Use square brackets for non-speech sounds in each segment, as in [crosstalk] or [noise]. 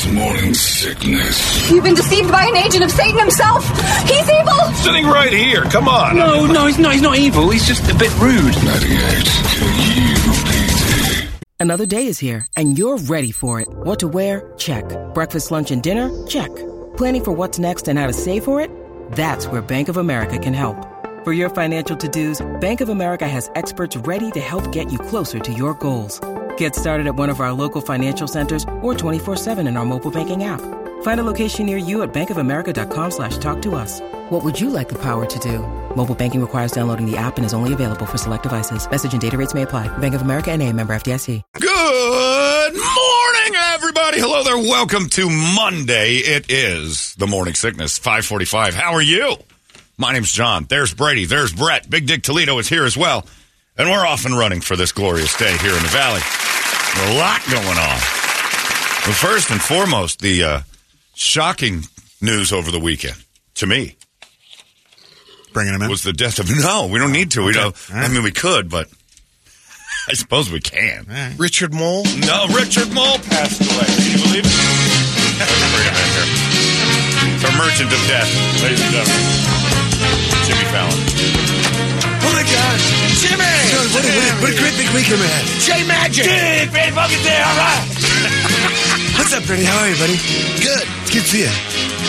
This morning sickness. You've been deceived by an agent of Satan himself. He's evil. Sitting right here. Come on. No, no, he's not. He's not evil. He's just a bit rude. 98 KUPD. Another day is here, and you're ready for it. What to wear? Check. Breakfast, lunch, and dinner? Check. Planning for what's next and how to save for it? That's where Bank of America can help. For your financial to-dos, Bank of America has experts ready to help get you closer to your goals. Get started at one of our local financial centers or 24-7 in our mobile banking app. Find a location near you at bankofamerica.com slash talk to us. What would you like the power to do? Mobile banking requires downloading the app and is only available for select devices. Message and data rates may apply. Bank of America and a member FDIC. Good morning, everybody. Hello there. Welcome to Monday. It is the morning sickness, 545. How are you? My name's John. There's Brady. There's Brett. Big Dick Toledo is here as well. And we're off and running for this glorious day here in the Valley. A lot going on. But first and foremost, the uh, shocking news over the weekend, to me, Bringing him in. was the death of. [laughs] No, we don't need to. We Okay. don't. All right. I mean, we could, but I suppose we can. Richard Moll. No, Richard Moll passed away. Can you believe it? [laughs] Bring him in here. It's our merchant of death, ladies and gentlemen. Jimmy Fallon. Gosh. Jimmy. What a, what great big weekend we had. J Magic. Big, big fucking day, all right. [laughs] What's up, Brady? How are you, buddy? Good. It's good to see you.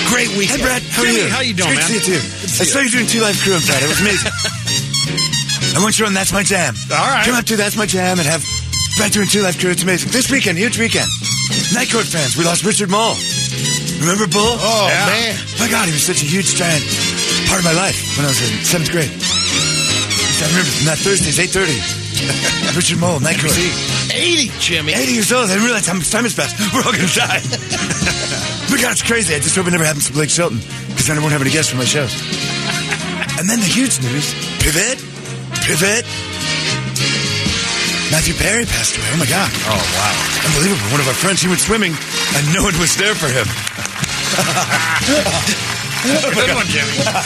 Great weekend. Hey. Brett. How Jimmy, are you? How you doing, it's man? Good to see you, too. I saw you doing Two Live Crew on Friday. It was amazing. [laughs] I want you on That's My Jam. All right. Come up to That's My Jam and have Brett doing Two Live Crew. It's amazing. This weekend, huge weekend. Night Court fans, we lost Richard Moll. Remember Bull? Oh, man. My God, he was such a huge, giant part of my life when I was in seventh grade. I remember from that Thursdays, 8.30. Richard Moll, Night Court. 80, Jimmy. 80 years old. I didn't realize how much time has passed. We're all going to die. [laughs] my God, it's crazy. I just hope it never happens to Blake Shelton because then I won't have any guests for my shows. and then the huge news pivot, pivot. Matthew Perry passed away. Oh, my God. Oh, wow. Unbelievable. One of our friends, he went swimming and no one was there for him. [laughs] Good one, Jimmy. I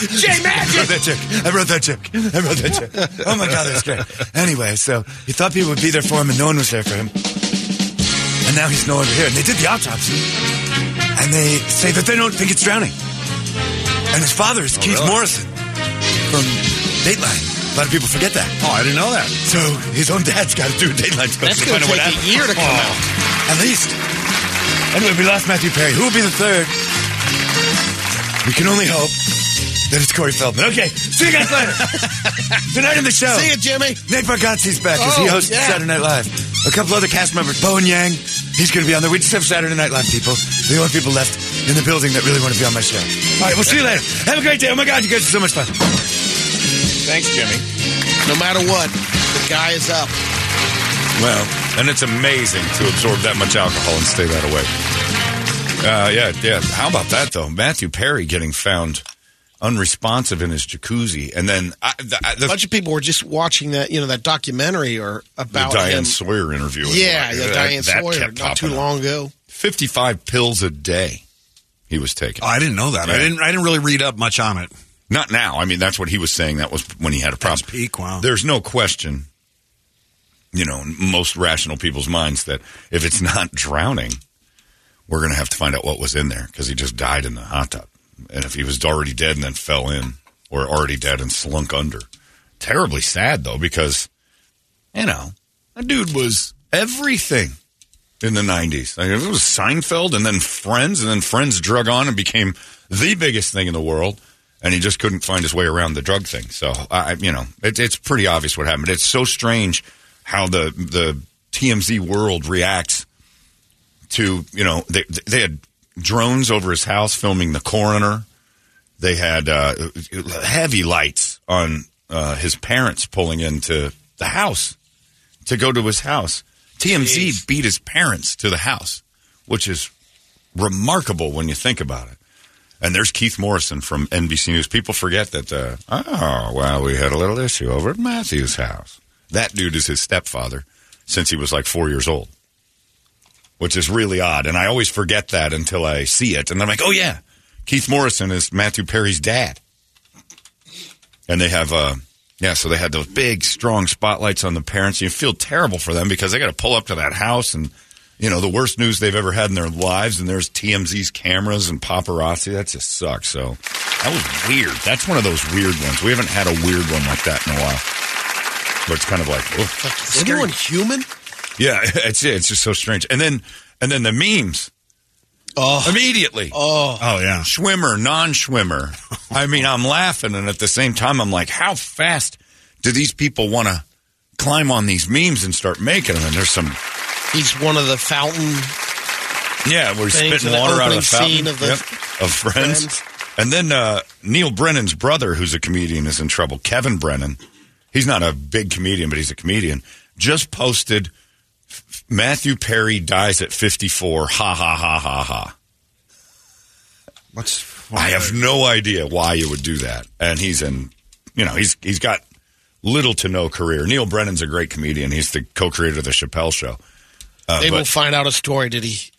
wrote that joke. I wrote that joke. I wrote that joke. Oh my God, that's great. Anyway, so he thought people would be there for him, and no one was there for him. And now he's no longer here. And they did the autopsy, and they say that they don't think it's drowning. And his father is oh, Keith really? Morrison from Dateline. A lot of people forget that. Oh, I didn't know that. So his own dad's got to do a Dateline special That's going to out take a year to come Oh, out. At least. Anyway, we lost Matthew Perry. Who will be the third? We can only hope that it's Corey Feldman. Okay, see you guys later. [laughs] Tonight in the show. See you, Jimmy. Nate Bargatze's back as he Oh, hosts yeah. Saturday Night Live. A couple other cast members, Bowen Yang, he's going to be on there. We just have Saturday Night Live people. The only people left in the building that really want to be on my show. All right, we'll see you later. Have a great day. Oh my God, you guys are so much fun. Thanks, Jimmy. No matter what, the guy is up. Well, and it's amazing to absorb that much alcohol and stay that away. Uh, yeah, yeah. How about that though? Matthew Perry getting found unresponsive in his jacuzzi, and then I, the, I- A the, bunch of people were just watching that, you know, that documentary or the about Diane him. Sawyer interview. was Yeah, yeah, that- Diane that Sawyer, kept not too popping up. long ago. Fifty-five pills a day he was taking. Oh, I didn't know that. I didn't. I didn't really read up much on it. Not now. I mean, that's what he was saying. That was when he had a problem. That's peak, wow. There's no question, you know, in most rational people's minds that if it's not drowning, we're going to have to find out what was in there because he just died in the hot tub. And if he was already dead and then fell in, or already dead and slunk under, terribly sad though because, you know, that dude was everything in the 90s. Like, it was Seinfeld and then Friends, and then Friends drug on and became the biggest thing in the world. And he just couldn't find his way around the drug thing. So, I, you know, it, it's pretty obvious what happened. It's so strange how the the TMZ world reacts to, you know, they, they had drones over his house filming the coroner. They had uh, heavy lights on uh, his parents pulling into the house to go to his house. TMZ beat his parents to the house, which is remarkable when you think about it. And there's Keith Morrison from NBC News. People forget that, uh, oh, well, we had a little issue over at Matthew's house. That dude is his stepfather since he was like four years old, which is really odd. And I always forget that until I see it. And I'm like, oh, yeah, Keith Morrison is Matthew Perry's dad. And they have, uh, yeah, so they had those big, strong spotlights on the parents. You feel terrible for them because they got to pull up to that house and you know, the worst news they've ever had in their lives, and there's TMZ's cameras and paparazzi. That just sucks. So that was weird. That's one of those weird ones. We haven't had a weird one like that in a while. But it's kind of like, oh, Like, is anyone human? Yeah, [laughs] it's it's just so strange. And then and then the memes Oh, immediately. oh, Oh yeah. Schwimmer, non-schwimmer. I mean, I'm laughing, and at the same time, I'm like, how fast do these people want to climb on these memes and start making them? And there's some, he's one of the fountain. yeah, we're spitting water out of the fountain of the Yep, of friends. Friends. And then uh, Neal Brennan's brother, who's a comedian, is in trouble. Kevin Brennan, he's not a big comedian, but he's a comedian. Just posted Matthew Perry dies at 54. Ha ha ha ha ha. What's I have no idea why you would do that. And he's in, you know, he's he's got little to no career. Neal Brennan's a great comedian. He's the co-creator of the Chappelle Show. Uh, Maybe we'll find out a story. Did he,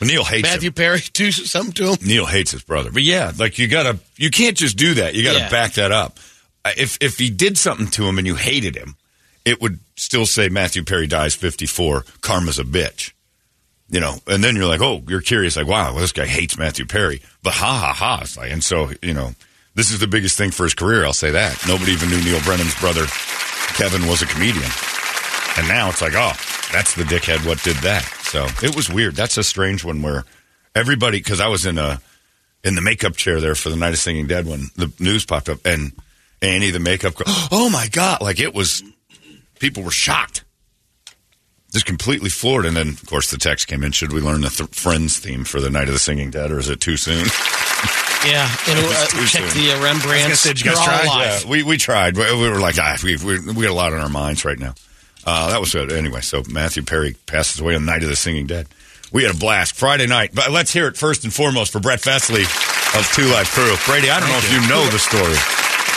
Neal hates Matthew him. Perry, do something to him? Neal hates his brother. But yeah, like you gotta, you can't just do that. You gotta Yeah. back that up. Uh, If if he did something to him and you hated him, it would still say Matthew Perry dies 54. Karma's a bitch. You know, and then you're like, oh, you're curious, like, wow, well, this guy hates Matthew Perry. But ha ha ha. It's like, and so, you know, this is the biggest thing for his career, I'll say that. Nobody even knew Neal Brennan's brother, Kevin, was a comedian. And now it's like, oh, that's the dickhead what did that. So it was weird. That's a strange one where everybody, because I was in a, in the makeup chair there for the Night of Singing Dead when the news popped up, and Annie, the makeup [gasps] oh my God, like it was, people were shocked. Just completely floored. And then, of course, the text came in Should we learn the th- Friends theme for the Night of the Singing Dead, or is it too soon? [laughs] Yeah, and uh, too check soon. the uh, Rembrandt. gonna say, did you guys They're try? Yeah, we, we tried. We, we were like, ah, we, we, we got a lot on our minds right now. Uh, that was good. Anyway, so Matthew Perry passes away on the Night of the Singing Dead. We had a blast Friday night. But let's hear it first and foremost for Brett Vesley of Two Live Crew. Brady, I don't know if you know the story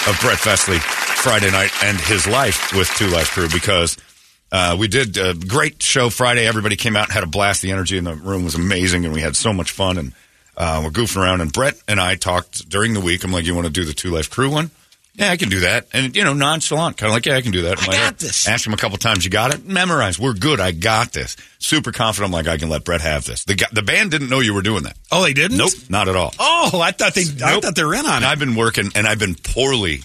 of Brett Vesley Friday night and his life with Two Live Crew because uh, we did a great show Friday. Everybody came out and had a blast. The energy in the room was amazing, and we had so much fun. And uh, we're goofing around. And Brett and I talked during the week. I'm like, "You want to do the Two Live Crew one?" Yeah, I can do that. And you know, nonchalant, kind of like, "Yeah, I can do that." I'm I like, got "All right." this. Ask him a couple times. You got it. Memorize. We're good. I got this. Super confident. I'm like, I can let Brett have this. The guy, the band didn't know you were doing that. Oh, they didn't. Nope, not at all. Oh, I thought they. nope. I thought they were in on And it. I've been working, and I've been poorly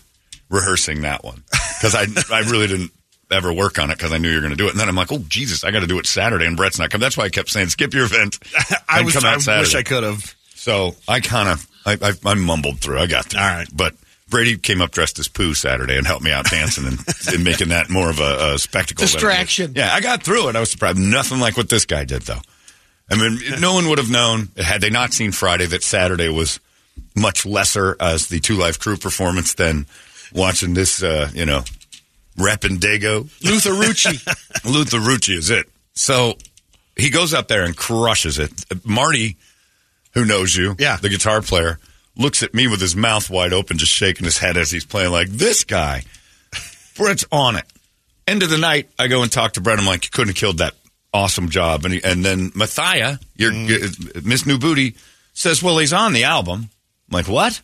rehearsing that one because I I really didn't ever work on it because I knew you were going to do it. And then I'm like, oh Jesus, I got to do it Saturday, and Brett's not coming. That's why I kept saying skip your event. [laughs] I was. come out I Saturday. wish I could have. So I kind of I, I, I mumbled through. I got through. All right. but. Brady came up dressed as Pooh Saturday and helped me out dancing and, and making that more of a, a spectacle. than it is. Distraction. Yeah, I got through it. I was surprised. Nothing like what this guy did, though. I mean, no one would have known had they not seen Friday that Saturday was much lesser as the Two Live Crew performance than watching this, uh, you know, rep and Dago. Luther Rucci. [laughs] Luther Rucci is it. So he goes up there and crushes it. Marty, who knows you, Yeah. the guitar player, looks at me with his mouth wide open, just shaking his head as he's playing like this guy. Brett's on it. End of the night, I go and talk to Brett. I'm like, you couldn't have killed that awesome job. And, he, and then Mathia, your Mm. Miss New Booty, says, well, he's on the album. I'm like, what?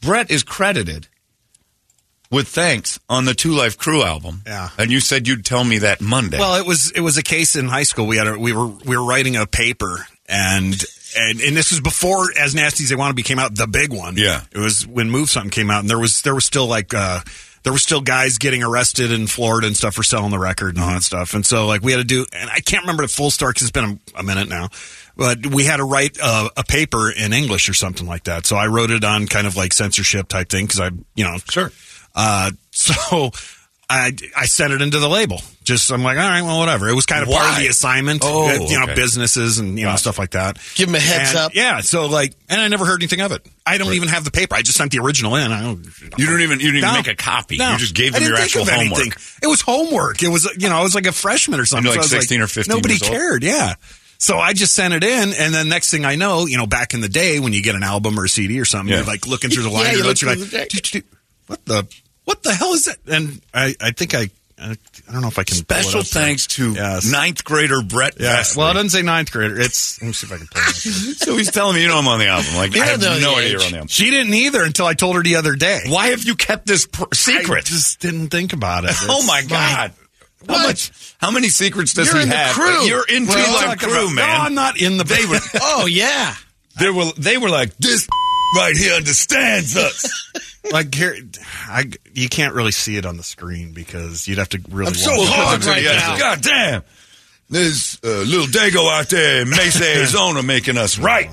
Brett is credited with thanks on the Two Live Crew album. Yeah. And you said you'd tell me that Monday. Well, it was it was a case in high school. We had a, we were we were writing a paper and. And, and this was before As Nasty as They Want to Be came out, the big one. Yeah. It was when Move Something came out, and there was there was still like uh there were still guys getting arrested in Florida and stuff for selling the record and all that stuff. And so like we had to do, and I can't remember the full story because it's been a, a minute now, but we had to write a, a paper in English or something like that. So I wrote it on kind of like censorship type thing because I, you know, Sure. Uh, [laughs] so I I sent it into the label. Just I'm like, all right, well, whatever. It was kind of part of the assignment. Oh, uh, you know, okay. businesses and you know stuff like that. Give 'em a heads And, up. Yeah. So like, and I never heard anything of it. I don't even have the paper. I just sent the original in. I don't. You don't even you didn't even make a copy. No. You just gave them your actual homework. anything. It was homework. It was you know I was like a freshman or something. Like So I was 16 or 15 Nobody years old? cared. Yeah. So I just sent it in, and then next thing I know, you know, back in the day when you get an album or a CD or something, Yeah. you're like looking through the [laughs] Yeah, liner you notes, look you're like, what the what the hell is that? And I I think I I, I don't know if I can Special thanks to Yes. ninth grader Brett. Vesely. Well, it doesn't say ninth grader. It's let me see if I can up. [laughs] so he's telling me you know I'm on the album. Like You I have no idea you're on the album. She didn't either until I told her the other day. Why have you kept this pr- I just didn't think about it. [laughs] oh It's my like- god! How much? How many secrets does You're he in the have? crew. You're in Live Crew, man. No, I'm not in the. They were. [laughs] Oh yeah. They were. They were like this right here understands us. [laughs] like here, I you can't really see it on the screen because you'd have to really. I'm so watch it. hard right now. God damn. There's uh, little Dago out there in Mesa, [laughs] Arizona, making us right,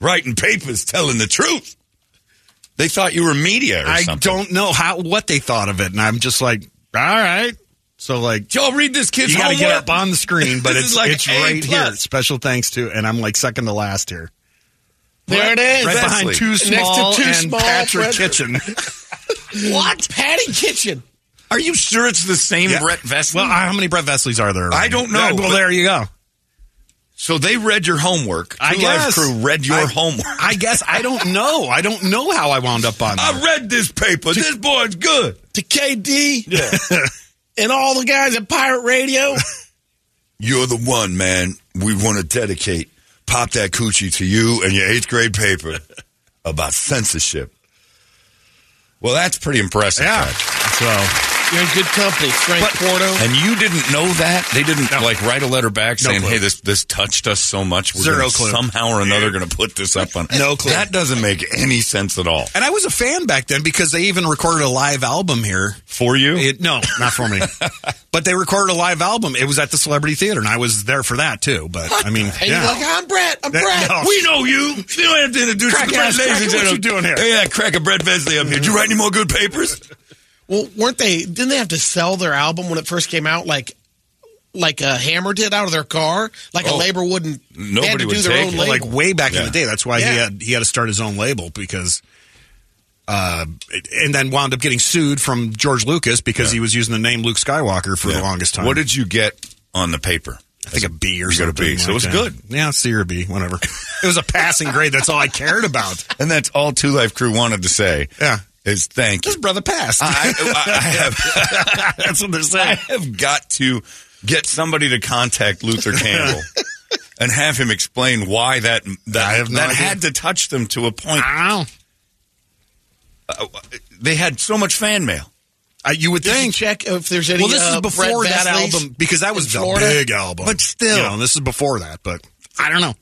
writing papers, telling the truth. They thought you were media or I something. don't know how what they thought of it, and I'm just like, all right. So like, y'all read this kid's you got to homework? get up on the screen, [laughs] but it's like it's A right here. Special thanks to, and I'm like second to last here, There it is. right Vesley. behind two Next to small Too and Small, Patrick Fred- Kitchen. [laughs] What? Patty Kitchen. Are you sure it's the same Yeah. Brett Vesley? Well, how many Brett Vesleys are there? I don't know, Well, but- there you go. so they read your homework. I Two Live guess Crew read your I- homework. I guess I don't know. I don't know how I wound up on. I read this paper. This boy's good. To KD. Yeah. [laughs] and all the guys at Pirate Radio. [laughs] You're the one, man. We want to dedicate Pop That Coochie to you and your eighth grade paper [laughs] about censorship. Well, that's pretty impressive. Yeah. So You're in good company. Frank Porto. And you didn't know that? They didn't No. like write a letter back No saying, clue. "Hey, this this touched us so much. We're Zero clue. somehow or another going to put this up on." No [laughs] clue. That doesn't make any sense at all. And I was a fan back then because they even recorded a live album here. For you, It, no, not for me. [laughs] but they recorded a live album. It was at the Celebrity Theater, and I was there for that too. But I mean, And yeah. you're like, I'm Brett. I'm That- Brett. no. we know you. You don't have to introduce Crack yourself. ass, Ladies and what you doing here? Hey, yeah, a Brett Vesley up here. Did you write any more good papers? Well, weren't they? Didn't they have to sell their album when it first came out? Like, like a Hammer did out of their car. Like Oh. a labor wouldn't. they had Nobody to would do their take own it. Label. like way back in the day. That's why he had he had to start his own label because, uh, and then wound up getting sued from George Lucas because he was using the name Luke Skywalker for Yeah. the longest time. What did you get on the paper? I think a B or You got a something. So it was that. good. Yeah, C or B, whatever. [laughs] it was a passing grade. That's all I cared about. And that's all Two Live Crew wanted to say. Yeah. Is thank you. His brother passed. I, I, I have. [laughs] That's what they're saying. I have got to get somebody to contact Luther Campbell [laughs] and have him explain why that that, I have no that idea. had to touch them to a point. I don't. They had so much fan mail. Uh, you would Did you think. check if there's any? Well, this uh, is before Brett that Vesley's album because that was in the big album. But still. you know, this is before that. But I don't know.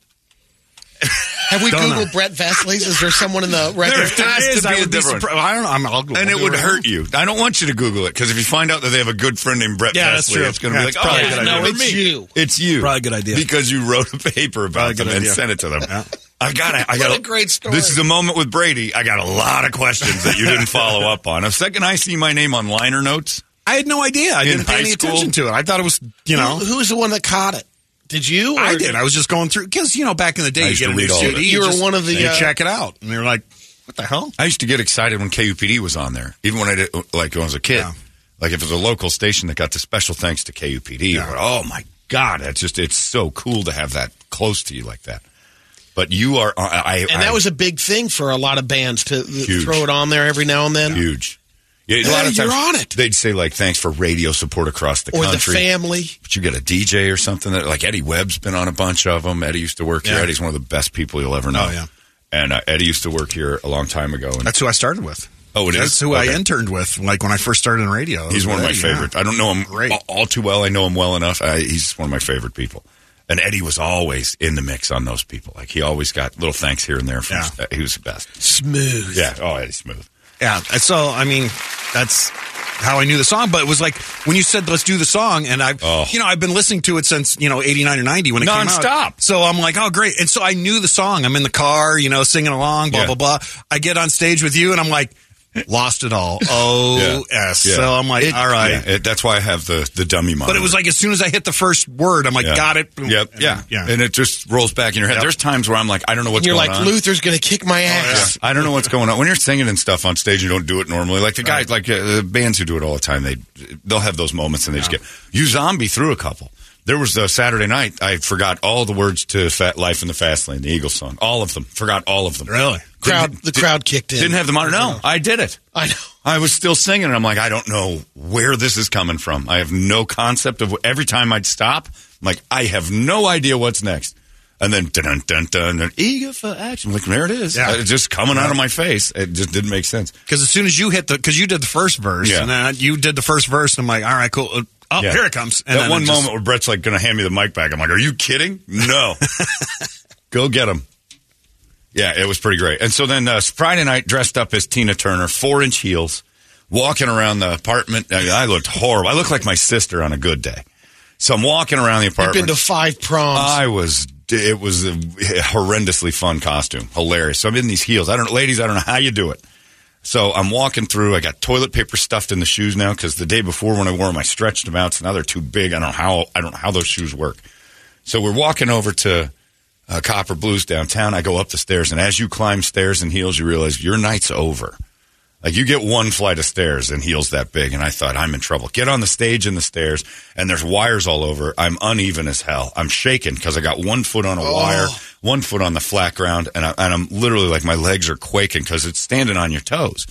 Have we Don't googled know. Brett Vesley's? Is there someone in the record? There If has is, to I be a would be different- surprised. I don't know. I'm, I'll, And it would right hurt you. I don't want you to Google it because if you find out that they have a good friend named Brett Yeah, Vesley, that's true. it's going to Yeah, be like, probably oh, a good no, idea. it's you. It's you. Probably a good idea. Because you wrote a paper about Probably them good and sent it to them. Yeah. I got it. I What got a great story. This is a moment with Brady. I got a lot of questions that you didn't [laughs] follow up on. The second I see my name on liner notes, I had no idea. I In didn't pay any school? attention to it. I thought it was, you know. Who, who's the one that caught it? Did you? I did. I was just going through because you know back in the day, I you get to a new all CD. it. You were just- one of the, you uh, check it out, and you're like, "What the hell?" I used to get excited when KUPD was on there, even when I did, like when I was a kid. Yeah. Like if it was a local station that got the special thanks to KUPD, Yeah. I oh my god, that's just it's so cool to have that close to you like that. But you are, I, I And that was a big thing for a lot of bands to Huge. throw it on there every now and then. huge. Yeah, a lot of you're on it. They'd say like, "Thanks for radio support across the Or the country." family. but you get a DJ or something that like Eddie Webb's been on a bunch of them. Eddie used to work here. Eddie's one of the best people you'll ever know. Oh, yeah. And uh, Eddie used to work here a long time ago. And That's who I started with. Oh, it is? That's who Okay. I interned with, like when I first started in radio. He's one of my Yeah. favorite. I don't know him Great. all, all too well. I know him well enough. I, he's one of my favorite people. And Eddie was always in the mix on those people. Like he always got little thanks here and there. From, Yeah. uh, he was the best. Smooth. Yeah. Oh, Eddie's smooth. Yeah. So I mean, that's how I knew the song. But it was like when you said, "Let's do the song," and I've, Oh. you know, I've been listening to it since you know '89 or '90 when it came out. Nonstop. out. So I'm like, "Oh, great!" And so I knew the song. I'm in the car, you know, singing along, blah Yeah. blah blah. I get on stage with you, and I'm like, "Lost it all." [laughs] Oh, yes. Yeah. So I'm like, It- "All right." yeah, it- that's why I have the, the dummy monitor. But it was like as soon as I hit the first word, I'm like, Yeah. "Got it." Boom. Yep. And yeah. then- yeah. And it just rolls back in your head. Yep. There's times where I'm like, I don't know what's You're going like, on. Luther's going to kick my ass. [laughs] I don't know what's going on when you're singing and stuff on stage. You don't do it normally. Like the guys, like uh, the bands who do it all the time. They they'll have those moments and they just get. You zombie through a couple. There was a Saturday night. I forgot all the words to "Fat Life in the Fast Lane," the Eagles song. All of them. Forgot all of them. Really? Crowd, Didn't- the did- crowd kicked in. Didn't have the monitor. No, I did it. I know. I was still singing, and I'm like, I don't know where this is coming from. I have no concept of. Every time I'd stop, I'm like, I have no idea what's next. And then dun dun dun dun, eager for action. I'm like, there it is. Yeah. It's just coming out of my face. It just didn't make sense. Because as soon as you hit the, because you did the first verse, Yeah. and then you did the first verse, and I'm like, all right, cool. Oh, Yeah. here it comes. And that one it just- moment where Brett's like going to hand me the mic back. I'm like, are you kidding? No. [laughs] Go get him. Yeah, it was pretty great. And so then uh, Friday night, dressed up as Tina Turner, four inch heels, walking around the apartment. I, I looked horrible. I looked like my sister on a good day. So I'm walking around the apartment. Apartment. been to five proms. I was. It was a horrendously fun costume. Hilarious. So I'm in these heels. I don't, ladies. I don't know how you do it. So I'm walking through. I got toilet paper stuffed in the shoes now because the day before when I wore them, I stretched them out. So now they're too big. I don't know how. I don't know how those shoes work. So we're walking over to uh, Copper Blues downtown. I go up the stairs, and as you climb stairs in heels, you realize your night's over. Like you get one flight of stairs and heels that big, and I thought I'm in trouble. Get on the stage in the stairs, and there's wires all over. I'm uneven as hell. I'm shaking because I got one foot on a wire, one foot on the flat ground, and, I, and I'm literally like my legs are quaking because it's standing on your toes.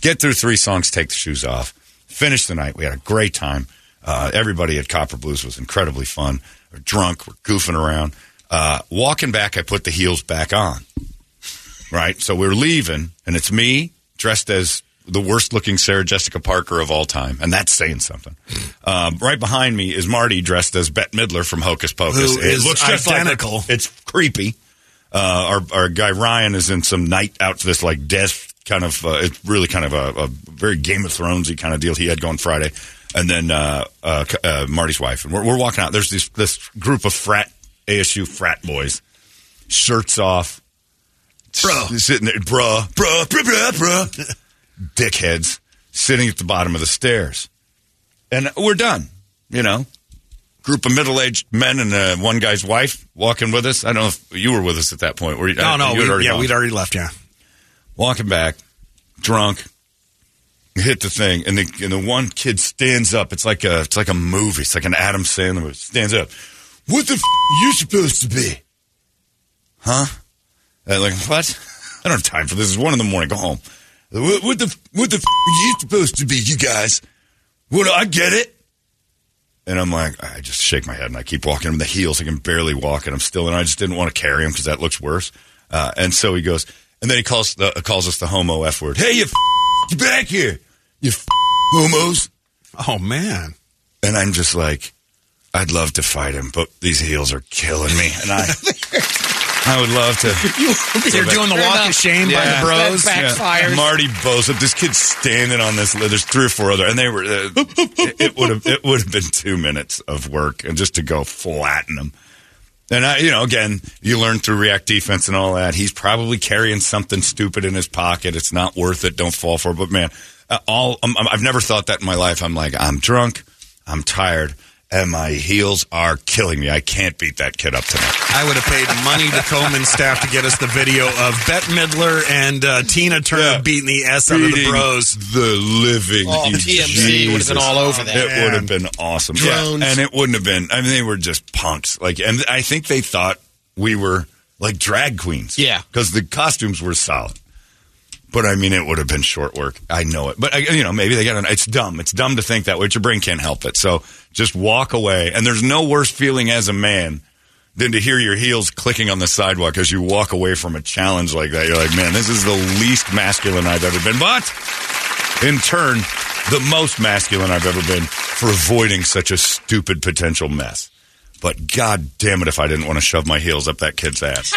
Get through three songs, take the shoes off, finish the night. We had a great time. Uh, everybody at Copper Blues was incredibly fun. We're drunk, we're goofing around. Uh, walking back, I put the heels back on right? So we're leaving, and it's me dressed as the worst looking Sarah Jessica Parker of all time, and that's saying something. Um, right behind me is Marty dressed as Bette Midler from Hocus Pocus. Who is like her. identical. it's creepy. Uh, our our guy Ryan is in some night outfit, like death kind of. Uh, it's really kind of a, a very Game of Thronesy kind of deal he had going Friday, and then uh, uh, uh, Marty's wife, and we're, we're walking out. There's this this group of frat ASU frat boys, shirts off, Bro. sitting there, bruh, bruh, bruh, bruh, bruh, dickheads sitting at the bottom of the stairs, and we're done. You know, group of middle-aged men and uh, one guy's wife walking with us. I don't know if you were with us at that point. Were you, No, no, you had we, yeah, gone. we'd already left. Yeah, walking back, drunk, hit the thing, and the and the one kid stands up. It's like a it's like a movie. It's like an Adam Sandler movie. Stands up. What the f- you supposed to be? Huh? And like what? I don't have time for this. It's one in the morning. Go home. Uh, what, what the f- what the f- are you supposed to be? You guys? What? I get it. And I'm like, I just shake my head and I keep walking him the heels. I can barely walk, and I'm still. And I just didn't want to carry him because that looks worse. Uh, and so he goes, and then he calls the uh, calls us the homo f word. Hey, you f- get back here, you f- homos. Oh man, And I'm just like, I'd love to fight him, but these heels are killing me, and I, I would love to. [laughs] you're doing the walk of shame by the bros. That backfires. Yeah. Marty Bosa, this kid's standing on this. There's three or four other, and they were. Uh, [laughs] it would have. It would have been two minutes of work, and just to go flatten them. And I, you know, again, you learn through react defense and all that. He's probably carrying something stupid in his pocket. It's not worth it. Don't fall for it. But man, uh, all um, I've never thought that in my life. I'm like, I'm drunk, I'm tired, and my heels are killing me. I can't beat that kid up tonight. I would have paid money to Coleman staff to get us the video of Bette Midler and uh, Tina Turner Yeah. beating the s out of the bros. The living Oh, TMZ would have been all over that. It would have been awesome. Drones. And it wouldn't have been. I mean, they were just punks. Like, and I think they thought we were like drag queens. Yeah. because the costumes were solid. But I mean, it would have been short work. I know it. But you know, maybe they got. An, it's dumb. It's dumb to think that way. But your brain can't help it. So just walk away. And there's no worse feeling as a man than to hear your heels clicking on the sidewalk as you walk away from a challenge like that. You're like, man, this is the least masculine I've ever been. But in turn, the most masculine I've ever been for avoiding such a stupid potential mess. But god damn it if I didn't want to shove my heels up that kid's ass.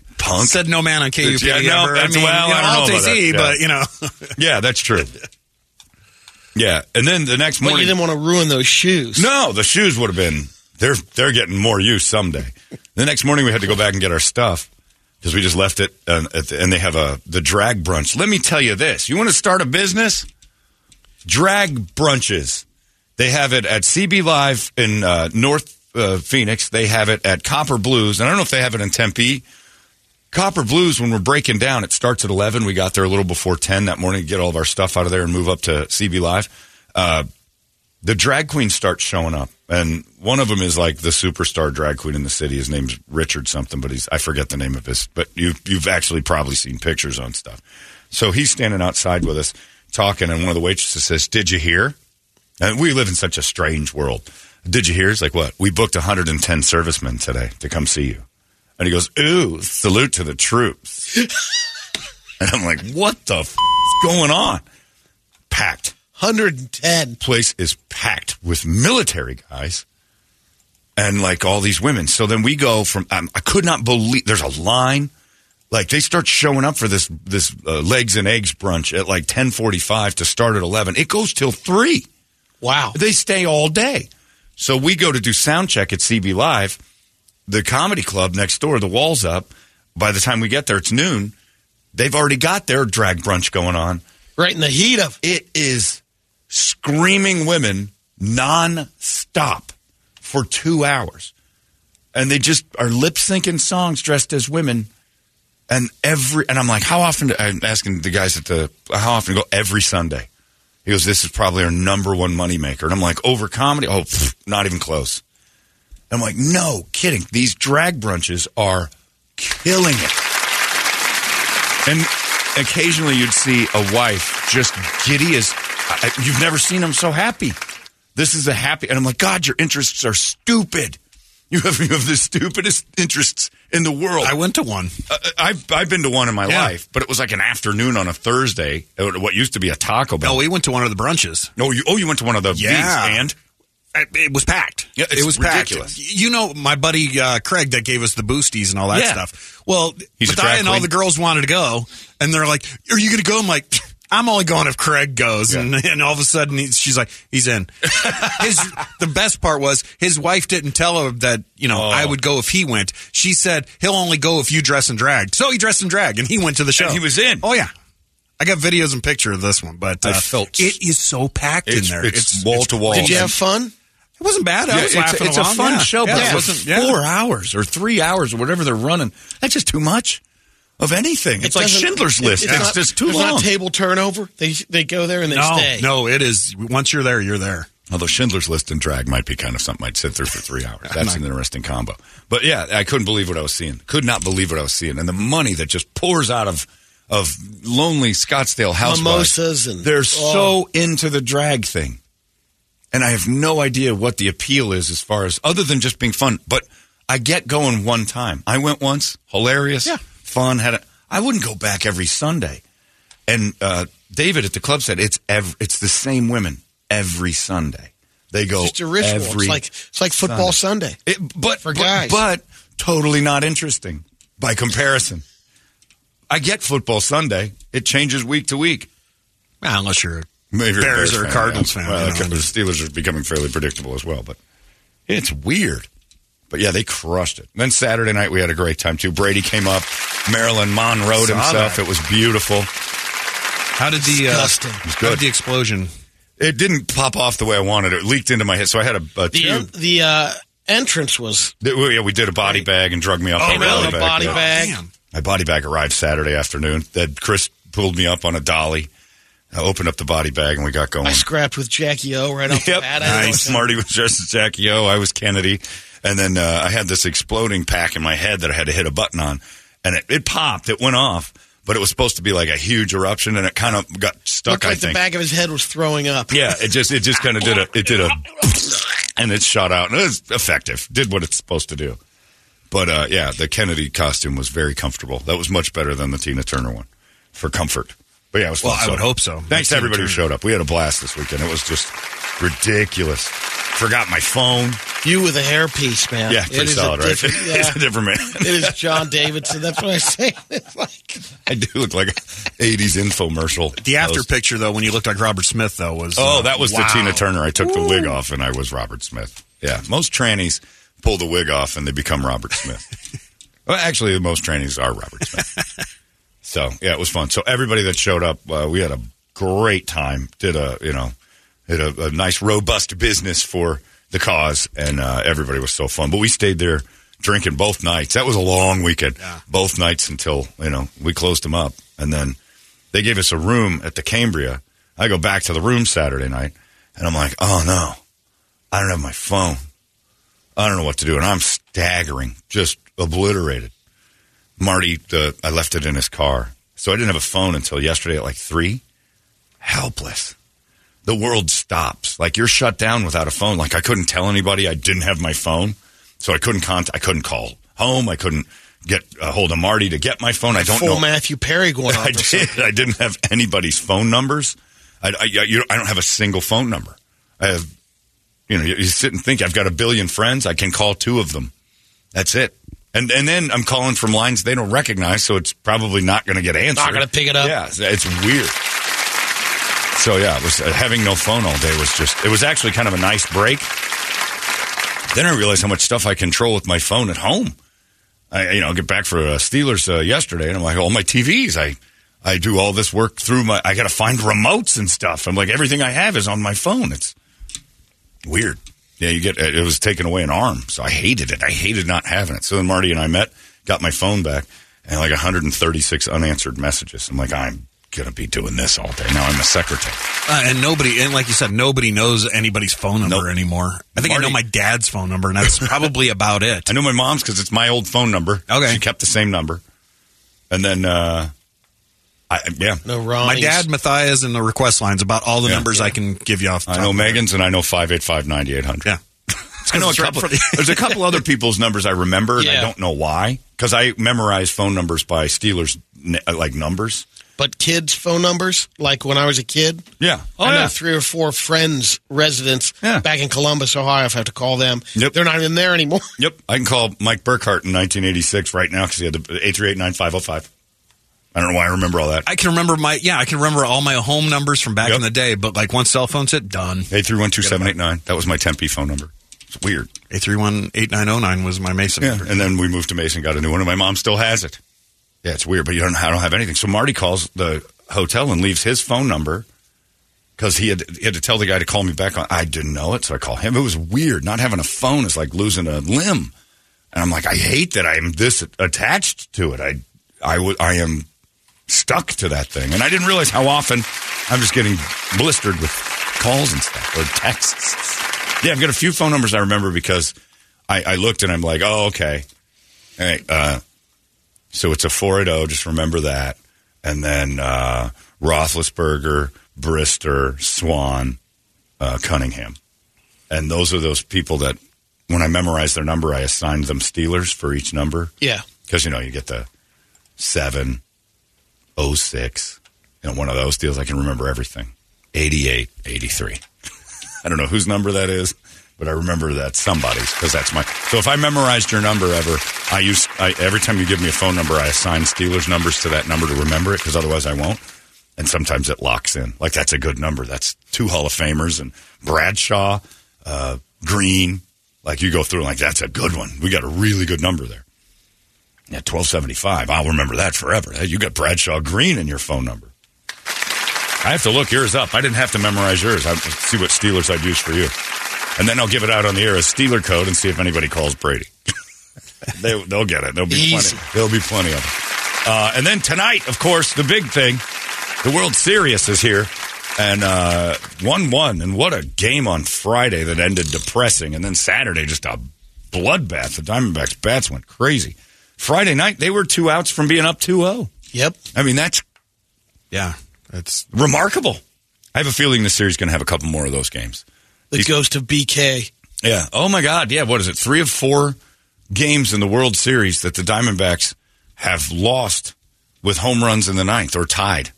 [laughs] Punk. Said no man on KUP Yeah, no, ever. I mean, well, you know, I don't know take about that. Yeah. but you know, [laughs] Yeah, that's true. Yeah, and then the next morning, But you didn't want to ruin those shoes. no, the shoes would have been they're they're getting more use someday. The next morning we had to go back and get our stuff because we just left it, uh, at the, and they have a the drag brunch. Let me tell you this: you want to start a business, drag brunches. They have it at CB Live in uh, North uh, Phoenix. They have it at Copper Blues, and I don't know if they have it in Tempe. Copper Blues, when we're breaking down, it starts at 11. We got there a little before 10 that morning to get all of our stuff out of there and move up to CB Live. Uh, the drag queens start showing up, and one of them is like the superstar drag queen in the city. His name's Richard something, but he's I forget the name of his. But you you've actually probably seen pictures on stuff. So he's standing outside with us talking, and one of the waitresses says, "Did you hear?" And we live in such a strange world. Did you hear? It's like what? We booked 110 servicemen today to come see you. And he goes, "Ooh, salute to the troops." [laughs] and I'm like, "What the f- is going on?" Packed. 110. place is packed with military guys and like all these women. So then we go from um, I could not believe there's a line. Like they start showing up for this this uh, legs and eggs brunch at like 10:45 to start at 11. It goes till 3. Wow. They stay all day. So we go to do sound check at CB Live. The comedy club next door, the wall's up. By the time we get there, it's noon. They've already got their drag brunch going on. Right in the heat of It is screaming women non-stop for two hours. And they just are lip syncing songs dressed as women. And every, and I'm like, how often, do, I'm asking the guys at the, how often go? Every Sunday. He goes, this is probably our number one moneymaker. And I'm like, over comedy? Oh, pff, not even close. I'm like, no kidding. These drag brunches are killing it. And occasionally you'd see a wife just giddy as I, you've never seen them so happy. This is a happy, and I'm like, God, your interests are stupid. You have you have the stupidest interests in the world. I went to one. Uh, I've I've been to one in my Yeah. life, but it was like an afternoon on a Thursday. at What used to be a Taco Bell. No, we went to one of the brunches. oh, you oh you went to one of the Yeah. and It it was packed. Yeah, it's it was ridiculous. packed. You know, my buddy uh, Craig that gave us the boosties and all that Yeah. stuff. Well, He's a Mathia drag and all the girls wanted to go, and they're like, "Are you going to go?" I'm like. I'm only going if Craig goes, and, and all of a sudden he, she's like, he's in. [laughs] His the best part was his wife didn't tell him that you know Oh. I would go if he went. She said he'll only go if you dress and drag. So he dressed and drag, and he went to the show. he was in. Oh yeah, I got videos and picture of this one, but uh, I felt- it is so packed it's, in there. it's, wall to wall. Did you have fun? It wasn't bad. I Yeah, was it's, laughing it's a fun Yeah. show, Yeah, but it wasn't yeah. four hours or three hours or whatever they're running, that's just too much of anything. It's It like Schindler's it- List. It's, not- just too it's long. not table turnover. They they go there and they No, stay. no, it is. Once you're there, you're there. Although Schindler's List and drag might be kind of something I'd sit through for three hours. [laughs] That's an interesting combo. But yeah, I couldn't believe what I was seeing. Could not believe what I was seeing. And the money that just pours out of of lonely Scottsdale housewives. Mimosas and- they're oh. so into the drag thing. And I have no idea what the appeal is as far as other than just being fun. But I get going one time. I went once, hilarious, Yeah. fun. Had a, I wouldn't go back every Sunday. And uh, David at the club said it's ev- it's the same women every Sunday. They go It's just a ritual. every It's like it's like football Sunday. it, but For but- guys. but, totally not interesting by comparison. I get football Sunday; it changes week to week. Well, unless you're a Maybe you're Bears or fan, Cardinals yeah. fan, Well, you know. the Steelers are becoming fairly predictable as well, but it's weird. But yeah, they crushed it. Then Saturday night we had a great time too. Brady came up, Marilyn Monroe himself. that. It was beautiful. How did the uh, Disgusting. It was how good. did the explosion? It didn't pop off the way I wanted. It leaked into my head, so I had a, a The tube. the uh, entrance was Th- well, yeah, we did a body bag and drug me up. Oh, on a really? body A body yeah. bag? Damn. My body bag arrived Saturday afternoon. That Chris pulled me up on a dolly. I opened up the body bag and we got going. I scrapped with Jackie O right off the bat. I Nice. Marty was dressed as Jackie O. I was Kennedy. And then uh, I had this exploding pack in my head that I had to hit a button on. And it, it popped. It went off. But it was supposed to be like a huge eruption, and it kind of got stuck. Looked I like the back of his head was throwing up. Yeah, it just it just kind of did a it did a and it shot out and it was effective. Did what it's supposed to do. But uh, yeah, the Kennedy costume was very comfortable. That was much better than the Tina Turner one for comfort. But yeah, it was fun. Well, I would hope so. Thanks to everybody who showed up. We had a blast this weekend. It was just ridiculous. Forgot my phone. You with a hairpiece, man. Yeah, pretty is a solid, right? different- [laughs] it's a different man. it is John Davidson. That's what I say. [laughs] It's like I do look like an '80s infomercial. The after host. picture though, when you looked like Robert Smith though, was Oh, uh, that was wow. the Tina Turner. I took the wig off and I was Robert Smith. Yeah, most trannies pull the wig off and they become Robert Smith. [laughs] well, actually, most trannies are Robert Smith. So yeah, it was fun. So everybody that showed up, uh, we had a great time. Did a you know, did a, a nice robust business for the cause, and uh, everybody was so fun. But we stayed there drinking both nights. That was a long weekend. Yeah. Both nights until you know we closed them up, and then they gave us a room at the Cambria. I go back to the room Saturday night, and I'm like, oh no, I don't have my phone. I don't know what to do, and I'm staggering, just obliterated. Marty, the, I left it in his car, so I didn't have a phone until yesterday at like three. Helpless. The world stops. Like you're shut down without a phone. Like I couldn't tell anybody I didn't have my phone, so I couldn't contact. I couldn't call home. I couldn't get a hold of Marty to get my phone. I don't full know. Matthew Perry going [laughs] on. I did. I didn't have anybody's phone numbers. I, I, you I don't have a single phone number. I have, you know, you, you sit and think I've got a billion friends. I can call two of them. That's it. And and then I'm calling from lines they don't recognize, so it's probably not going to get answered. Not gonna pick it up. Yeah, it's weird. So yeah, it was uh, having no phone all day was just. It was actually kind of a nice break. Then I realized how much stuff I control with my phone at home. I you know get back for uh, Steelers uh, yesterday, and I'm like, all my TVs. I I do all this work through my. I got to find remotes and stuff. I'm like, everything I have is on my phone. It's weird. Yeah, you get it It was taken away an arm, so I hated it. I hated not having it. So then Marty and I met, got my phone back, and like 136 unanswered messages. I'm like, I'm gonna be doing this all day. Now I'm a secretary. Uh, and nobody, and like you said, nobody knows anybody's phone number Nope. anymore. I think I know my dad's phone number, and that's [laughs] probably about it. I know my mom's because it's my old phone number. Okay. she kept the same number, and then uh, I yeah, No wrong. My dad, Matthias, and the request lines about all the Yeah. numbers I can give you off. The I top know of my head. Megan's, and I know five eight five ninety eight hundred. Yeah. [laughs] I know a It's right couple. the- there's a couple other people's numbers I remember, and I don't know why because I memorize phone numbers by Steelers uh, like numbers. But kids' phone numbers, like when I was a kid, Yeah. Oh I know three or four friends, residents Yeah. back in Columbus, Ohio. If I have to call them, Yep. they're not even there anymore. Yep. I can call Mike Burkhart in 1986 right now because he had the 838-9505. I don't know why I remember all that. I can remember my yeah, I can remember all my home numbers from back Yep. in the day. But like once cell phones hit, done. 8312789. That was my Tempe phone number. It's weird. Eight three one eight nine zero nine was my Mason Yeah. number. And then we moved to Mason, got a new one, and my mom still has it. Yeah, it's weird, but you don't. I don't have anything. So Marty calls the hotel and leaves his phone number because he had he had to tell the guy to call me back. On, I didn't know it, so I call him. It was weird. Not having a phone is like losing a limb, and I'm like, I hate that I'm this attached to it. I I would I am stuck to that thing, and I didn't realize how often I'm just getting blistered with calls and stuff or texts. Yeah, I've got a few phone numbers I remember because I, I looked and I'm like, oh, okay. Right. Uh, so it's a 480, just remember that. And then uh, Roethlisberger, Brister, Swann, uh, Cunningham. And those are those people that, when I memorized their number, I assigned them Steelers for each number. Yeah. Because, you know, you get the 7, 06, you know, one of those deals. I can remember everything. 88, 83. [laughs] I don't know whose number that is, but I remember that somebody's because that's my. So if I memorized your number ever, I use I, every time you give me a phone number, I assign Steelers numbers to that number to remember it because otherwise I won't. And sometimes it locks in. Like that's a good number. That's two Hall of Famers and Bradshaw, uh, Greene. Like you go through like that's a good one. We got a really good number there. Yeah, twelve seventy five. I'll remember that forever. You got Bradshaw Greene in your phone number. I have to look yours up. I didn't have to memorize yours. I'll see what Steelers I'd use for you, and then I'll give it out on the air as Steeler code and see if anybody calls Brady. [laughs] they, they'll get it. There'll be Easy. plenty. There'll be plenty of it. Uh, and then tonight, of course, the big thing, the World Series is here, and uh, one one. And what a game on Friday that ended depressing, and then Saturday just a bloodbath. The Diamondbacks bats went crazy. Friday night they were two outs from being up 2-0. Yep. I mean that's Yeah, that's remarkable. I have a feeling this series is going to have a couple more of those games. It goes to BK. Yeah. Oh my God. Yeah. What is it? Three of four games in the World Series that the Diamondbacks have lost with home runs in the ninth or tied,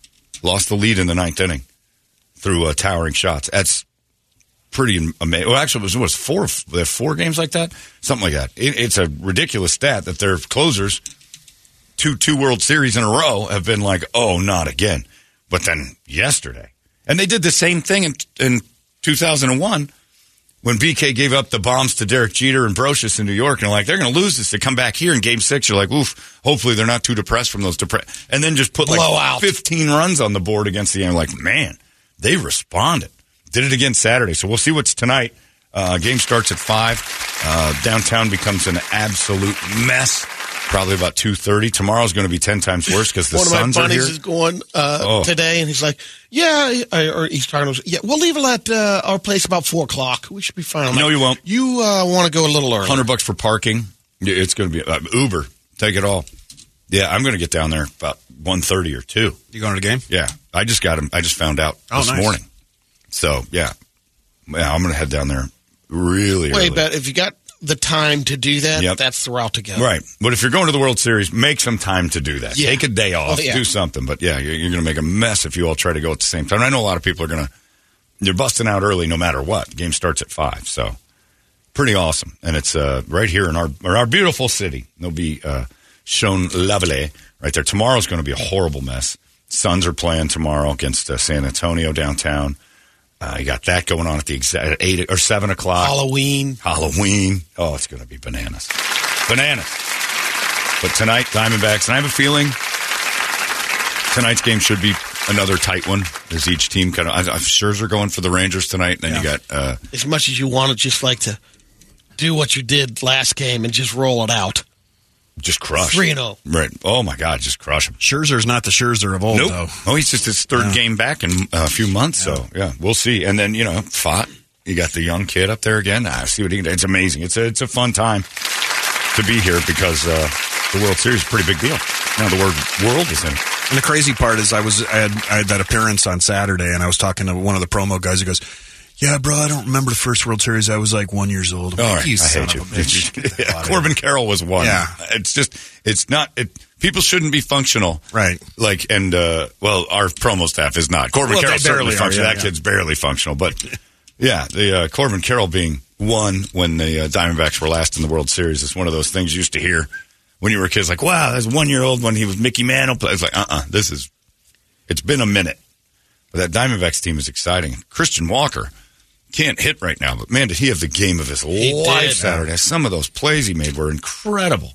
lost the lead in the ninth inning through uh, towering shots. That's pretty amazing. Well, actually, it was, it was four. They have four games like that, something like that. It, it's a ridiculous stat that their closers, two two World Series in a row, have been like, oh, not again. But then yesterday, and they did the same thing in in 2001 when BK gave up the bombs to Derek Jeter and Brosius in New York, and like they're going to lose this. They come back here in Game Six, you're like, oof. Hopefully they're not too depressed from those depressed, and then just put like Blowout. 15 runs on the board against the end. Like, man, they responded. Did it again Saturday, so we'll see what's tonight. Uh, game starts at five. Uh, downtown becomes an absolute mess. Probably about two thirty. Tomorrow's going to be ten times worse because the One of my Suns are buddies here. is going uh, Oh. today, and he's like, "Yeah," I- or he's talking to us. Yeah, we'll leave it at uh, our place about four o'clock. We should be fine. I'm No, like, you won't. You uh, want to go a little early? Hundred bucks for parking. Yeah, It's going to be uh, Uber. Take it all. Yeah, I'm going to get down there about one thirty or two. you going to the game? Yeah, I just got him. I just found out Oh, this nice. morning. So yeah, yeah, I'm going to head down there really Wait, early. but if you got the time to do that, Yep. that's the route to go. Right. But if you're going to the World Series, make some time to do that. Yeah. Take a day off, Oh, yeah. do something. But yeah, you're, you're going to make a mess if you all try to go at the same time. I know a lot of people are going to, they're busting out early no matter what. The game starts at five. So pretty awesome. And it's uh, right here in our, our beautiful city. They'll be uh, shown lovely right there. Tomorrow's going to be a horrible mess. Suns are playing tomorrow against uh, San Antonio downtown. Uh, you got that going on at the exact eight or seven o'clock. Halloween. Halloween. Oh, it's going to be bananas. Bananas. But tonight, Diamondbacks, and I have a feeling tonight's game should be another tight one. As each team kind of, I, I'm Scherzer going for the Rangers tonight, and then you got uh, As much as you want to just like to do what you did last game and just roll it out. Just crush. 3 and 0. Right. Oh my God, just crush him. Scherzer's not the Scherzer of old, Nope. though. Oh, he's just his third game back in uh, a few months. So yeah, we'll see. And then you know, Pfaadt, you got the young kid up there again. I see what he. It's amazing. It's a it's a fun time to be here because uh, the World Series is a pretty big deal. Now the word world is in. it. And the crazy part is, I was I had, I had that appearance on Saturday, and I was talking to one of the promo guys. He goes, "Yeah, bro, I don't remember the first World Series. I was like one years old." I'm All like, right, "You I hate you. bitch." [laughs] Yeah, [laughs] Corbin Carroll was one. Yeah. it's just it's not. It, people shouldn't be functional, Right. Like, and uh, well, our promo staff is not. Corbin Well, Carroll certainly are, functional. yeah, that yeah. kid's barely functional, but [laughs] yeah, the uh, Corbin Carroll being one when the uh, Diamondbacks were last in the World Series is one of those things you used to hear when you were kids. Like, wow, that's one year old when he was Mickey Mantle. It's like, uh, uh this is. It's been a minute, but that Diamondbacks team is exciting. Christian Walker can't hit right now, but man, did he have the game of his life did. Saturday? Some of those plays he made were incredible.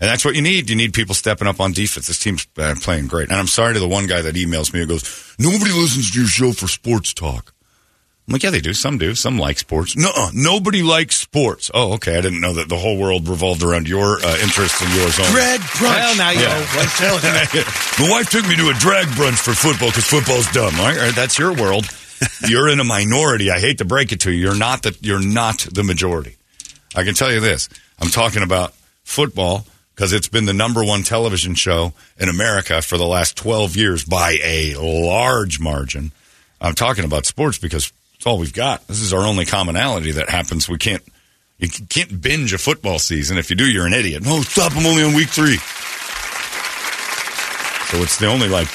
And that's what you need. You need people stepping up on defense. This team's uh, playing great. And I'm sorry to the one guy that emails me and goes, Nobody listens to your show for sports talk. I'm like, yeah, they do. Some do. Some like sports. No, nobody likes sports. Oh, okay. I didn't know that the whole world revolved around your uh, interests and yours only. Greg Brunch. Well, now you Yeah. know. I'm telling you. My wife took me to a drag brunch for football because football's dumb. All right, All right, that's your world. [laughs] You're in a minority. I hate to break it to you. You're not the you're not the majority. I can tell you this. I'm talking about football because it's been the number one television show in America for the last 12 years by a large margin. I'm talking about sports because it's all we've got. This is our only commonality that happens. We can't you can't binge a football season. If you do, you're an idiot. No, stop. I'm only on week three. So it's the only like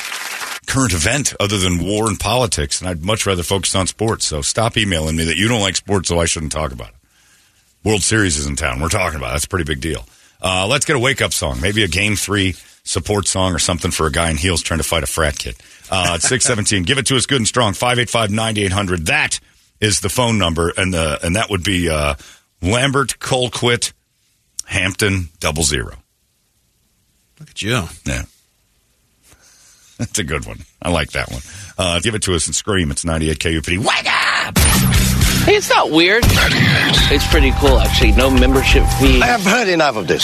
current event other than war and politics, and I'd much rather focus on sports. So stop emailing me that you don't like sports, so I shouldn't talk about it. World Series is in town. We're talking about it. that's a pretty big deal. Uh, let's get a wake up song, maybe a game three support song or something for a guy in heels trying to fight a frat kid. Uh, six seventeen. Give it to us good and strong. Five eight five ninety eight hundred. That is the phone number, and the and that would be uh, Lambert Colquitt Hampton double zero. Look at you. Yeah. [laughs] That's a good one. I like that one. Uh, give it to us and scream. It's 98 KUPD. Wake up! Hey, it's not weird. It's pretty cool, actually. No membership fee. I have heard enough of this.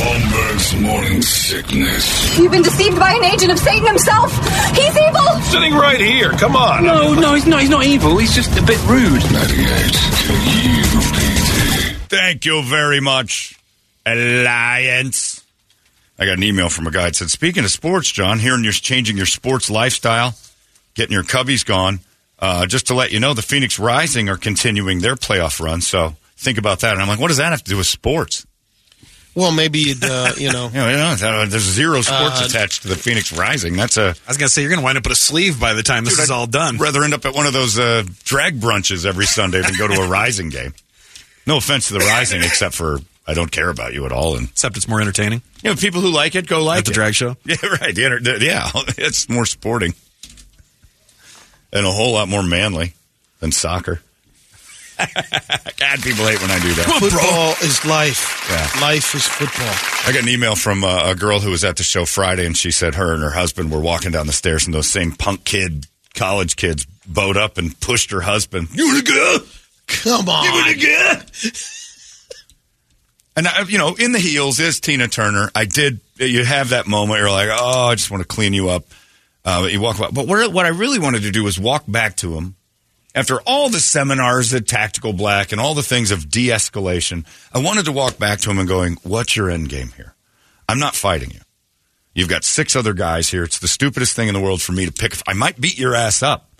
Holmberg's morning sickness. You've been deceived by an agent of Satan himself. He's evil. Sitting right here. Come on. No, no, he's not. He's not evil. He's just a bit rude. 98 KUPD. Thank you very much, Alliance. I got an email from a guy that said, Speaking of sports, John, hearing you're changing your sports lifestyle, getting your cubbies gone, uh, just to let you know, the Phoenix Rising are continuing their playoff run. So think about that. And I'm like, what does that have to do with sports? Well, maybe you'd, uh, you know. You know, you know, there's zero sports Uh, attached to the Phoenix Rising. That's a. I was gonna say you're gonna wind up with a sleeve by the time this Dude, is I'd all done. Rather end up at one of those uh, drag brunches every Sunday than go to a [laughs] Rising game. No offense to the Rising, except for I don't care about you at all. And Except it's more entertaining you know, people who like it go like at the it. drag show. [laughs] Yeah, right. The inter- the- yeah, [laughs] it's more sporting and a whole lot more manly than soccer. [laughs] God, people hate when I do that. Football is life. Yeah. Life is football. I got an email from uh, a girl who was at the show Friday, and she said her and her husband were walking down the stairs, and those same punk kid college kids bowed up and pushed her husband. You want to go? Come on. You want to go? And I, you know, in the heels is Tina Turner. I did. You have that moment. You're like, oh, I just want to clean you up. Uh, you walk about. But what, what I really wanted to do was walk back to him after all the seminars at Tactical Black and all the things of de-escalation. I wanted to walk back to him and going, "What's your end game here? I'm not fighting you. You've got six other guys here. It's the stupidest thing in the world for me to pick. I might beat your ass up,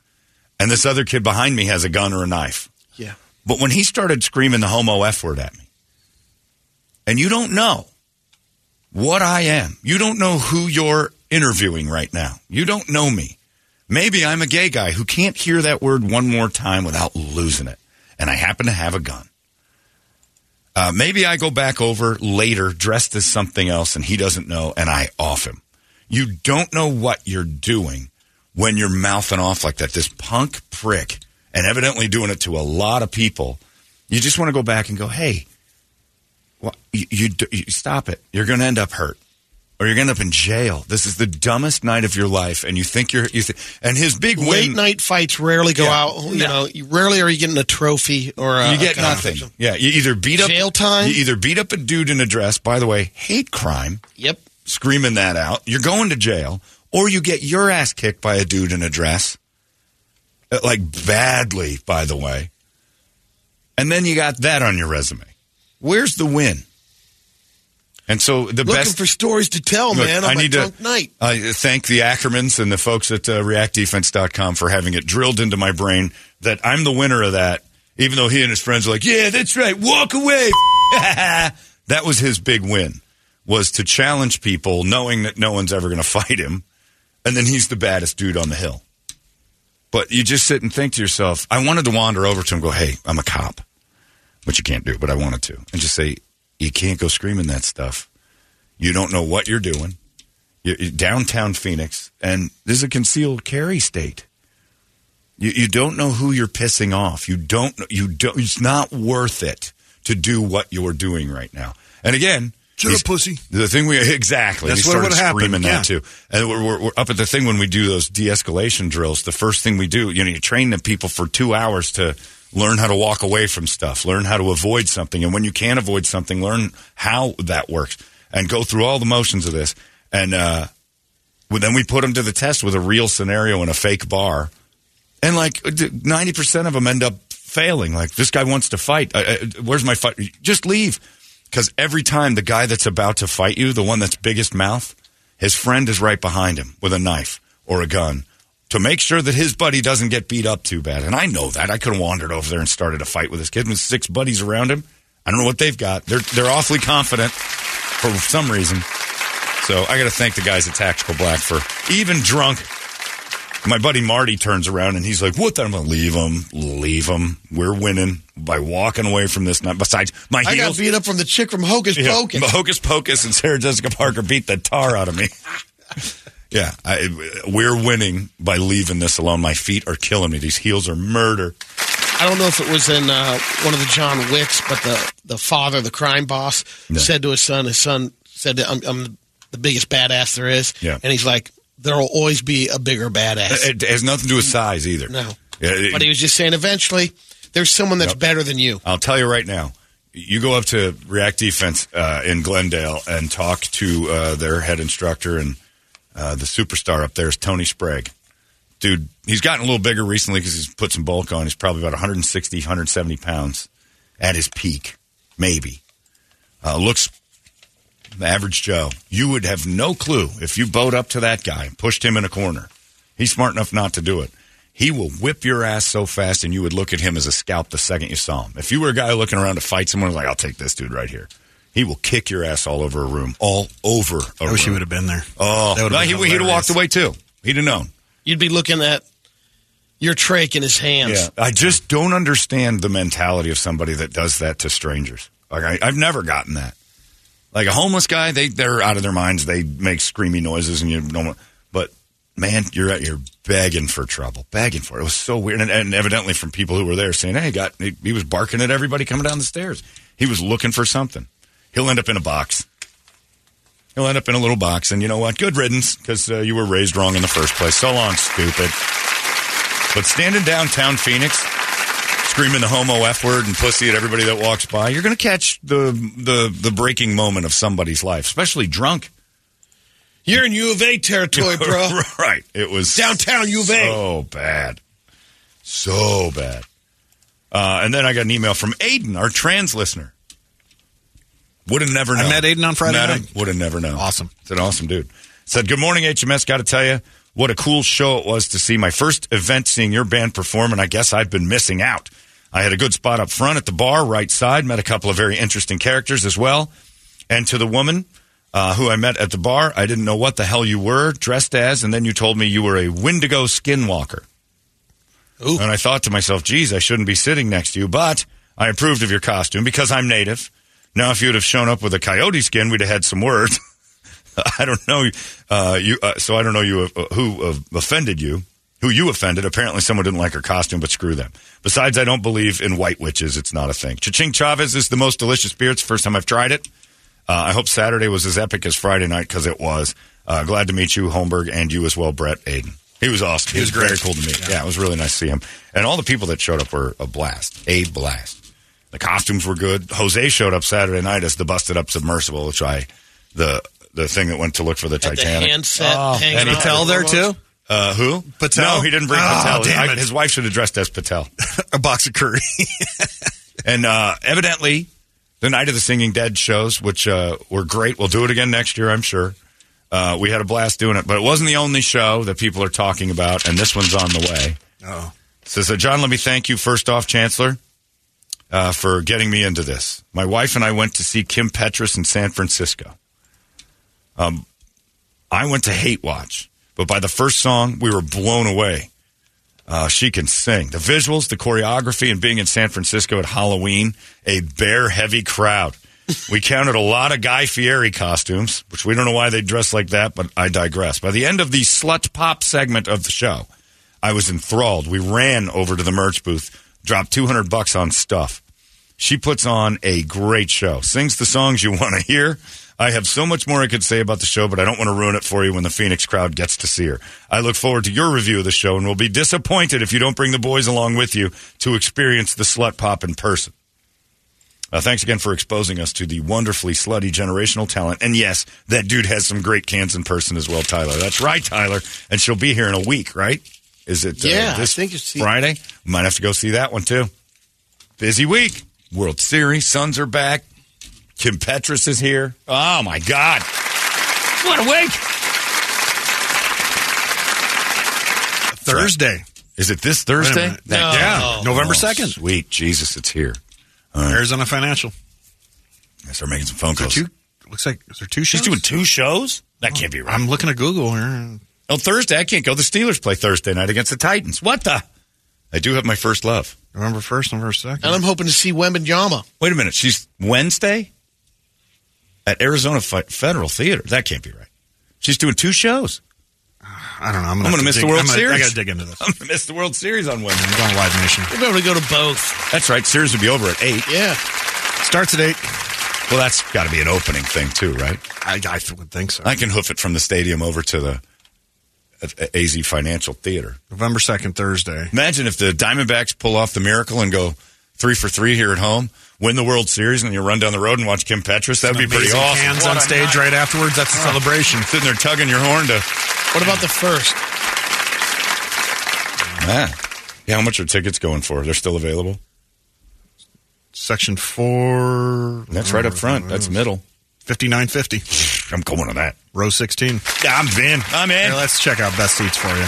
and this other kid behind me has a gun or a knife. Yeah. But when he started screaming the homo f word at me, and you don't know what I am, you don't know who you're interviewing right now, you don't know me. Maybe I'm a gay guy who can't hear that word one more time without losing it, and I happen to have a gun. Uh, maybe I go back over later dressed as something else and he doesn't know and I off him. You don't know what you're doing when you're mouthing off like that. This punk prick and evidently doing it to a lot of people. You just want to go back and go, hey, well, you, you, you stop it. You're going to end up hurt. Or you're going to end up in jail. This is the dumbest night of your life, and you think you're. You th- and his big Late night fights rarely go Yeah. out. You No. know, you- rarely are you getting a trophy or a, you get a nothing. Yeah, you either beat up Jail time? You either beat up a dude in a dress. By the way, hate crime. Yep. Screaming that out, you're going to jail, or you get your ass kicked by a dude in a dress, Uh, like badly. By the way, and then you got that on your resume. Where's the win? And so the best Looking best for stories to tell, Look, man. On I need drunk to night. I thank the Ackermans and the folks at uh, reactdefense.com for having it drilled into my brain that I'm the winner of that, even though he and his friends are like, yeah, that's right, walk away. [laughs] that was his big win, was to challenge people knowing that no one's ever going to fight him, and then he's the baddest dude on the hill. But you just sit and think to yourself, I wanted to wander over to him and go, hey, I'm a cop, which you can't do, but I wanted to, and just say, you can't go screaming that stuff. You don't know what you're doing. You're, you're downtown Phoenix, and this is a concealed carry state. You, you don't know who you're pissing off. You don't. know- You don't. It's not worth it to do what you're doing right now. And again, Shut up, pussy. The thing we [laughs] exactly. That's what would happen, screaming yeah. that too. And we're, we're, we're up at the thing when we do those de-escalation drills. The first thing we do, you know, you train the people for two hours to learn how to walk away from stuff, learn how to avoid something, and when you can't avoid something, learn how that works, and go through all the motions of this. And uh, well, then we put them to the test with a real scenario in a fake bar, and like ninety percent of them end up failing. Like this guy wants to fight. Uh, where's my fight? Just leave. Because every time the guy that's about to fight you, the one that's biggest mouth, his friend is right behind him with a knife or a gun to make sure that his buddy doesn't get beat up too bad. And I know that. I could have wandered over there and started a fight with this kid with six buddies around him. I don't know what they've got. They're they're awfully confident for some reason. So I got to thank the guys at Tactical Black for even drunk. My buddy Marty turns around and he's like, "What? the- I'm gonna leave him. Leave him. We're winning by walking away from this night." Besides, my I got heels. beat up from the chick from Hocus Yeah, Pocus. Hocus Pocus and Sarah Jessica Parker beat the tar out of me. [laughs] yeah, I, we're winning by leaving this alone. My feet are killing me. These heels are murder. I don't know if it was in uh, one of the John Wicks, but the, the father, the crime boss, said to his son, his son said, I'm, I'm the biggest badass there is. Yeah. And he's like, there will always be a bigger badass. It, it has nothing to do with size either. no. It- But he was just saying, eventually, there's someone that's better than you. I'll tell you right now. You go up to React Defense uh, in Glendale and talk to uh, their head instructor and uh, the superstar up there is Tony Sprague. Dude, he's gotten a little bigger recently because he's put some bulk on. He's probably about 160, 170 pounds at his peak, maybe. Uh, looks average Joe. You would have no clue if you bowed up to that guy and pushed him in a corner. He's smart enough not to do it. He will whip your ass so fast, and you would look at him as a scalp the second you saw him. If you were a guy looking around to fight someone, like I'll take this dude right here. He will kick your ass all over a room, all over a I wish he would have been there. Oh, That no, been he, he'd have walked away too. He'd have known. You'd be looking at your trach in his hands. I just don't understand the mentality of somebody that does that to strangers. Like I, I've never gotten that. Like a homeless guy, they they're out of their minds. They make screamy noises, and you don't. But man, you're you're begging for trouble, begging for it. It was so weird, and, and evidently from people who were there saying, "Hey, got he, he was barking at everybody coming down the stairs. He was looking for something. He'll end up in a box. He'll end up in a little box, and you know what? Good riddance, because uh, you were raised wrong in the first place. So long, stupid." But standing downtown Phoenix, screaming the homo f word and pussy at everybody that walks by, you're going to catch the the the breaking moment of somebody's life, especially drunk. You're in U of A territory, [laughs] bro. right. It was Downtown U of A. So bad. So bad. Uh, and then I got an email from Aiden, our trans listener. Would have never I known. met Aiden on Friday night. Would have never known. Awesome. It's an awesome dude. Said, Good morning, HMS. Got to tell you, what a cool show it was to see my first event seeing your band perform, and I guess I've been missing out. I had a good spot up front at the bar, right side, met a couple of very interesting characters as well. And to the woman uh, who I met at the bar, I didn't know what the hell you were dressed as, and then you told me you were a Wendigo skinwalker. Ooh. And I thought to myself, geez, I shouldn't be sitting next to you, but I approved of your costume because I'm native. Now, if you'd have shown up with a coyote skin, we'd have had some words. [laughs] I don't know uh, you, uh, so I don't know you uh, who uh, offended you, who you offended. Apparently, someone didn't like her costume, but screw them. Besides, I don't believe in white witches. It's not a thing. Chaching Chavez is the most delicious beer. It's the first time I've tried it. Uh, I hope Saturday was as epic as Friday night because it was. Uh, glad to meet you, Holmberg, and you as well, Brett Aiden. He was awesome. He, was very great. cool to meet. Yeah. it was really nice to see him. And all the people that showed up were a blast. A blast. The costumes were good. Jose showed up Saturday night as the busted up submersible, which I the the thing that went to look for the Had the Titanic. handset Oh, and out. Patel there too? Uh, who? Patel? No, he didn't bring Oh, Patel. damn I- it. his wife should have dressed as Patel. [laughs] A box of curry. [laughs] And uh, evidently, the Night of the Singing Dead shows, which uh, were great. We'll do it again next year, I'm sure. Uh, we had a blast doing it, but it wasn't the only show that people are talking about, and this one's on the way. oh. Says, uh, John, let me thank you first off, Chancellor, uh, for getting me into this. My wife and I went to see Kim Petras in San Francisco. Um, I went to Hate Watch, but by the first song, we were blown away. Uh, she can sing. The visuals, the choreography, and being in San Francisco at Halloween, a bear heavy crowd. We counted a lot of Guy Fieri costumes, which we don't know why they dress like that, but I digress. By the end of the slut pop segment of the show, I was enthralled. We ran over to the merch booth, dropped 200 bucks on stuff. She puts on a great show, sings the songs you want to hear. I have so much more I could say about the show, but I don't want to ruin it for you when the Phoenix crowd gets to see her. I look forward to your review of the show and will be disappointed if you don't bring the boys along with you to experience the slut pop in person. Uh, thanks again for exposing us to the wonderfully slutty generational talent. And yes, that dude has some great cans in person as well, Tyler. That's right, Tyler. And she'll be here in a week, right? Is it uh, Yeah, I think it's the- Friday? Might have to go see that one too. Busy week. World Series. Suns are back. Kim Petras is here. Oh, my God. What a week. Thursday. Is it this Thursday? No. Yeah. November Oh, 2nd. Sweet. Jesus, it's here. Arizona Financial. I start making some phone calls. two? Looks like is there two shows? She's doing two shows? That can't be right. I'm looking at Google here. Oh, Thursday. I can't go. The Steelers play Thursday night against the Titans. What the? I do have my first love. November first, November second. And I'm hoping to see Wembanyama. Wait a minute. She's Wednesday at Arizona Fi- Federal Theater. That can't be right. She's doing two shows. I don't know. I'm I'm gonna, going to have miss dig- the World I'm gonna- Series. I got to dig into this. [laughs] I'm going to miss the World Series on Wednesday. I'm going Live Nation. We'll be able to go to both. That's right. Series will be over at 8. Yeah. Starts at eight. Well, that's got to be an opening thing, too, right? I, I would think so. I can hoof it from the stadium over to the AZ Financial Theater. November second, Thursday. Imagine if the Diamondbacks pull off the miracle and go three for three here at home, win the World Series, and you run down the road and watch Kim Petras. That would be pretty awesome. Hands What on stage night. right afterwards. That's a celebration. Sitting there tugging your horn to. What about the first? Man. Yeah, how much are tickets going for? They're still available? Section four. That's right up front. That's uh, middle. Fifty nine fifty. I'm going to that. Row sixteen. Yeah, I'm in. I'm in. Here, let's check out best seats for you.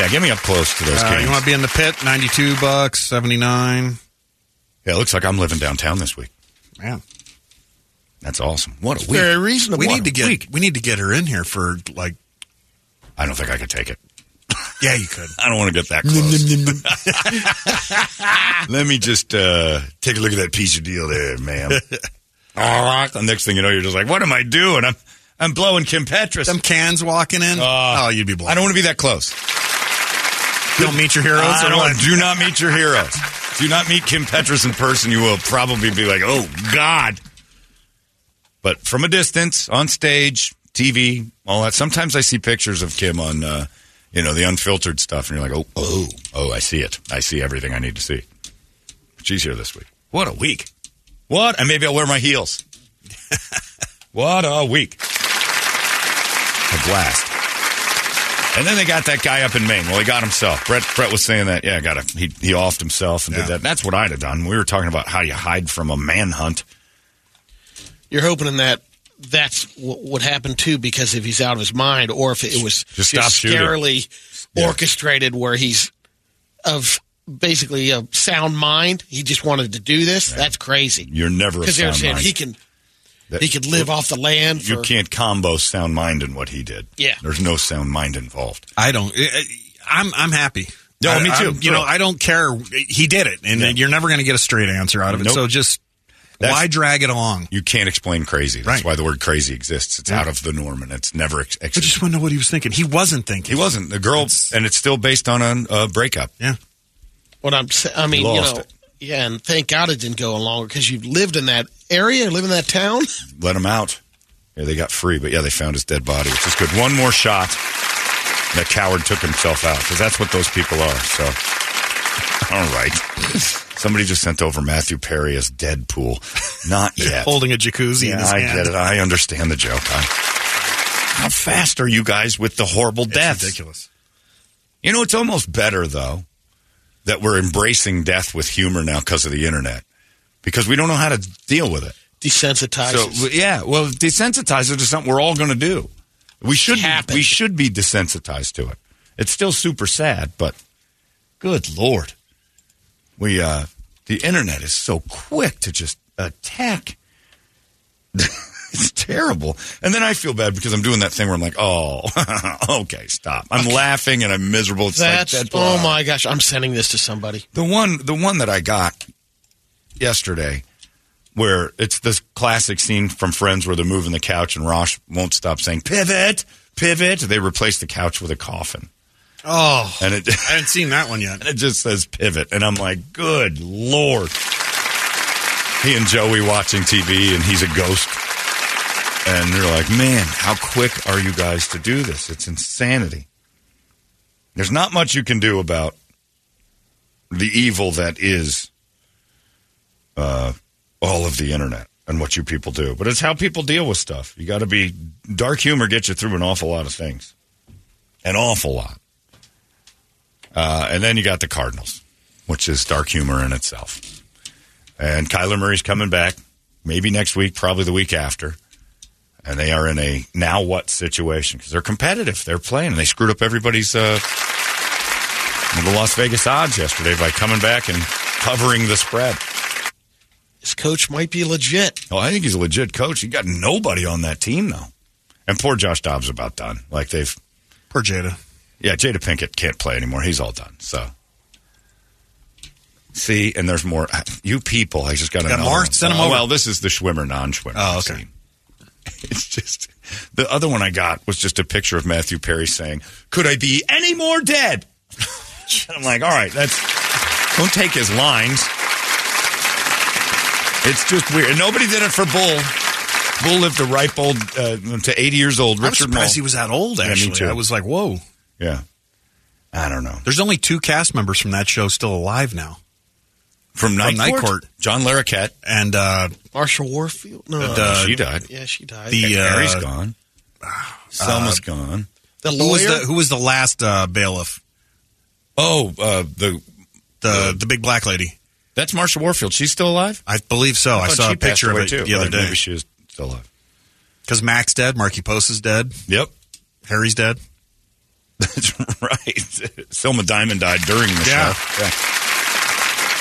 Yeah, get me up close to those Uh, games. you want to be in the pit? Ninety two bucks, seventy nine. yeah, it looks like I'm living downtown this week. Man, That's awesome. What a week. Very reasonable. we need to get week. we need to get her in here for like. I don't think I could take it. [laughs] Yeah, you could. [laughs] I don't want to get that close. [laughs] Let me just uh, take a look at that piece of deal there, ma'am. The next thing you know, you're just like, what am I doing? I'm I'm blowing Kim Petras. Some cans walking in. Uh, oh, you'd be blown. I don't want to be that close. don't meet your heroes. I don't- what? do not meet your heroes. Do not meet Kim Petras in person. You will probably be like, oh, God. But from a distance, on stage, TV, all that. Sometimes I see pictures of Kim on uh, You know, the unfiltered stuff, and you're like, oh, oh, oh, I see it. I see everything I need to see. She's here this week. What a week. What? And maybe I'll wear my heels. [laughs] what a week. A blast. And then they got that guy up in Maine. Well, he got himself. Brett Brett was saying that, yeah, got a, he, he offed himself and Yeah. did that. That's what I'd have done. We were talking about how you hide from a manhunt. You're hoping that that's what would happen too, because if he's out of his mind, or if it was Just shooting. scarily Yeah. orchestrated, where he's of basically a sound mind, he just wanted to do this. That's crazy. You're never a Because they're sound saying mind. he can That- he could live off the land. You can't combo sound mind and what he did. Yeah. There's no sound mind involved. I don't. I- I- I'm I'm happy. No, I- me too. I'm- you know, I don't care. He did it, and Yeah. you're never going to get a straight answer out of it. Nope. So just That's- why drag it along? You can't explain crazy. That's Right. why the word crazy exists. It's Yeah. out of the norm and it's never ex- I just want to know what he was thinking. He wasn't thinking. He wasn't. The girl, and it's still based on a, a breakup. Yeah. What I'm saying, I mean, you lost know, it. yeah, and thank God it didn't go on longer because you've lived in that area, live in that town. [laughs] Let him out. Yeah, they got free, but yeah, they found his dead body, which is good. One more shot. That coward took himself out because that's what those people are. So, [laughs] all right. Somebody just sent over Matthew Perry as Deadpool. Not [laughs] yet. Holding a jacuzzi in Yeah, I hand. get it. I understand the joke. I, how fast are you guys with the horrible It's deaths? ridiculous. You know, it's almost better though that we're embracing death with humor now because of the internet, because we don't know how to deal with it. Desensitized. So yeah, well, desensitize it to something we're all going to do. We should happened. we should be desensitized to it. It's still super sad, but good lord, we uh, the internet is so quick to just attack. [laughs] it's terrible, and then I feel bad because I'm doing that thing where I'm like, oh, [laughs] okay, stop. I'm laughing and I'm miserable. It's That's like oh Deadpool. my gosh! I'm sending this to somebody. The one, the one that I got yesterday, where it's this classic scene from Friends where they're moving the couch and Ross won't stop saying "pivot, pivot." They replace the couch with a coffin, Oh, and it [laughs] I haven't seen that one yet. and it just says "pivot," and I'm like, "Good lord!" He and Joey watching TV, and he's a ghost, and they're like, "Man, how quick are you guys to do this? It's insanity." There's not much you can do about the evil that is uh, all of the internet and what you people do. But it's how people deal with stuff. You got to be dark humor gets you through an awful lot of things, an awful lot. Uh, and then you got the Cardinals, which is dark humor in itself. And Kyler Murray's coming back, maybe next week, probably the week after. And they are in a now what situation because they're competitive. They're playing. And they screwed up everybody's uh, the Las Vegas odds yesterday by coming back and covering the spread. This coach might be legit. Oh, I think he's a legit coach. He got nobody on that team though. And poor Josh Dobbs about done. Like they've Poor Jada. Yeah, Jada Pinkett can't play anymore. He's all done. So see, and there's more. You people, I just got, another more? one. Send 'em Uh, over. Well, this is the Schwimmer non-Schwimmer. Oh, okay. scene. [laughs] It's just the other one I got was just a picture of Matthew Perry saying, "Could I be any more dead?" [laughs] I'm like, all right, that's don't take his lines. It's just weird. And nobody did it for Bull. Bull lived a ripe old uh, to 80 years old. I was Richard surprised Moll. he was that old. Yeah, Actually, too. I was like, whoa. Yeah, I don't know. There's only two cast members from that show still alive now, From Night, Night Court? Court. John Larroquette. and uh, Marsha Warfield. No, And, uh, she died. yeah, she died. the uh, Harry's gone. [sighs] Selma's gone. the who was lawyer. the who was the last uh, bailiff? Oh, uh, the The the big black lady. that's Marsha Warfield. She's still alive. I believe so. I, thought saw a picture of passed it away, the other Right, day. Maybe she is still alive. Because Mac's dead, Markie Post is dead, Yep, Harry's dead. [laughs] that's right. Selma Diamond died during the Yeah. show. Yeah.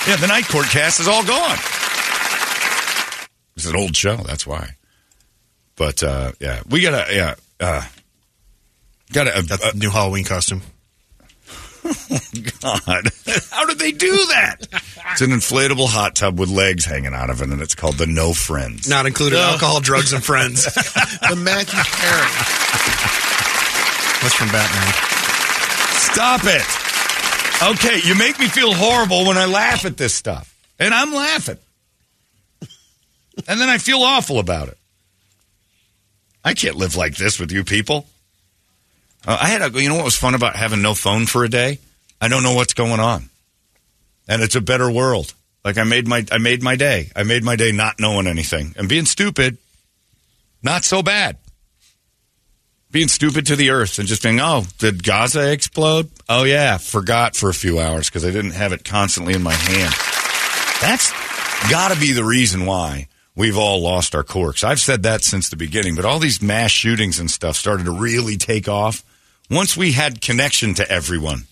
Yeah, the Night Court cast is all gone. It's an old show. That's why. But uh, yeah, we gotta yeah. Uh, gotta uh, That's the new Halloween costume. [laughs] God, how did they do that? It's an inflatable hot tub with legs hanging out of it, and it's called the No Friends. Not included No. alcohol, drugs, and friends. [laughs] the Matthew Perry. That's from Batman. Stop it. Okay, you make me feel horrible when I laugh at this stuff. And I'm laughing. And then I feel awful about it. I can't live like this with you people. Uh, I had a, you know what was fun about having no phone for a day? I don't know what's going on, and it's a better world. Like I made my I made my day. I made my day not knowing anything and being stupid. Not so bad. Being stupid to the earth and just being, oh, did Gaza explode? Oh yeah, forgot for a few hours because I didn't have it constantly in my hand. That's got to be the reason why we've all lost our corks. I've said that since the beginning, but all these mass shootings and stuff started to really take off once we had connection to everyone.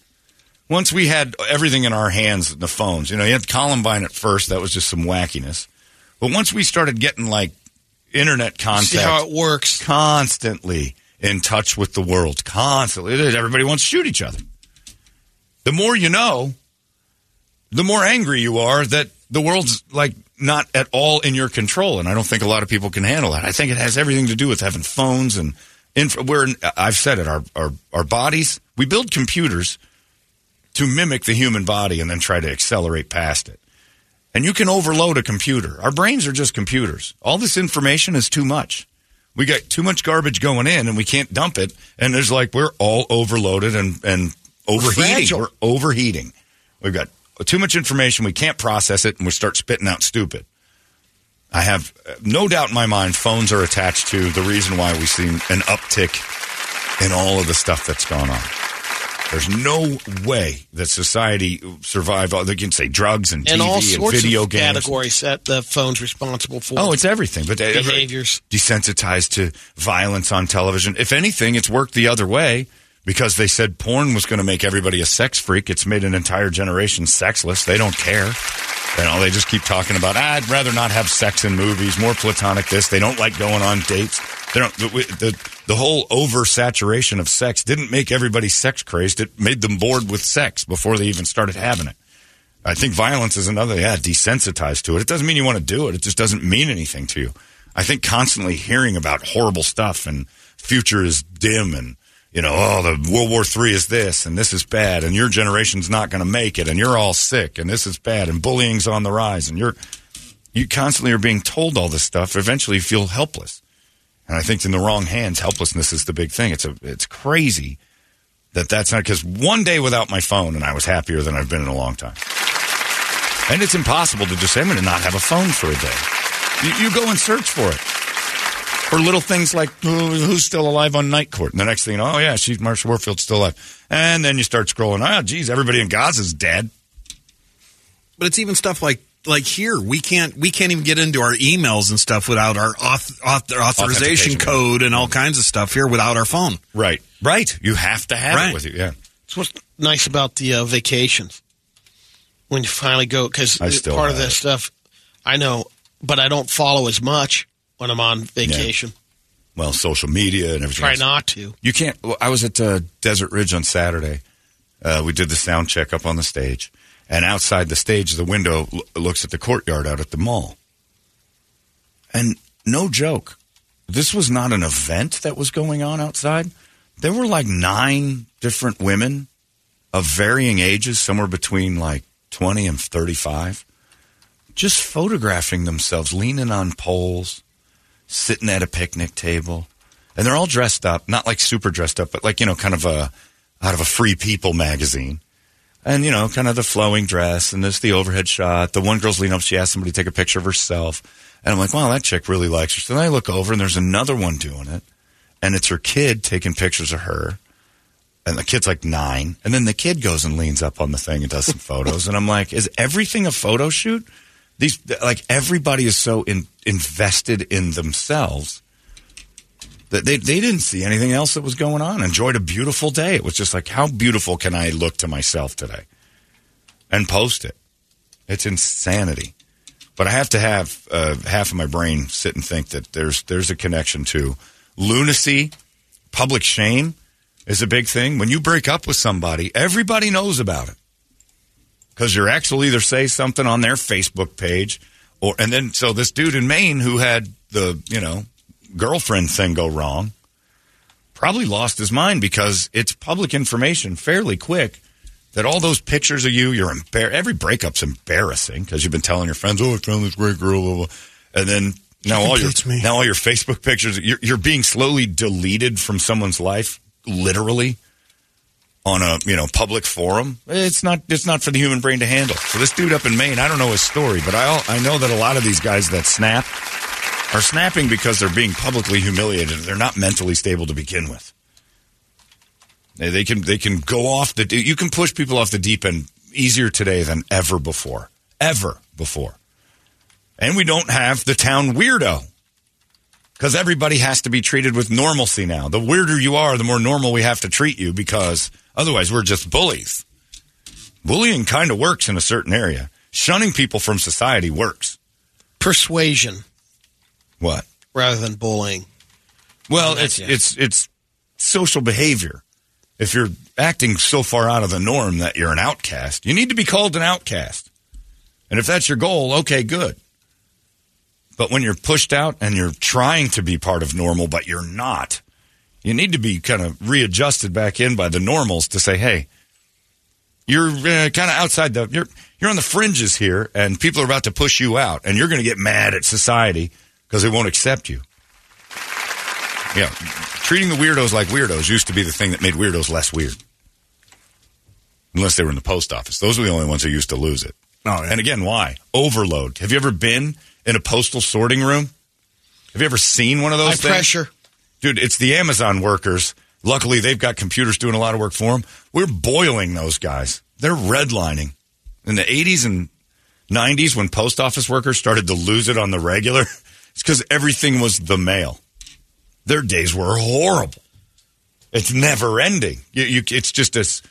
Once we had everything in our hands, the phones. You know, you had Columbine at first, that was just some wackiness. But once we started getting like internet contact, See how it works. constantly in touch with the world, constantly, everybody wants to shoot each other. The more you know, the more angry you are that the world's like not at all in your control. And I don't think a lot of people can handle that. I think it has everything to do with having phones and we're, I've said it, our, our, our bodies, we build computers to mimic the human body and then try to accelerate past it. And you can overload a computer. Our brains are just computers. All this information is too much. We got too much garbage going in and we can't dump it. And there's like, we're all overloaded and, and overheating. fragile. We're overheating. We've got too much information. We can't process it and we start spitting out stupid. I have uh, no doubt in my mind phones are attached to the reason why we've seen an uptick in all of the stuff that's gone on. There's no way that society survived. They can say drugs and TV and and, all sorts video of games. categories that the phone's responsible for. Oh, it's everything. But they- Behaviors. desensitized to violence on television. If anything, it's worked the other way because they said porn was going to make everybody a sex freak. It's made an entire generation sexless. They don't care. You know, they just keep talking about. "Ah, I'd rather not have sex in movies. More platonic. This. They don't like going on dates. They don't. The, the, the whole oversaturation of sex didn't make everybody sex crazed. It made them bored with sex before they even started having it. I think violence is another, yeah, desensitized to it. It doesn't mean you want to do it. It just doesn't mean anything to you. I think constantly hearing about horrible stuff and future is dim and, you know, oh, the World War III is this and this is bad and your generation's not going to make it and you're all sick and this is bad and bullying's on the rise and you're, you constantly are being told all this stuff. Eventually you feel helpless. And I think in the wrong hands, helplessness is the big thing. It's a, it's crazy that that's not because one day without my phone and I was happier than I've been in a long time. And it's impossible to just say, I'm going to not have a phone for a day. You, you go and search for it. For little things like "Oh, who's still alive on night court. And the next thing oh, yeah, she's Marsha Warfield's still alive. And then you start scrolling, oh, geez, everybody in Gaza's dead. But it's even stuff like like here we can't we can't even get into our emails and stuff without our auth, auth, authorization Authentication code and all kinds of stuff here without our phone. Right. Right. You have to have Right. it with you. Yeah. It's what's nice about the uh, vacations when you finally go because part of have this it. stuff I know, but I don't follow as much when I'm on vacation. Well, social media and everything. Try else. not to. You can't. Well, I was at uh, Desert Ridge on Saturday. Uh, we did the sound check up on the stage, and outside the stage, the window l- looks at the courtyard out at the mall. And no joke, this was not an event that was going on outside. There were like nine different women of varying ages, somewhere between like twenty and thirty-five, just photographing themselves, leaning on poles sitting at a picnic table, and they're all dressed up, not like super dressed up, but like you know, kind of a out of a Free People magazine, and you know, kind of the flowing dress, and this the overhead shot. The one girl's leaning up, she asked somebody to take a picture of herself, and I'm like, wow, that chick really likes her. So then I look over, and there's another one doing it, and it's her kid taking pictures of her. And the kid's like nine. And then the kid goes and leans up on the thing and does some photos. And I'm like, is everything a photo shoot? These like everybody is so in, invested in themselves they they didn't see anything else that was going on. Enjoyed a beautiful day. It was just like, how beautiful can I look to myself today? And post it. It's insanity. But I have to have uh, half of my brain sit and think that there's there's a connection to lunacy, public shame is a big thing. When you break up with somebody, everybody knows about it because your ex will either say something on their Facebook page, or and then so this dude in Maine who had the you know girlfriend thing go wrong probably lost his mind because it's public information fairly quick that all those pictures of you, you're embar- every breakup's embarrassing because you've been telling your friends, oh, I found this great girl, blah, blah. and then now all your me. now all your Facebook pictures, you're, you're being slowly deleted from someone's life literally on a you know public forum, it's not it's not for the human brain to handle. So this dude up in Maine, I don't know his story, but I I know that a lot of these guys that snap are snapping because they're being publicly humiliated. They're not mentally stable to begin with. They, can they can go off the you can push people off the deep end easier today than ever before, ever before. And we don't have the town weirdo because everybody has to be treated with normalcy now. The weirder you are, the more normal we have to treat you because otherwise we're just bullies. Bullying kind of works in a certain area. Shunning people from society works. Persuasion What? rather than bullying. Well, it's it. it's it's social behavior. If you're acting so far out of the norm that you're an outcast, you need to be called an outcast. And if that's your goal, okay, good. But when you're pushed out and you're trying to be part of normal, but you're not, you need to be kind of readjusted back in by the normals to say, hey, you're uh, kind of outside the you're you're on the fringes here, and people are about to push you out, and you're going to get mad at society because they won't accept you. Yeah, treating the weirdos like weirdos used to be the thing that made weirdos less weird. Unless they were in the post office, those were the only ones who used to lose it. Oh, yeah. And again, why overload? Have you ever been in a postal sorting room? Have you ever seen one of those High things? pressure. Dude, it's the Amazon workers. Luckily, they've got computers doing a lot of work for them. We're boiling those guys. They're redlining. In the 80s and 90s, when post office workers started to lose it on the regular, [laughs] it's because everything was the mail. Their days were horrible. It's never ending. You, you, it's just this.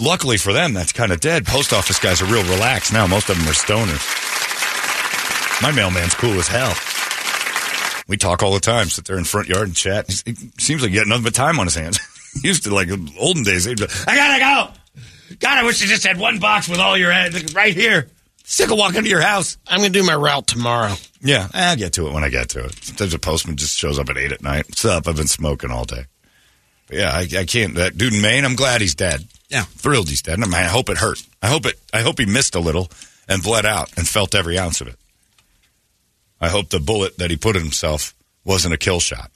Luckily for them, that's kind of dead. Post office guys are real relaxed now. Most of them are stoners. My mailman's cool as hell. We talk all the time, sit there in front yard and chat. It seems like he got nothing but time on his hands. [laughs] Used to like olden days. He'd be, I gotta go. God, I wish you just had one box with all your ads right here. Sick of walking to your house. I'm going to do my route tomorrow. Yeah, I'll get to it when I get to it. Sometimes a postman just shows up at eight at night. What's up? I've been smoking all day. But yeah, I, I can't. That dude in Maine, I'm glad he's dead. Yeah. thrilled he's dead. And I, mean, I hope it hurt. I hope it. I hope he missed a little and bled out and felt every ounce of it. I hope the bullet that he put in himself wasn't a kill shot.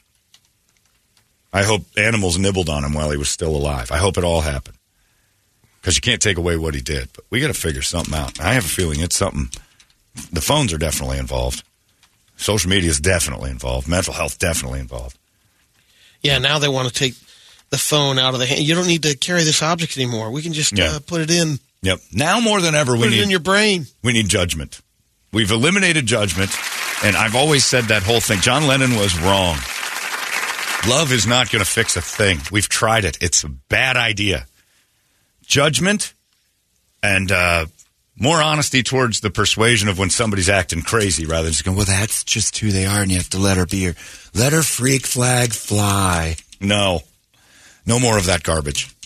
I hope animals nibbled on him while he was still alive. I hope it all happened because you can't take away what he did. But we got to figure something out. I have a feeling it's something. The phones are definitely involved. Social media is definitely involved. Mental health definitely involved. Yeah, now they want to take the phone out of the hand. You don't need to carry this object anymore. We can just Yeah. uh, put it in, Yep. Now more than ever, we put need in your brain. we need judgment. We've eliminated judgment, and I've always said that whole thing. John Lennon was wrong. Love is not going to fix a thing. We've tried it. It's a bad idea. Judgment and uh, more honesty towards the persuasion of when somebody's acting crazy rather than just going, Well, that's just who they are, and you have to let her be her. Let her freak flag fly. no, no more of that garbage.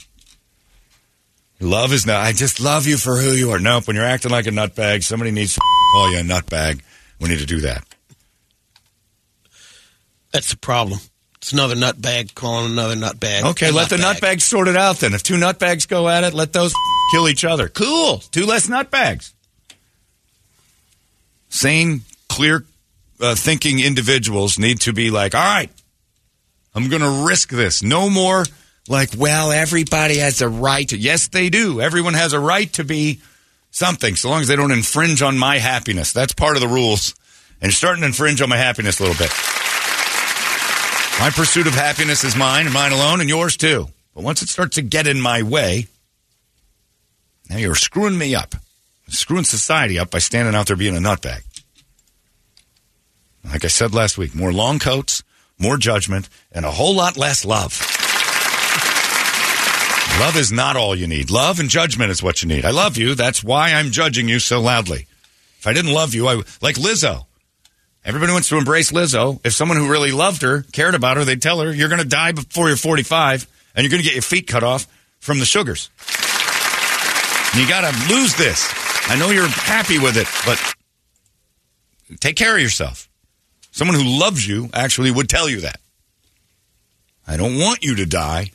Love is not, I just love you for who you are. Nope, when you're acting like a nutbag, somebody needs to [laughs] call you a nutbag. We need to do that. That's the problem. It's another nutbag calling another nutbag. Okay, let the nutbags sort it out then. If two nutbags go at it, let those [laughs] kill each other. Cool. Two less nutbags. Sane, clear uh, thinking individuals need to be like, all right, I'm going to risk this. No more like, well, everybody has a right to. Yes, they do. Everyone has a right to be something, so long as they don't infringe on my happiness. That's part of the rules. And you're starting to infringe on my happiness a little bit. My pursuit of happiness is mine and mine alone and yours too. But once it starts to get in my way, now you're screwing me up. Screwing society up by standing out there being a nutbag. Like I said last week, more long coats, more judgment, and a whole lot less love. Love is not all you need. Love and judgment is what you need. I love you. That's why I'm judging you so loudly. If I didn't love you, I like Lizzo. Everybody wants to embrace Lizzo. If someone who really loved her, cared about her, they'd tell her, you're going to die before you're 45 and you're going to get your feet cut off from the sugars. And you got to lose this. I know you're happy with it, but take care of yourself. Someone who loves you actually would tell you that. I don't want you to die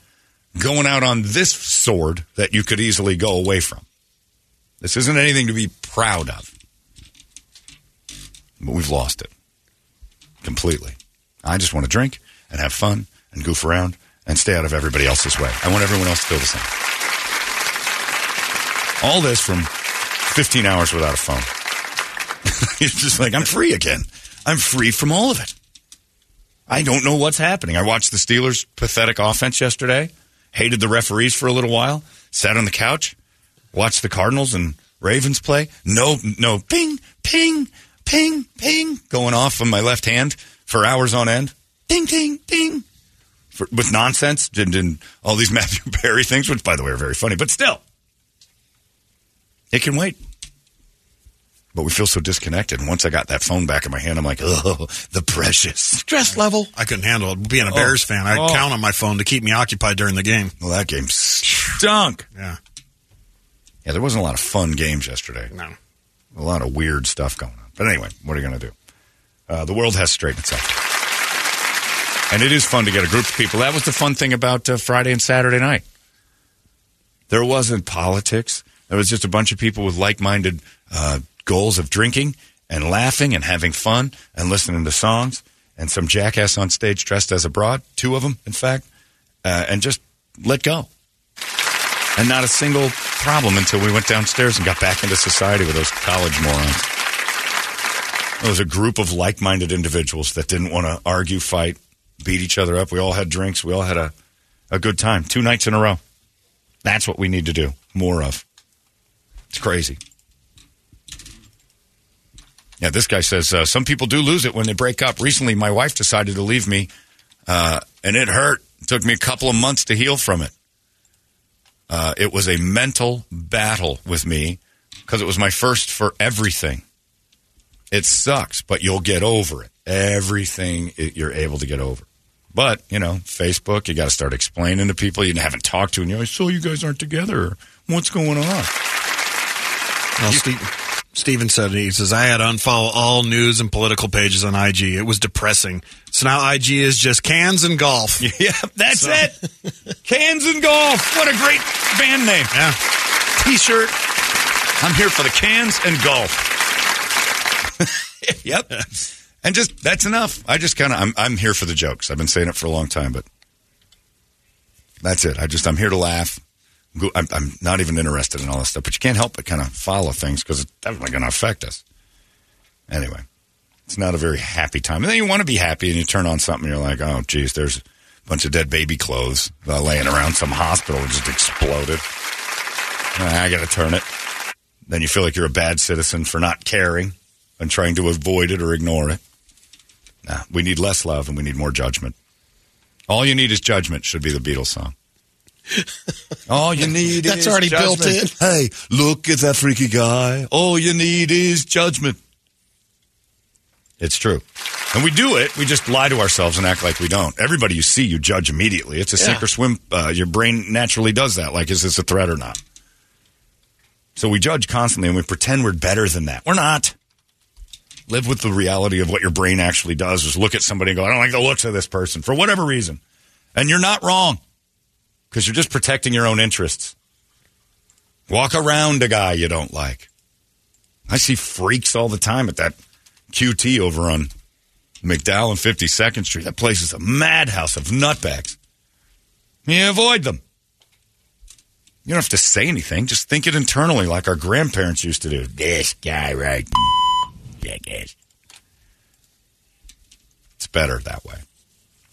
going out on this sword that you could easily go away from. This isn't anything to be proud of. But we've lost it completely. I just want to drink and have fun and goof around and stay out of everybody else's way. I want everyone else to feel the same. All this from 15 hours without a phone. [laughs] it's just like, I'm free again. I'm free from all of it. I don't know what's happening. I watched the Steelers' pathetic offense yesterday, hated the referees for a little while, sat on the couch, watched the Cardinals and Ravens play. No, no, ping, ping, ping, ping, going off on my left hand for hours on end. Ding, ding, ding. For, with nonsense and, and all these [laughs] Matthew Perry things, which, by the way, are very funny, but still. It can wait. But we feel so disconnected. And once I got that phone back in my hand, I'm like, oh, [laughs] the precious. Stress level. I couldn't handle it. Being a Oh. Bears fan, I Oh. count on my phone to keep me occupied during the game. Well, that game stunk. Yeah. Yeah, there wasn't a lot of fun games yesterday. No. A lot of weird stuff going on. But anyway, what are you going to do? Uh, the world has straightened itself. And it is fun to get a group of people. That was the fun thing about uh, Friday and Saturday night. There wasn't politics. There was just a bunch of people with like minded uh, goals of drinking and laughing and having fun and listening to songs. And some jackass on stage dressed as a broad, two of them, in fact, uh, and just let go. And not a single problem until we went downstairs and got back into society with those college morons. It was a group of like minded individuals that didn't want to argue, fight, beat each other up. We all had drinks. We all had a, a good time. Two nights in a row. That's what we need to do more of. It's crazy. Yeah, this guy says uh, some people do lose it when they break up. Recently, my wife decided to leave me, uh, and it hurt. It took me a couple of months to heal from it. Uh, it was a mental battle with me because it was my first for everything. It sucks, but you'll get over it. Everything you're able to get over. But, you know, Facebook, you got to start explaining to people you haven't talked to, and you know, I saw you guys aren't together. What's going on? Well, Steve, Steven said he says I had to unfollow all news and political pages on IG. It was depressing. So now IG is just cans and golf. [laughs] Yeah, that's it. Cans and golf. What a great band name. Yeah. T-shirt. I'm here for the cans and golf. [laughs] yep. And just that's enough. I just kind of I'm I'm here for the jokes. I've been saying it for a long time, but that's it. I just I'm here to laugh. I'm, I'm not even interested in all this stuff, but you can't help but kind of follow things because it's definitely going to affect us. Anyway, it's not a very happy time. And then you want to be happy, and you turn on something, and you're like, oh, geez, there's a bunch of dead baby clothes uh, laying around some hospital just exploded. I got to turn it. Then you feel like you're a bad citizen for not caring and trying to avoid it or ignore it. Nah, we need less love and we need more judgment. All you need is judgment, should be the Beatles song. [laughs] All you need is judgment. That's already built in. Hey, look at that freaky guy. All you need is judgment. It's true. And we do it. We just lie to ourselves and act like we don't. Everybody you see, you judge immediately. It's a Yeah. sink or swim. Uh, your brain naturally does that. Like, is this a threat or not? So we judge constantly and we pretend we're better than that. We're not. Live with the reality of what your brain actually does is look at somebody and go, I don't like the looks of this person for whatever reason. And you're not wrong because you're just protecting your own interests. Walk around a guy you don't like. I see freaks all the time at that QT over on McDowell and 52nd Street. That place is a madhouse of nutbags. You avoid them. You don't have to say anything. Just think it internally like our grandparents used to do. This guy right jackass. It's better that way.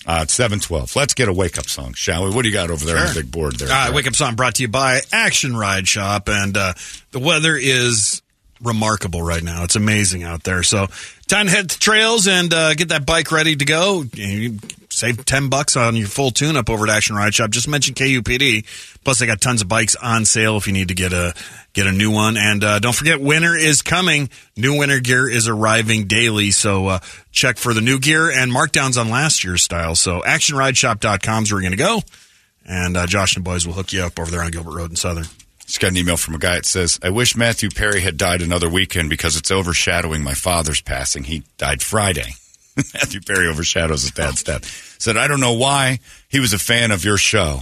Uh, it's 712. Let's get a wake up song, shall we? What do you got over there on the big board there? Uh, Wake Up Song brought to you by Action Ride Shop. And uh, the weather is remarkable right now. It's amazing out there. So, time to head to trails and uh, get that bike ready to go. You save 10 bucks on your full tune up over at Action Ride Shop. Just mention KUPD. Plus, they got tons of bikes on sale if you need to get a get a new one. And uh, don't forget, winter is coming. New winter gear is arriving daily. So, uh, check for the new gear and markdowns on last year's style. So, actionrideshop.com is where you're going to go. And uh, Josh and the boys will hook you up over there on Gilbert Road in Southern. Just got an email from a guy that says, I wish Matthew Perry had died another weekend because it's overshadowing my father's passing. He died Friday. [laughs] Matthew Perry overshadows his dad's death. Said, I don't know why he was a fan of your show,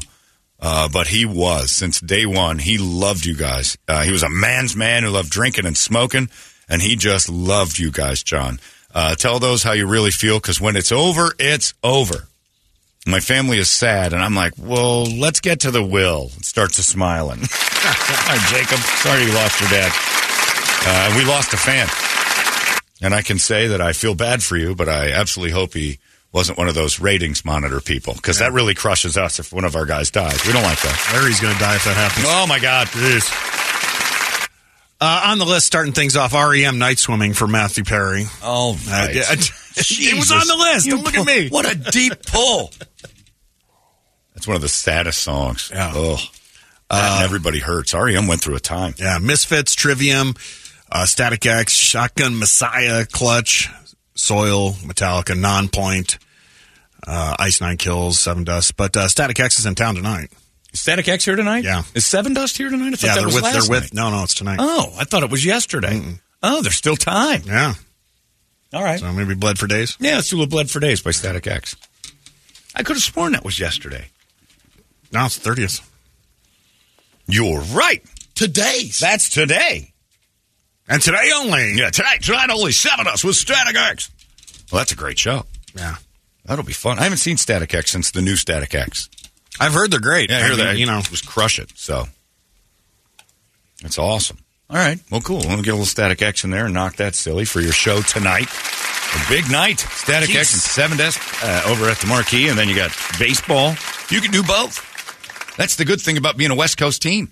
uh, but he was. Since day one, he loved you guys. Uh, he was a man's man who loved drinking and smoking, and he just loved you guys, John. Uh, tell those how you really feel because when it's over, it's over. My family is sad, and I'm like, well, let's get to the will. It starts a smiling. [laughs] Hi, Jacob. Sorry you lost your dad. Uh, we lost a fan. And I can say that I feel bad for you, but I absolutely hope he wasn't one of those ratings monitor people because that really crushes us if one of our guys dies. We don't like that. Larry's going to die if that happens. Oh, my God. Uh, on the list, starting things off, REM night swimming for Matthew Perry. Oh, Uh, right. yeah, [laughs] it was on the list. Don't look at me. What a deep pull. That's one of the saddest songs. Yeah. Oh. That and everybody hurts. REM went through a time. Yeah, Misfits, Trivium, uh, Static X, Shotgun Messiah, Clutch, Soil, Metallica, Nonpoint, uh, Ice Nine Kills, Sevendust. But uh, Static X is in town tonight. Is Static X here tonight? Yeah. Is Sevendust here tonight? I thought Yeah, they're with. They're with. night. No, no, it's tonight. Oh, I thought it was yesterday. Oh, there's still time. Yeah. All right. So maybe Bled for Days. Yeah, let's do a Blood for Days by Static X. I could have sworn that was yesterday. No, it's the thirtieth. You're right. Today's. That's today. And today only. Yeah, tonight, tonight only Sevendust with Static X. Well, that's a great show. Yeah. That'll be fun. I haven't seen Static X since the new Static X. I've heard they're great. Yeah, I I hear that. You know, just crush it. So that's awesome. All right. Well, cool. We'll get a little Static X in there and knock that silly for your show tonight. A big night. Static X and Sevendust uh, over at the Marquee, and then you got baseball. You can do both. That's the good thing about being a West Coast team.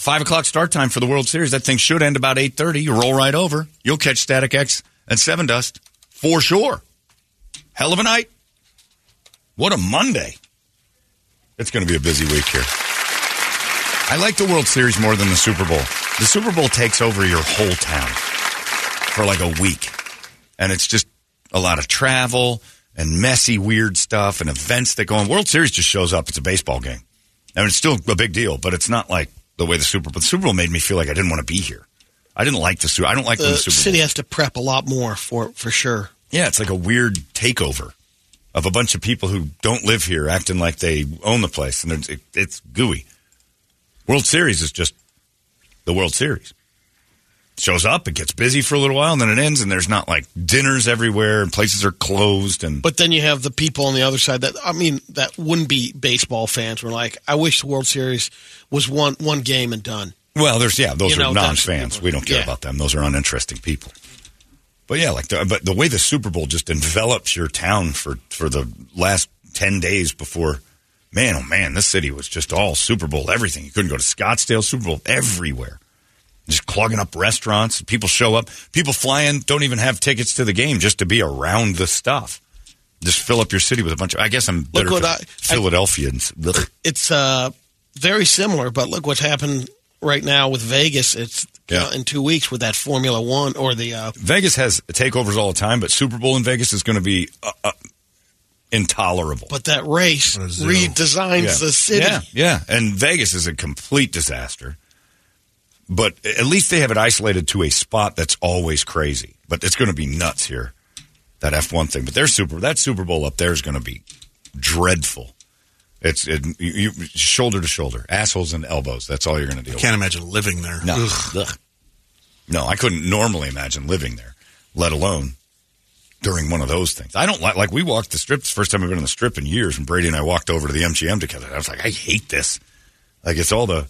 Five o'clock start time for the World Series. That thing should end about eight thirty. You roll right over. You'll catch Static X and Sevendust for sure. Hell of a night. What a Monday. It's going to be a busy week here. I like the World Series more than the Super Bowl. The Super Bowl takes over your whole town for like a week. And it's just a lot of travel and messy, weird stuff and events that go on. World Series just shows up. It's a baseball game. I mean, it's still a big deal, but it's not like the way the Super Bowl. The Super Bowl made me feel like I didn't want to be here. I didn't like the Super. I don't like the the Super Bowl. city has to prep a lot more for for sure. Yeah, it's like a weird takeover of a bunch of people who don't live here acting like they own the place, and it, it's gooey. World Series is just the World Series. Shows up, it gets busy for a little while, and then it ends, and there's not like dinners everywhere, and places are closed, and But then you have the people on the other side that I mean that wouldn't be baseball fans. Were like, I wish the World Series was one one game and done. well, there's yeah, those You are know, non-fans. We don't care Yeah. about them; those are uninteresting people. But yeah, like the, but the way the Super Bowl just envelops your town for for the last ten days before, man, oh man, this city was just all Super Bowl everything. You couldn't go to Scottsdale, Super Bowl everywhere, just clogging up restaurants. People show up, people fly in, don't even have tickets to the game just to be around the stuff. Just fill up your city with a bunch of. I guess I'm Look bitter what for I- Philadelphians. Ugh. It's uh very similar, but look what's happened right now with Vegas. It's Yeah. know, in two weeks with that Formula One or the uh, Vegas has takeovers all the time, but Super Bowl in Vegas is going to be uh, uh, intolerable. but that race What a zoo. redesigns yeah. the city. Yeah, yeah. And Vegas is a complete disaster. But at least they have it isolated to a spot that's always crazy. But it's going to be nuts here, that F1 thing. But their Super that Super Bowl up there is going to be dreadful. It's it, you, you, shoulder to shoulder, assholes and elbows. That's all you're going to deal with. Can't imagine living there. No. Ugh. Ugh. No, I couldn't normally imagine living there, let alone during one of those things. I don't like, like we walked the strip. It's the first time I've been on the strip in years. And Brady and I walked over to the MGM together. I was like, I hate this. Like it's all the,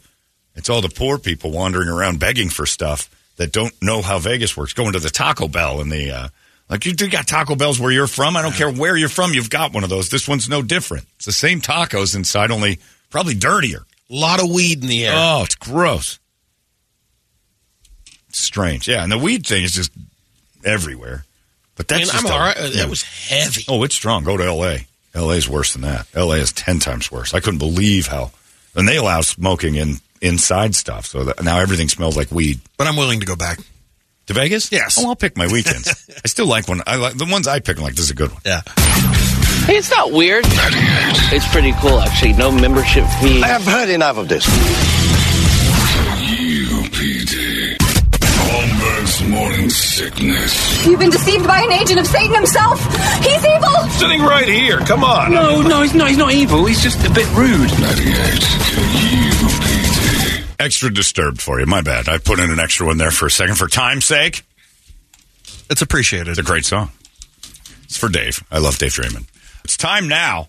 it's all the poor people wandering around begging for stuff that don't know how Vegas works. Going to the Taco Bell and the, uh, like you do got Taco Bells where you're from. I don't care where you're from. You've got one of those. This one's no different. It's the same tacos inside, only probably dirtier. A lot of weed in the air. Oh, it's gross. Strange. Yeah, and the weed thing is just everywhere. But that's just I'm all right. yeah. That was heavy. Oh, it's strong. Go to L.A. L.A. is worse than that. L.A. is ten times worse. I couldn't believe how. And they allow smoking in inside stuff, so that now everything smells like weed. But I'm willing to go back. To Vegas? Yes. Oh, I'll pick my weekends. [laughs] I still like one. I like the ones I pick. I'm like, this is a good one. Yeah. Hey, it's not weird. It's pretty cool, actually. No membership fee. I have heard enough of this. UPD. Holmberg's morning sickness. You've been deceived by an agent of Satan himself. He's evil. Sitting right here. Come on. No, no, he's not. He's not evil. He's just a bit rude. 98 UPD. Extra disturbed for you. My bad. I put in an extra one there for a second for time's sake. It's appreciated. It's a great song. It's for Dave. I love Dave Draiman. It's time now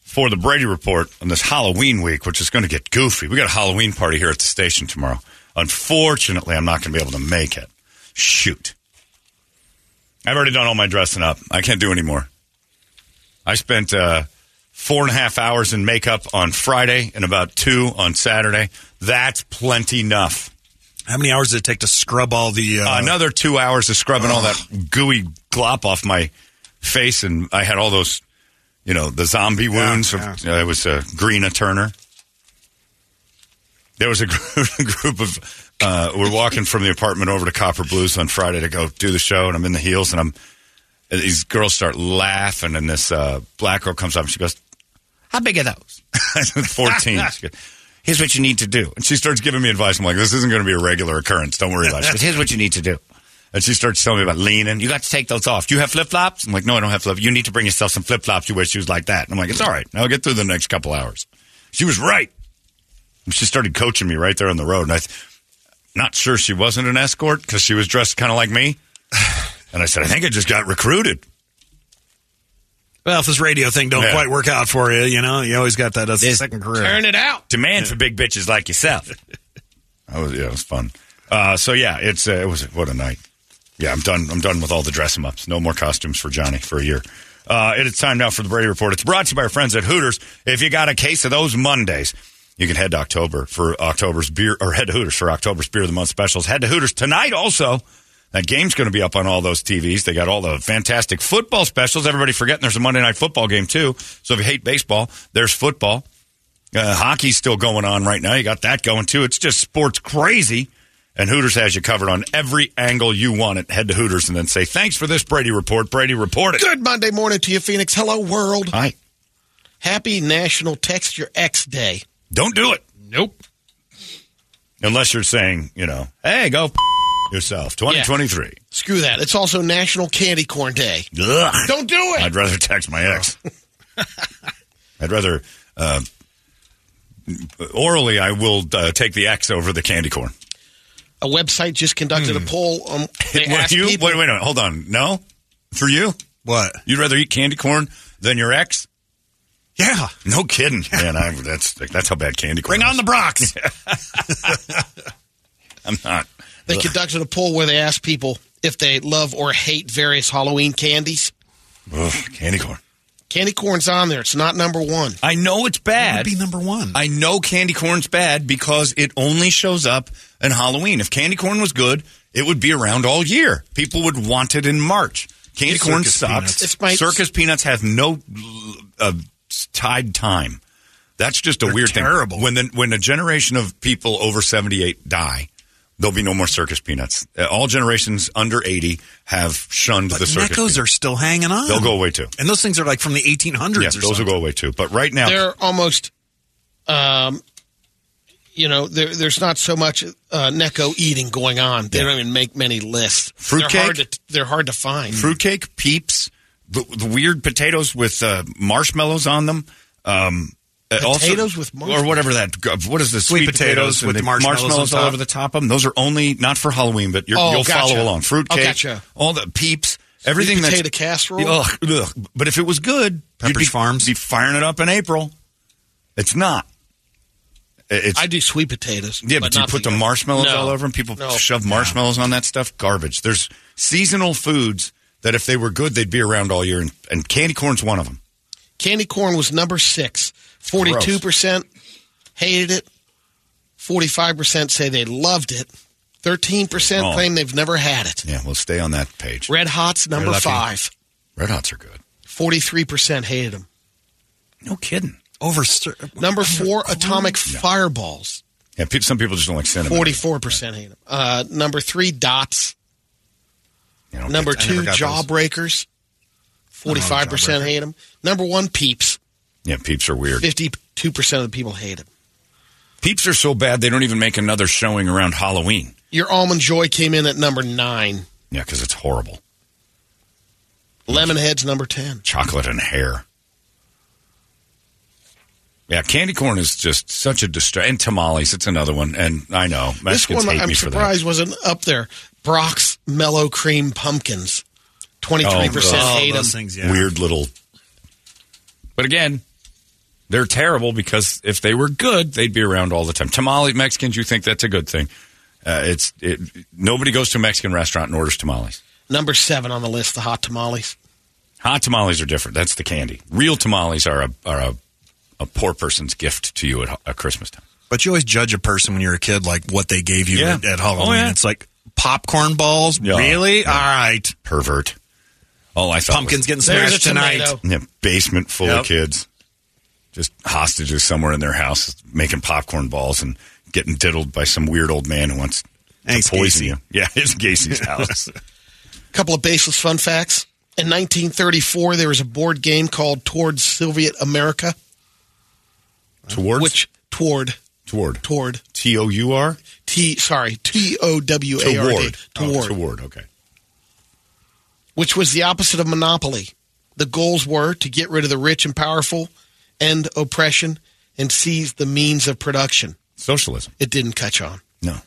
for the Brady Report on this Halloween week, which is going to get goofy. We got a Halloween party here at the station tomorrow. Unfortunately, I'm not going to be able to make it. Shoot. I've already done all my dressing up. I can't do any more. I spent uh, four and a half hours in makeup on Friday and about two on Saturday. That's plenty enough. How many hours did it take to scrub all the? Uh, Another two hours of scrubbing all that gooey glop off my face, and I had all those, you know, the zombie wounds. yeah. Of, uh, it was uh, Greena Turner. There was a [laughs] group of. Uh, we're walking from the apartment over to Copper Blues on Friday to go do the show, and I'm in the heels, and I'm. These girls start laughing, and this uh, black girl comes up, and she goes, "How big are those?" [laughs] I said, 14. She goes, Here's what you need to do. And she starts giving me advice. I'm like, this isn't going to be a regular occurrence. Don't worry about it. She goes, Here's what you need to do. And she starts telling me about leaning. You got to take those off. Do you have flip flops? I'm like, no, I don't have flip. You need to bring yourself some flip flops. You wear shoes like that. And I'm like, it's all right. I'll get through the next couple hours. She was right. And she started coaching me right there on the road. And I, th- not sure she wasn't an escort because she was dressed kind of like me. [sighs] And I said, I think I just got recruited. Well, if this radio thing don't Yeah. quite work out for you, you know, you always got that as a second career. Turn it out. Demand for big bitches like yourself. [laughs] that was, yeah, it was fun. Uh, so yeah, it's uh, it was what a night. Yeah, I'm done. I'm done with all the dress 'em ups. No more costumes for Johnny for a year. Uh, it is time now for the Brady Report. It's brought to you by our friends at Hooters. If you got a case of those Mondays, you can head to October for October's beer, or head to Hooters for October's beer of the month specials. Head to Hooters tonight. Also, that game's going to be up on all those TVs. They got all the fantastic football specials. Everybody forgetting there's a Monday night football game too. So if you hate baseball, there's football. Uh, hockey's still going on right now. You got that going too. It's just sports crazy. And Hooters has you covered on every angle you want it. Head to Hooters and then say, thanks for this Brady report. Brady report it. Good Monday morning to you, Phoenix. Hello, world. Hi. Happy National Text Your Ex Day. Don't do it. Nope. Unless you're saying, you know, hey, go f- yourself. 2023. Screw that. It's also National Candy Corn Day. Ugh. Don't do it. I'd rather text my ex. [laughs] I'd rather, uh, orally, I will uh, take the X over the candy corn. A website just conducted a poll. Um, [laughs] you? people, Wait, wait, no, hold on. No? For you? What? You'd rather eat candy corn than your ex? Yeah. No kidding, man. I, that's that's how bad candy corn. Bring on the Bronx. [laughs] I'm not. They Ugh. conducted a poll where they asked people if they love or hate various Halloween candies. Ugh, candy corn. Candy corn's on there. It's not number one. I know it's bad. It would be number one. I know candy corn's bad because it only shows up in Halloween. If candy corn was good, it would be around all year. People would want it in March. Candy It's corn circus sucks. peanuts. It's my- circus peanuts have no uh, tied time. That's just a They're weird terrible. thing. When the, when a generation of people over seventy eight die, there'll be no more circus peanuts. Uh, all generations under eighty have shunned But the circus. Neccos peanuts. are still hanging on. They'll go away too. And those things are like from the 1800s Yeah, or those something. will go away too. But right now, They're almost, um, you know, there, there's not so much uh, Necco eating going on. They Yeah. don't even make many lists. Fruitcake? They're hard to, they're hard to find. fruitcake, peeps, the, the weird potatoes with uh, marshmallows on them. Um, uh, Potatoes also, with marshmallows? or whatever that. What is the Sweet sweet, potatoes with the marshmallows on all over the top of them? Those are only not for Halloween, but you're, Oh, you'll gotcha. follow along. Fruitcake, Oh, gotcha. all the peeps, everything potato that's casserole? Ugh, ugh. But if it was good, you'd be, Farms? be firing it up in April. It's not. It's I do sweet potatoes. yeah, but, you put the other- marshmallows No. all over them. People No. shove marshmallows on that stuff. Garbage. There's seasonal foods that if they were good, they'd be around all year, and, and candy corn's one of them. Candy corn was number six. Forty-two percent hated it. Forty-five percent say they loved it. Thirteen percent Oh. claim they've never had it. Yeah, we'll stay on that page. Red Hot's number five. Red Hots are good. Forty-three percent hated them. No kidding. Over Number four, Atomic Fireballs. Yeah, pe- some people just don't like cinnamon. Forty-four percent hate them. Uh, number three, Dots. You know, Number I two, never got those. Jawbreakers. Forty-five percent hate them. Number one, Peeps. Yeah, peeps are weird. Fifty-two percent of the people hate them. Peeps are so bad they don't even make another showing around Halloween. Your almond joy came in at number nine. Yeah, because it's horrible. Lemonhead's number ten. Chocolate and hair. Yeah, candy corn is just such a distraction. And tamales, it's another one. And I know This one hate I'm me for that. surprised wasn't up there. Brach's Mellow Cream Pumpkins. Oh, Twenty-three percent Oh, hate them. things, yeah. Weird little. But again, They're terrible because if they were good, they'd be around all the time. Tamale Mexicans, you think that's a good thing? Uh, it's it, nobody goes to a Mexican restaurant and orders tamales. Number seven on the list, the hot tamales. Hot tamales are different. That's the candy. Real tamales are a are a, a poor person's gift to you at, at Christmas time. But you always judge a person when you're a kid, like what they gave you Yeah. at, at Halloween. Oh, yeah. It's like popcorn balls. Yeah. Really? Yeah. All right. Pervert. All I thought Pumpkins was, getting smashed tonight. tomato. Yeah, basement full Yep. of kids, just hostages somewhere in their house, making popcorn balls and getting diddled by some weird old man who wants Thanks, to poison Gacy. you. Yeah, [laughs] it's Gacy's house. A [laughs] couple of baseless fun facts. In 1934, there was a board game called Towards Soviet America, Towards which toward toward toward T O U R T sorry T O W A R D toward Oh, toward. Okay. which was the opposite of monopoly. The goals were to get rid of the rich and powerful, end oppression, and seize the means of production. Socialism. It didn't catch on. No.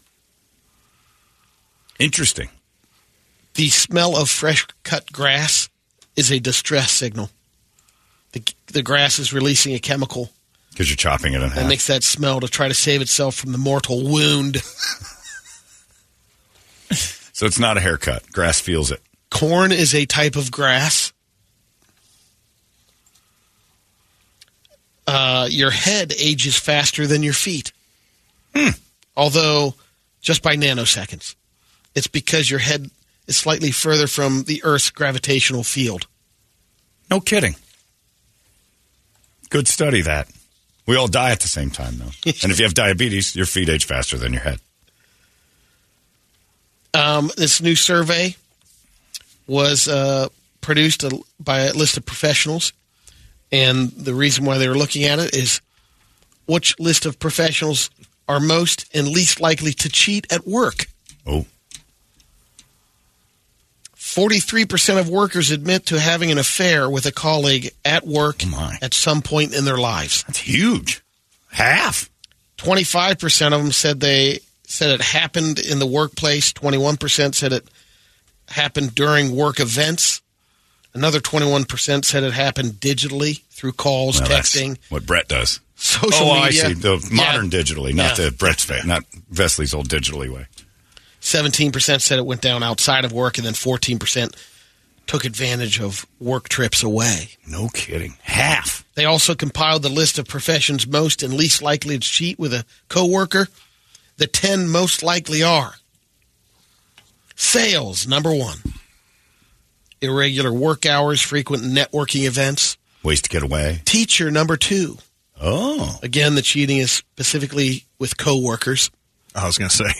Interesting. The smell of fresh cut grass is a distress signal. The, the grass is releasing a chemical Because you're chopping it in half. that makes that smell to try to save itself from the mortal wound. [laughs] so it's not a haircut. Grass feels it. Corn is a type of grass. Uh, your head ages faster than your feet. Although just by nanoseconds. It's because your head is slightly further from the Earth's gravitational field. No kidding. Good study that. We all die at the same time, though. [laughs] and if you have diabetes, your feet age faster than your head. Um, this new survey was uh, produced by a list of professionals, and the reason why they were looking at it is which list of professionals are most and least likely to cheat at work. Oh, 43% of workers admit to having an affair with a colleague at work Oh, at some point in their lives. that's huge. Half. 25% of them said they said it happened in the workplace. 21% said it happened during work events. Another 21% said it happened digitally through calls, Well, texting, what Brett does. social oh, media. I see. The modern Yeah. digitally, not Yeah. the Brett's way, not Vesley's old digitally way. 17% said it went down outside of work, and then 14% took advantage of work trips away. No kidding. Half. They also compiled the list of professions most and least likely to cheat with a coworker. The 10 most likely are sales, number one, irregular work hours, frequent networking events. Ways to get away. Teacher, number two. Oh. Again, the cheating is specifically with coworkers. I was going to say.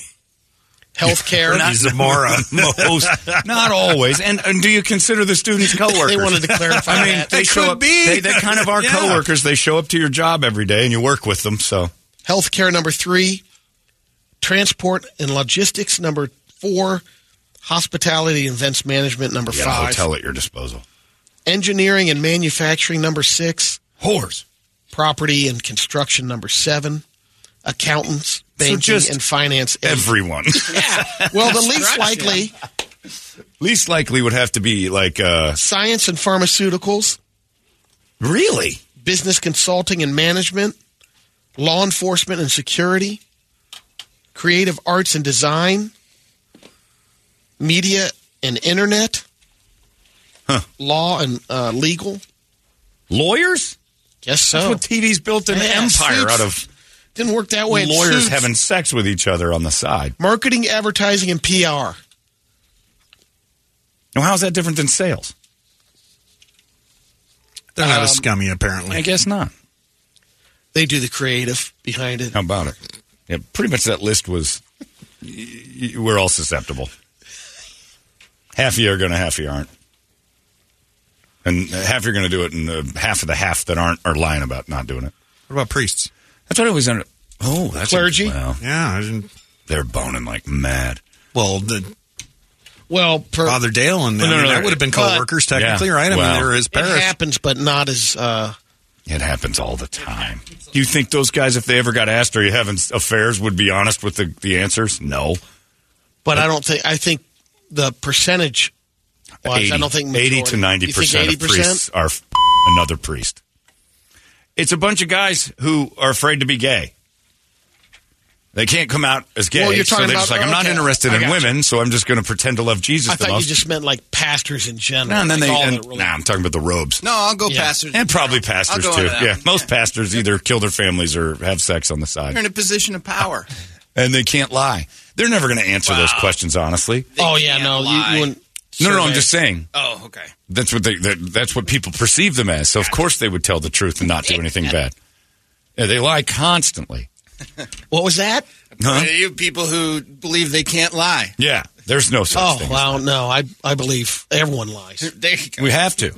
Healthcare. [laughs] Zamora. [laughs] Most, not always. And, and do you consider the students coworkers? They wanted to clarify I mean, that. they It show could up. be. They, they kind of are [laughs] Yeah. coworkers. They show up to your job every day, and you work with them. So Healthcare, number three. Transport and logistics, number four. Hospitality and events management, number you got a five. hotel at your disposal. Engineering and manufacturing, number six. Whores. Property and construction, number seven. Accountants, banking, just and finance. eight. Everyone. [laughs] well, the least likely, Least likely would have to be like, uh, science and pharmaceuticals, really? business consulting and management, law enforcement and security, creative arts and design, media and internet, Huh. law and uh, legal. Lawyers? Guess so. That's what TV's built an Yeah, empire suits. out of Didn't work that way. lawyers suits. having sex with each other on the side. marketing, advertising, and PR. Now, how's that different than sales? They're not Um, as scummy, apparently. I guess not. They do the creative behind it. How about it? Yeah, pretty much that list was. y- y- We're all susceptible. Half of you are going to, half of you aren't. And half you're going to do it, and uh, half of the half that aren't are lying about not doing it. What about priests? That's what I always under. Oh, that's a- Clergy? well, Yeah. I didn't, they're boning like mad. well, the Well, per, Father Dale and No, I mean, no, that would have been but- co-workers technically, Yeah. right? I Well, mean, they're his it happens, but not as. Uh, It happens all the time. Do you think those guys, if they ever got asked, "Are you having affairs?" would be honest with the, the answers? No. but I don't think. I think the percentage. Was, I don't think eighty to ninety percent of priests are f- another priest. It's a bunch of guys who are afraid to be gay. They can't come out as gay, Well, you're so they're just like, I'm not interested in got you. women, so I'm just going to pretend to love Jesus I the thought you most. just meant like pastors in general. no, and then like they, and, the nah, I'm talking about the robes. No, I'll go Yeah. pastors. And probably pastors too. into that Yeah, most pastors either kill their families or have sex on the side, They're in a position of power. [laughs] and they can't lie. They're never going to answer those questions honestly. They oh yeah, no, lie. you wouldn't. No, no, no, I'm just saying Oh, okay. that's what they that's what people perceive them as. So of course they would tell the truth and not do [laughs] anything bad. Yeah, they lie constantly. [laughs] What was that? Huh? You people who believe they can't lie. Yeah, there's no such thing. Oh thing. well, no, I I believe everyone lies. [laughs] There you go. We have to.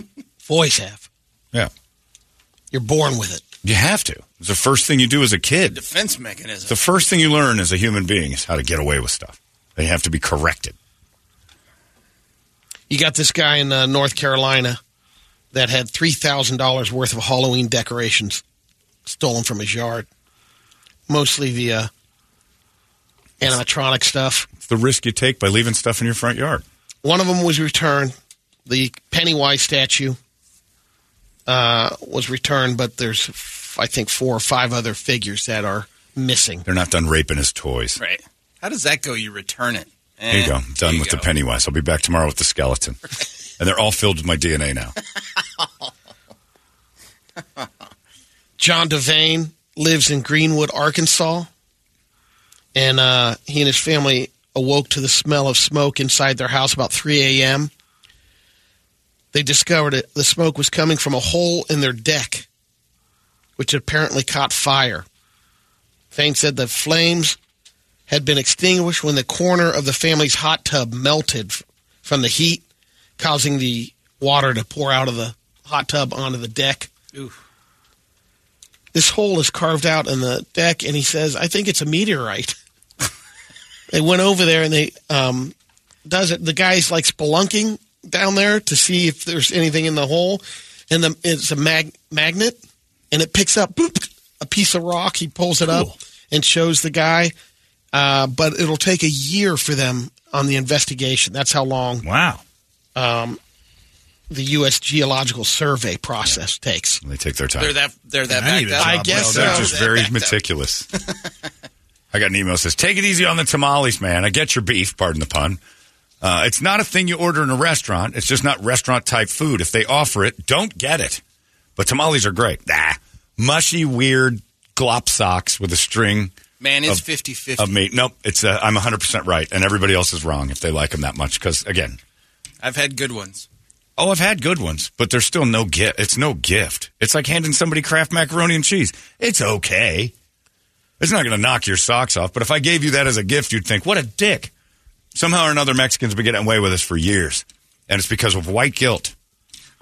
Boys have. Yeah, You're born with it. you have to. It's the first thing you do as a kid. Defense mechanism. The first thing you learn as a human being is how to get away with stuff. They have to be corrected. You got this guy in uh, North Carolina that had three thousand dollars worth of Halloween decorations stolen from his yard. Mostly the uh, animatronic stuff. It's the risk you take by leaving stuff in your front yard. One of them was returned. The Pennywise statue uh, was returned, but there's, I think, four or five other figures that are missing. They're not done raping his toys. Right. How does that go? You return it. Here you Eh, go. there Done you with go. the Pennywise. I'll be back tomorrow with the skeleton. [laughs] and they're all filled with my DNA now. [laughs] John Devane lives in Greenwood, Arkansas, and uh, he and his family awoke to the smell of smoke inside their house about 3 a.m. They discovered it. The smoke was coming from a hole in their deck, which apparently caught fire. Thane said the flames had been extinguished when the corner of the family's hot tub melted from the heat, causing the water to pour out of the hot tub onto the deck this hole is carved out in the deck, and he says, "I think it's a meteorite." [laughs] they went over there, and they um, does it. The guy's like spelunking down there to see if there's anything in the hole, and the, it's a mag- magnet, and it picks up boop, a piece of rock. He pulls it up and shows the guy, uh, but it'll take a year for them on the investigation. That's how long Wow. um, the U.S. Geological Survey process takes. They take their time. They're that. They're that I backed up. I job guess They're so. just They're very meticulous. I got an email that says, "Take it easy on the tamales, man. I get your beef. Pardon the pun. Uh, it's not a thing you order in a restaurant. It's just not restaurant type food. If they offer it, don't get it. But tamales are great. Nah, mushy, weird glop socks with a string Man, it's Of- 50 50. of meat. Nope, it's uh, I'm 100 percent right, and everybody else is wrong if they like them that much. Because again, I've had good ones. Oh, I've had good ones, but there's still no gift. It's no gift. It's like handing somebody Kraft macaroni and cheese. It's okay. It's not going to knock your socks off. But if I gave you that as a gift, you'd think, what a dick. Somehow or another, Mexicans have been getting away with this for years. And it's because of white guilt.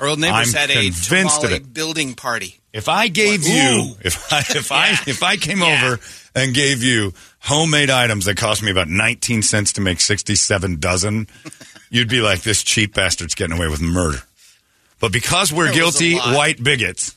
Our old neighbors I'm had a convinced of tamale it. building party. If I gave What? you, Ooh. [laughs] if I, if I, [laughs] if I came over and gave you homemade items that cost me about 19 cents to make 67 dozen, [laughs] you'd be like, this cheap bastard's getting away with murder. But because we're That was a guilty white bigots,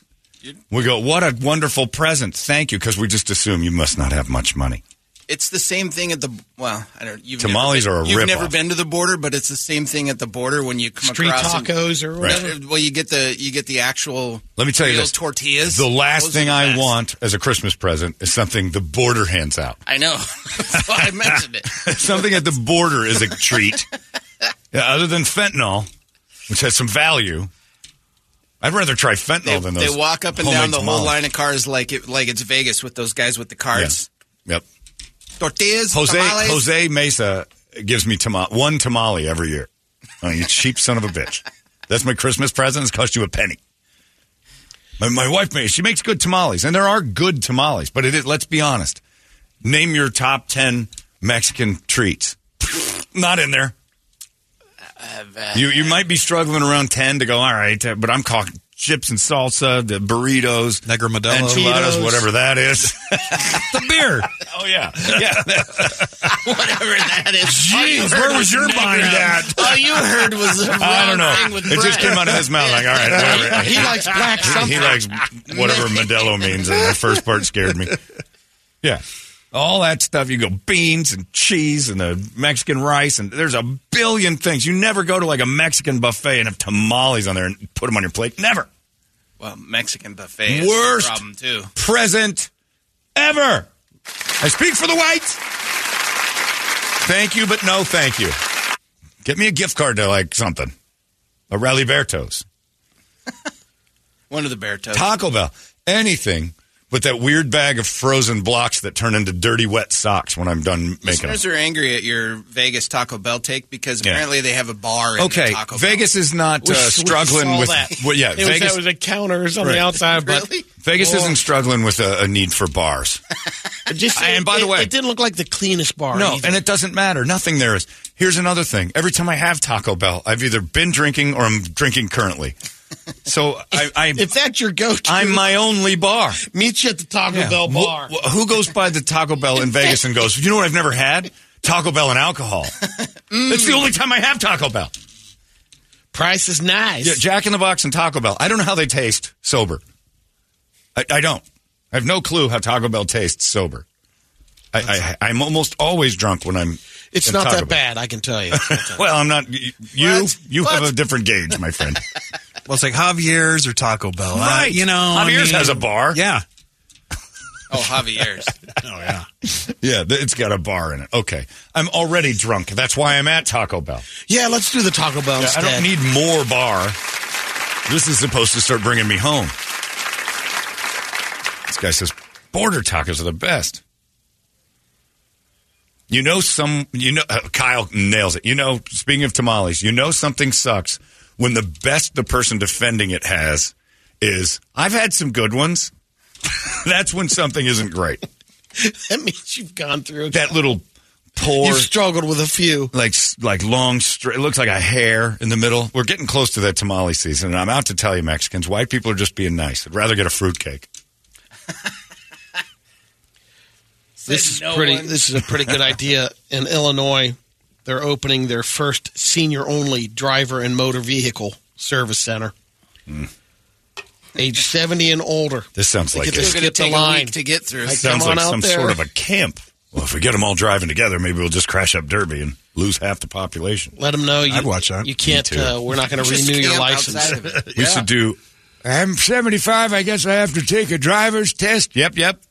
we go, what a wonderful present. Thank you. Because we just assume you must not have much money. It's the same thing at the well. I don't. You've Tamales never are been, a You've rip-off. never been to the border, but it's the same thing at the border when you come Street across them. tacos or Right. whatever. Well, you get the you get the actual. Let me tell you real this. tortillas. The last Those thing the I best. want as a Christmas present is something the border hands out. I know. [laughs] That's why I mentioned it. [laughs] something at the border is a treat. [laughs] Yeah, other than fentanyl, which has some value, I'd rather try fentanyl They, than they walk up and down the whole tamales. line of cars like it like it's Vegas with those guys with the cards. Yep. Tortillas, Jose tamales. Jose Mesa gives me tama- one tamale every year. Oh, you cheap son of a bitch. That's my Christmas present. It's cost you a penny. My, my wife makes she makes good tamales, and there are good tamales. But it is, let's be honest. Name your top ten Mexican treats. Not in there. You you might be struggling around ten to go. All right, uh, but I'm talking chips and salsa, the burritos, Negra Modelo. enchiladas, Cheetos. whatever that is. [laughs] the beer. [laughs] oh yeah, yeah. [laughs] whatever that is. Jeez, where was your mind at? All you heard was the I don't know. thing with It just came out of his mouth like, all right, whatever. He likes black He- something. He likes whatever Modelo means, and the first part scared me. Yeah. All that stuff. You go beans and cheese and the Mexican rice, and there's a billion things. You never go to like a Mexican buffet and have tamales on there and put them on your plate. Never. Well, Mexican buffet is Worst problem too. present ever. I speak for the whites. Thank you, but no thank you. Get me a gift card to like something. A Rally Bertos. [laughs] One of the bear toes. Taco Bell. Anything but that weird bag of frozen blocks that turn into dirty, wet socks when I'm done making them. Listeners are angry at your Vegas Taco Bell take because Yeah. apparently they have a bar. In Okay, the Taco Vegas is not uh, We- we struggling saw with. that. Well, yeah, It was, Vegas. that was a counters on Right. the outside, but Really? Vegas Oh. isn't struggling with a, a need for bars. [laughs] it just And by the way- it didn't look like the cleanest bar. No, either. and it doesn't matter. Nothing there is. Here's another thing. Every time I have Taco Bell, I've either been drinking or I'm drinking currently. So I, I if that's your go-to, I'm my only bar. meet you at the Taco Yeah. Bell bar. wh- who goes by the Taco Bell in Vegas and goes, you know what I've never had? Taco Bell and alcohol. Mm. It's the only time I have Taco Bell. Price is nice. Yeah, Jack in the Box and Taco Bell. I don't know how they taste sober. I, I don't. I have no clue how Taco Bell tastes sober. I, I, I'm almost always drunk when I'm. it's not that bad, I can tell you. [laughs] It's not that Well, I'm not. You you have a different gauge, my friend. [laughs] Well, it's like Javier's or Taco Bell. Uh, Right. you know, I Javier's mean- has a bar. Yeah. Oh, Javier's. [laughs] Oh, yeah. Yeah, it's got a bar in it. Okay, I'm already drunk. That's why I'm at Taco Bell. yeah, let's do the Taco Bell Yeah, I don't need more bar. This is supposed to start bringing me home. This guy says border tacos are the best. You know some. You know uh, Kyle nails it. You know, speaking of tamales, you know something sucks when the best the person defending it has is. I've had some good ones. [laughs] That's when something isn't great. [laughs] that means you've gone through That little pour You've struggled with a few. like like long straight. It looks like a hair in the middle. We're getting close to that tamale season, and I'm out to tell you, Mexicans, white people are just being nice. I'd rather get a fruitcake. [laughs] This is no pretty. one. This is a pretty good idea. In Illinois, they're opening their first senior-only driver and motor vehicle service center. Age seventy and older. This sounds like get to it. It's going to skip the take a line. week to get through. Like, sounds like some there. sort of a camp. Well, if we get them all driving together, maybe we'll just crash up Derby and lose half the population. Let them know you. I'd watch that. You can't. Uh, we're not going [laughs] to renew your license. outside of it. [laughs] We should do. I'm 75. I guess I have to take a driver's test. Yep, yep.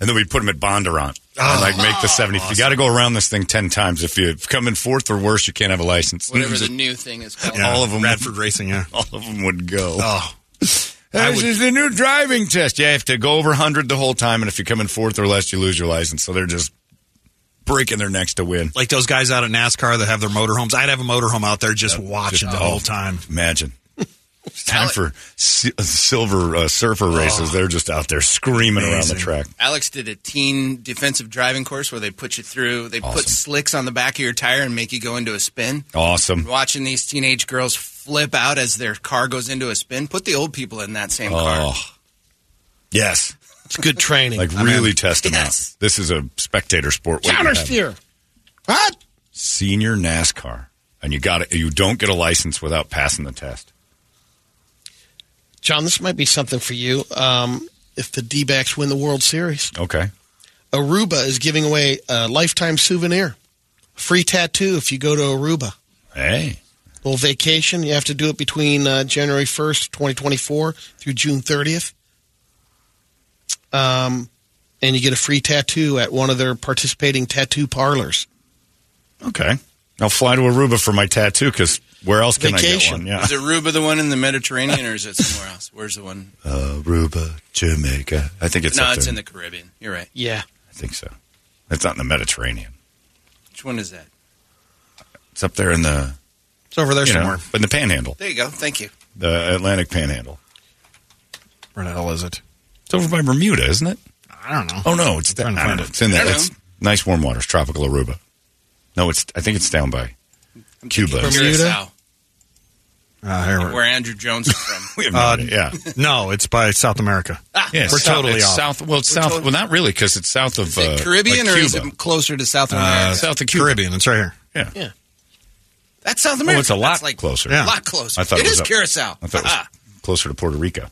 And then we put them at Bondurant Ah. and like make the 70. You got to go around this thing 10 times. If you come in fourth or worse, you can't have a license. Whatever mm-hmm. the new thing is called. Yeah. All of them. Radford Racing, yeah. All of them would go. Oh. [laughs] this is the new driving test. Yeah, you have to go over 100 the whole time, and if you come in fourth or less, you lose your license. So they're just breaking their necks to win. Like those guys out at NASCAR that have their motorhomes. I'd have a motorhome out there just watching the oh, whole time. Imagine. It's time for si- silver uh, surfer races. They're just out there screaming around the track. Alex did a teen defensive driving course where they put you through. They Awesome. put slicks on the back of your tire and make you go into a spin. Awesome. Watching these teenage girls flip out as their car goes into a spin. Put the old people in that same car. Oh, yes. It's good training. Like really test them Yes. out. This is a spectator sport. waiting counter steer. What? Senior NASCAR, and you got it. You don't get a license without passing the test. John, this might be something for you. Um, if the D-backs win the World Series, Okay. Aruba is giving away a lifetime souvenir, free tattoo if you go to Aruba. Hey. little vacation. You have to do it between uh, January 1st, 2024 through June 30th. Um, and you get a free tattoo at one of their participating tattoo parlors. Okay. I'll fly to Aruba for my tattoo because where else can I get one? Yeah. Is Aruba the one in the Mediterranean or is it somewhere else? Where's the one? Uh, Aruba, Jamaica. I think it's no, up it's there. in the Caribbean. You're right. Yeah. I think so. It's not in the Mediterranean. Which one is that? It's up there in the It's over there you know, somewhere. in the Panhandle, There you go. Thank you. the Atlantic Panhandle. Where the hell is it? It's over by Bermuda, isn't it? I don't know. Oh no, it's Trying down. I don't know. it. It's in there. It's nice warm waters, tropical Aruba. No, it's. I think it's down by Cuba. Bermuda? Curacao, Uh, here where Andruw Jones is from. [laughs] We have no Uh. Yeah, no, it's by South America. yeah. We're south- totally it's off. south. Well, it's south. Well, not really, because it's south of Is it uh, Caribbean like or is it closer to South Uh, America? south of Cuba. Caribbean. It's right here. Yeah. Yeah. That's South America. Oh, it's a lot That's like closer. Yeah. A lot closer. I thought it it was is up- Curacao. I thought it was Ah. closer to Puerto Rico.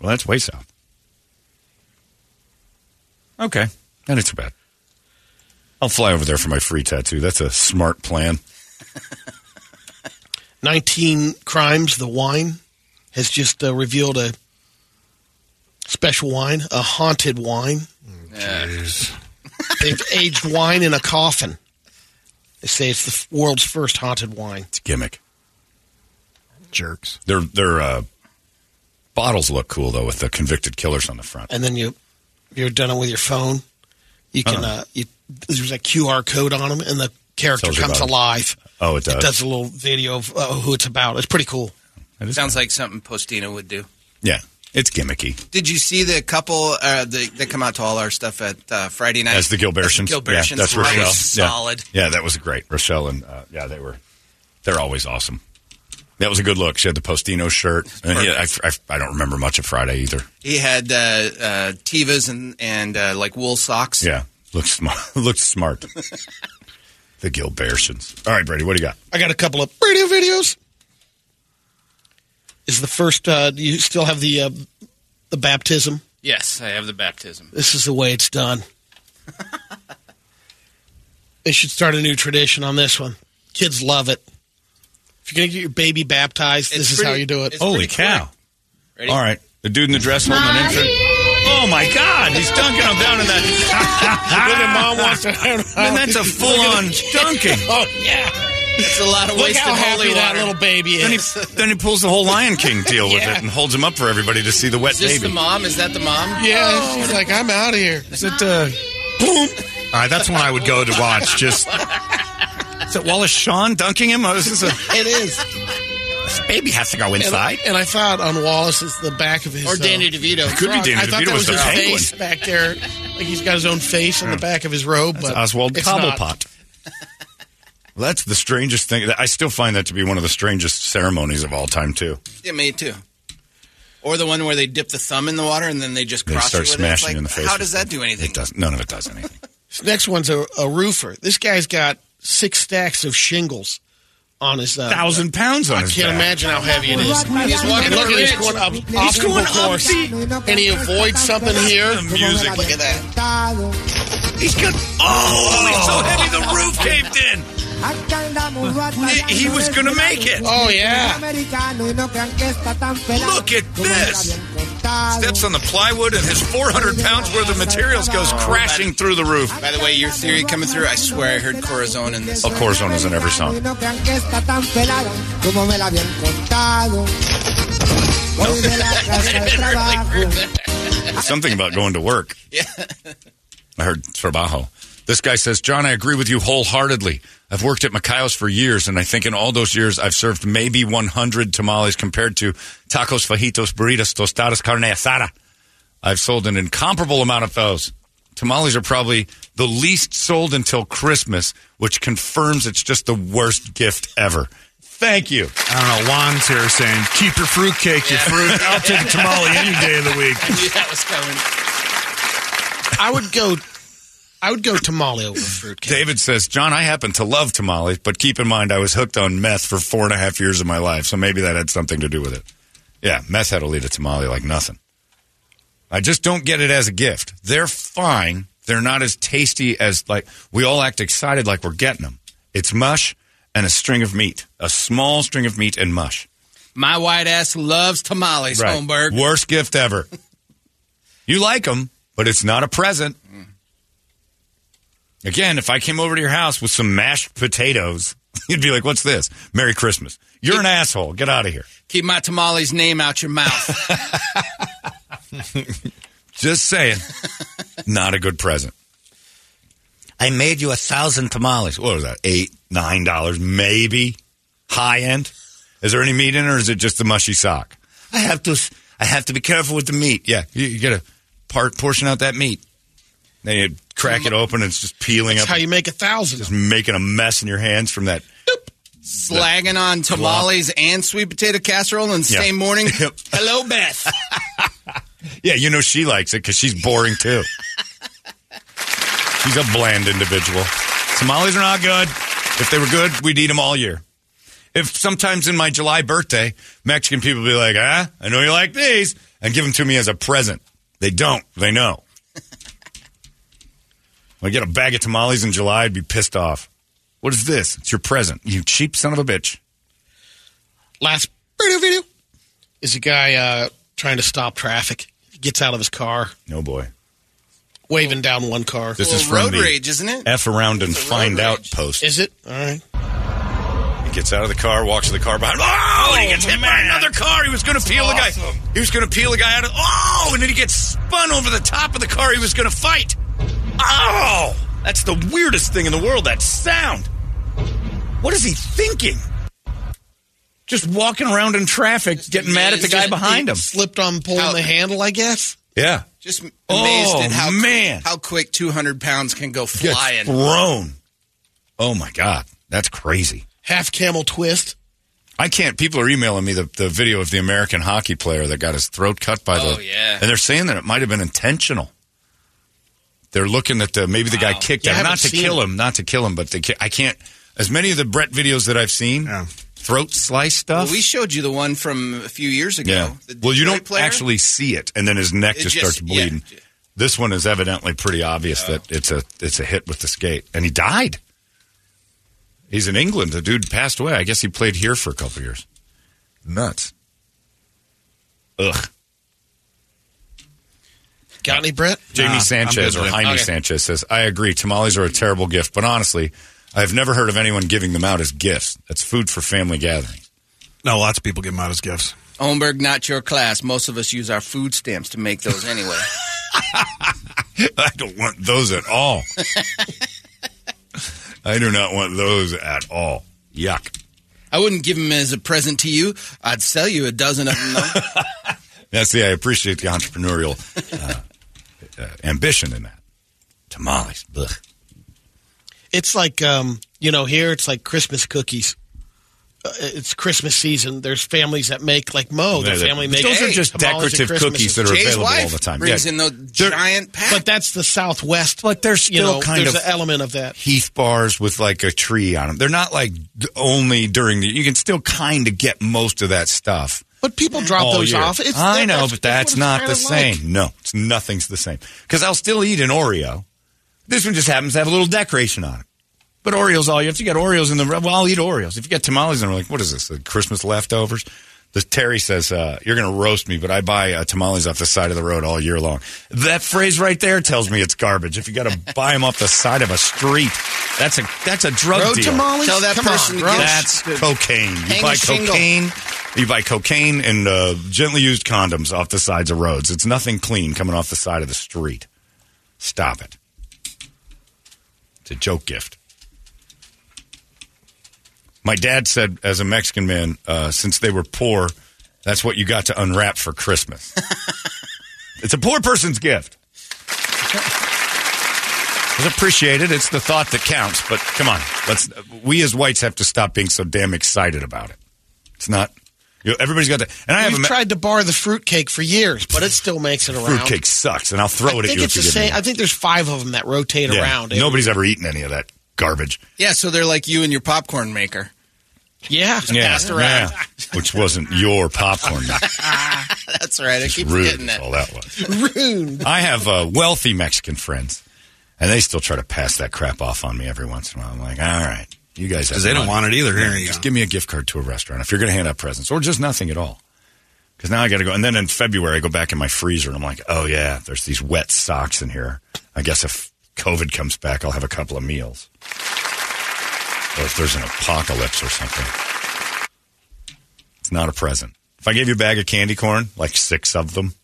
Well, that's way south. Okay, that ain't too bad. I'll fly over there for my free tattoo. That's a smart plan. [laughs] 19 Crimes, the wine, has just uh, revealed a special wine, a haunted wine. [laughs] They've aged wine in a coffin. They say it's the world's first haunted wine. It's a gimmick. Jerks. Their their uh, bottles look cool though with the convicted killers on the front. And then you you're done it with your phone, you can. Uh-huh. Uh, you, there's a QR code on them, and the character Tells you comes about it. alive. Oh, it does. It does a little video of uh, who it's about. It's pretty cool. Sounds like something Postino would do. Yeah, it's gimmicky. Did you see the couple uh, the, that come out to all our stuff at uh, Friday night? As the Gilbertians. Gilbertians. Yeah, that's That was Rochelle. Yeah. Solid. Yeah. that was great. Rochelle and uh, yeah, they were. They're always awesome. That was a good look. She had the Postino shirt. And yeah, I, I, I don't remember much of Friday either. He had uh, uh, Tevas and and uh, like wool socks. Yeah, looked smart. [laughs] looked smart. [laughs] the Gilbertsons. All right, Brady, what do you got? I got a couple of radio videos. Is the first? Uh, do you still have the uh, the baptism? Yes, I have the baptism. This is the way it's done. [laughs] they should start a new tradition on this one. Kids love it. If you're gonna get your baby baptized, this It's is how you do it. Holy cow. Ready? All right, the dude in the dress holding an infant. Oh my God, he's dunking him down in that. [laughs] Look at mom wants to. Man, [laughs] that's a full-on dunking. [laughs] Oh yeah, It's a lot of look wasted how holy happy that water. little baby Then he, is. then he pulls the whole Lion King deal with Yeah. it and holds him up for everybody to see the wet Is this baby. the mom? Is that the mom? Yeah, she's like, I'm out of here. Is it, uh, Boom. All right, that's when I would go to watch. Just is it Wallace Shawn dunking him? Oh, this is a, It is. This baby has to go inside. and I thought on Wallace is the back of his. Or uh, Danny DeVito. Could be frog. Danny I thought DeVito that was was the his penguin. face back there. Like he's got his own face on the back of his robe. That's but Oswald it's not. Cobblepot. Well, that's the strangest thing. I still find that to be one of the strangest ceremonies of all time, too. Yeah, me too. Or the one where they dip the thumb in the water and then they just They cross start you with it. It's smashing like, you in the face. How with does that it. do anything? It does. None of it does anything. This next one's a, a roofer. This guy's got six stacks of shingles on his. Uh, Thousand pounds on I his can't back. imagine how heavy it is. He's walking And look at a he's going up He's obstacle going course, upbeat. and he avoids something here. The music. Look at that. He's got. Oh, he's so heavy the roof caved in. He, was going to make it. Oh yeah, Look at this. Steps on the plywood and his 400 pounds worth of materials goes crashing through the roof. By the way, your theory coming through, I swear I heard Corazon in this. Of course, one is in every song. [laughs] Something about going to work. Yeah. I heard trabajo. This guy says, John, I agree with you wholeheartedly. I've worked at Macayo's for years, and I think in all those years I've served maybe 100 tamales compared to tacos, fajitos, burritos, tostadas, carne asada. I've sold an incomparable amount of those. Tamales are probably the least sold until Christmas, which confirms it's just the worst gift ever. Thank you. I don't know. Juan's here saying, "Keep your fruitcake, your fruit. I'll take a tamale any day of the week." [laughs] Yeah, that was coming. I would go. I would go tamale over fruitcake. David says, John, I happen to love tamales, but keep in mind I was hooked on meth for four and a half years of my life, so maybe that had something to do with it. Yeah, meth had to lead a tamale like nothing. I just don't get it as a gift. They're fine. They're not as tasty as like we all act excited like we're getting them. It's mush and a string of meat, a small string of meat and mush. My white ass loves tamales, Right. Holmberg. Worst gift ever. you like them, but it's not a present. Mm. Again, if I came over to your house with some mashed potatoes, [laughs] you'd be like, "What's this? Merry Christmas." You're an asshole. Get out of here. Keep my tamales name out your mouth. [laughs] Just saying. [laughs] not a good present. I made you a thousand tamales. What was that? Eight, nine dollars, maybe. High end. Is there any meat in it, or is it just the mushy sock? I have to. I have to be careful with the meat. Yeah, you, you got to part portion out that meat. Then you crack it open, and it's just peeling That's up, how you make a thousand. just making a mess in your hands from that. Slagging on tamales and sweet potato casserole in the Yeah. same morning. [laughs] Yep. Hello, Beth. [laughs] Yeah, you know she likes it because she's boring too. she's a bland individual. Tamales are not good. If they were good, we'd eat them all year. If sometimes in my July birthday, Mexican people be like, ah, I know you like these, and give them to me as a present. They don't. They know. When I get a bag of tamales in July, I'd be pissed off. What is this? It's your present. You cheap son of a bitch. Last radio video. is a guy uh, trying to stop traffic. He gets out of his car, No boy. waving down one car. This is from road the rage, isn't it? F around and It's a road find out rage. post. Is it? All right. He gets out of the car, walks to the car behind. Oh, and he gets hit by another car. He was going to peel the guy. He was going to peel the guy out of. Oh, and then he gets spun over the top of the car. He was going to fight. Oh, that's the weirdest thing in the world. That sound. What is he thinking? Just walking around in traffic, getting mad at the guy Just- behind him. Slipped on pulling How- the handle, I guess. Yeah, Just amazed Oh, at how man. how quick 200 pounds can go gets flying. thrown. Oh my god, that's crazy. Half camel twist. I can't. People are emailing me the, the video of the American hockey player that got his throat cut by the. Oh, the. yeah. And they're saying that it might have been intentional. They're looking at the maybe the guy kicked Yeah, I him, not to kill it. him, not to kill him, but they, ki- I can't. As many of the Brett videos that I've seen, Yeah. throat slice stuff. Well, we showed you the one from a few years ago. yeah. The Well, you don't player. actually see it, and then his neck just, just- starts bleeding. yeah. This one is evidently pretty obvious that it's a it's a hit with the skate, and he died. He's in England. The dude passed away. I guess he played here for a couple years. Nuts. Ugh. Got any, Brett? Jamie Nah, Sanchez or with. Jaime Okay. Sanchez says, I agree. Tamales are a terrible gift, but honestly, I've never heard of anyone giving them out as gifts. That's food for family gatherings. No, lots of people give them out as gifts. Holmberg, not your class. Most of us use our food stamps to make those anyway. [laughs] I don't want those at all. I do not want those at all. Yuck. I wouldn't give them as a present to you. I'd sell you a dozen of them. Though. [laughs] That's the, I appreciate the entrepreneurial uh, uh, ambition in that. Tamales. Ugh. It's like, um, you know, here it's like Christmas cookies. Uh, it's Christmas season. There's families that make, like Mo, the They're- family makes. those are just tamales decorative cookies that are Jay's available wife all the time. brings Yeah. in the They're- giant pack. But that's the Southwest. But they're you still know, kind there's of an element of that. Heath bars with like a tree on them. They're not like only during the. You can still kind of get most of that stuff. But people drop all those year. off. It's, I know, that's- but that's that's not the same. like. No, it's nothing's the same. Because I'll still eat an Oreo. This one just happens to have a little decoration on it. But Oreos, all you have to get Oreos in the. Well, I'll eat Oreos. If you get tamales, and we're like, what is this? The Christmas leftovers. The Terry says uh, you're going to roast me, but I buy uh, tamales off the side of the road all year long. That phrase right there tells me it's garbage. If you got to [laughs] buy them off the side of a street, that's a that's a drug Road deal. tamales? Tell that Come person on, to bro. get- That's cocaine. You buy a shingle. cocaine. You buy cocaine and uh, gently used condoms off the sides of roads. It's nothing clean coming off the side of the street. Stop it. It's a joke gift. My dad said, as a Mexican man, uh, since they were poor, that's what you got to unwrap for Christmas. [laughs] it's a poor person's gift. It's appreciated. It's the thought that counts. But come on, let's. We as whites have to stop being so damn excited about it. It's not. You know, everybody's got to. And I have We've a me- tried to bar the fruitcake for years, but it still makes it around. fruitcake sucks, and I'll throw I it at you it's if the same. I think there's five of them that rotate Yeah. around. Nobody's ever eaten any of that garbage. yeah, so they're like you and your popcorn maker. Yeah, Yeah, passed around. yeah. which wasn't your popcorn. Maker. [laughs] That's right. I keep Rude forgetting is that. all that was. ruined. I have uh, wealthy Mexican friends, and they still try to pass that crap off on me every once in a while. I'm like, all right, you guys Because they don't want it either. Here you Just go. give me a gift card to a restaurant if you're going to hand out presents, or just nothing at all. Because now I got to go, and then in February I go back in my freezer, and I'm like, oh yeah, there's these wet socks in here. I guess if COVID comes back, I'll have a couple of meals, or if there's an apocalypse or something. It's not a present. If I gave you a bag of candy corn, like six of them,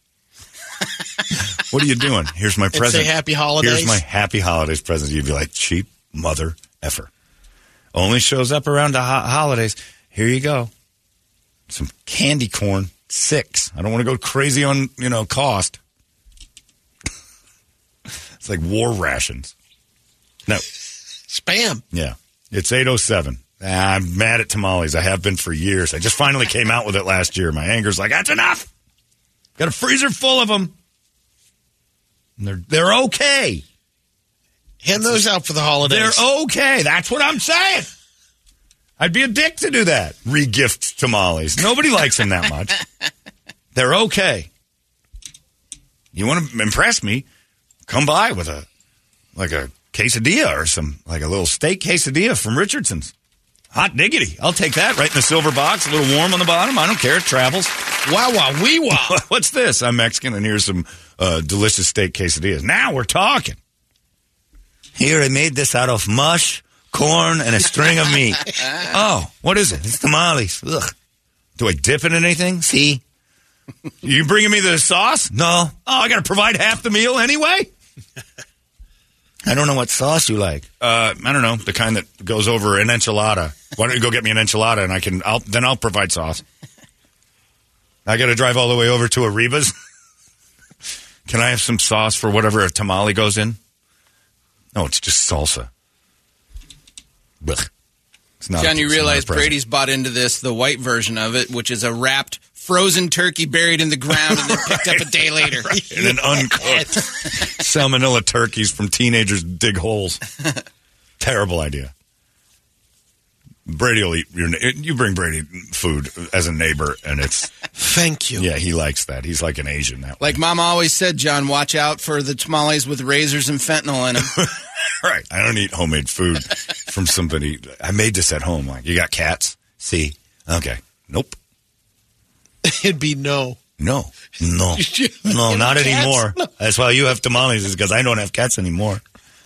[laughs] what are you doing? Here's my say present. happy holidays? Here's my happy holidays present. You'd be like, cheap mother effer. Only shows up around the ho- holidays. Here you go. Some candy corn. Six. I don't want to go crazy on, you know, cost. It's like war rations. No. Spam. Yeah. It's 807. Ah, I'm mad at tamales. I have been for years. I just finally came out with it last year. My anger's like, that's enough. Got a freezer full of them. And they're, they're okay. Hand those out for the holidays. They're okay. That's what I'm saying. I'd be a dick to do that. Regift tamales. Nobody likes them that much. [laughs] They're okay. You want to impress me? Come by with a like a quesadilla or some like a little steak quesadilla from Richardson's. Hot diggity. I'll take that right in the silver box, a little warm on the bottom. I don't care. It travels. Wow, wow, wee wow. [laughs] What's this? I'm Mexican, and here's some uh, delicious steak quesadillas. Now we're talking. Here, I made this out of mush, corn, and a string of meat. [laughs] oh, what is it? It's tamales. Ugh. Do I dip it in anything? See? [laughs] You bringing me the sauce? No. Oh, I got to provide half the meal anyway? [laughs] I don't know what sauce you like. Uh, I don't know the kind that goes over an enchilada. Why don't you go get me an enchilada and I can? I'll then I'll provide sauce. I got to drive all the way over to Ariba's. [laughs] can I have some sauce for whatever a tamale goes in? No, it's just salsa. Blech. It's not. John, you it's not a realize. Brady's bought into this, the white version of it, which is a wrapped frozen turkey buried in the ground and then picked up a day [laughs] later. and an uncooked salmonella turkeys from teenagers dig holes. Terrible idea. Brady will eat your. You bring Brady food as a neighbor, and it's Thank you. yeah, he likes that. He's like an Asian that way. Like Mama always said, John, watch out for the tamales with razors and fentanyl in them. [laughs] right. I don't eat homemade food from somebody. I made this at home. Like you got cats? See? Okay. Nope. [laughs] It'd be no. No. No. [laughs] No, not Cats? anymore. That's why you have tamales is because I don't have cats anymore.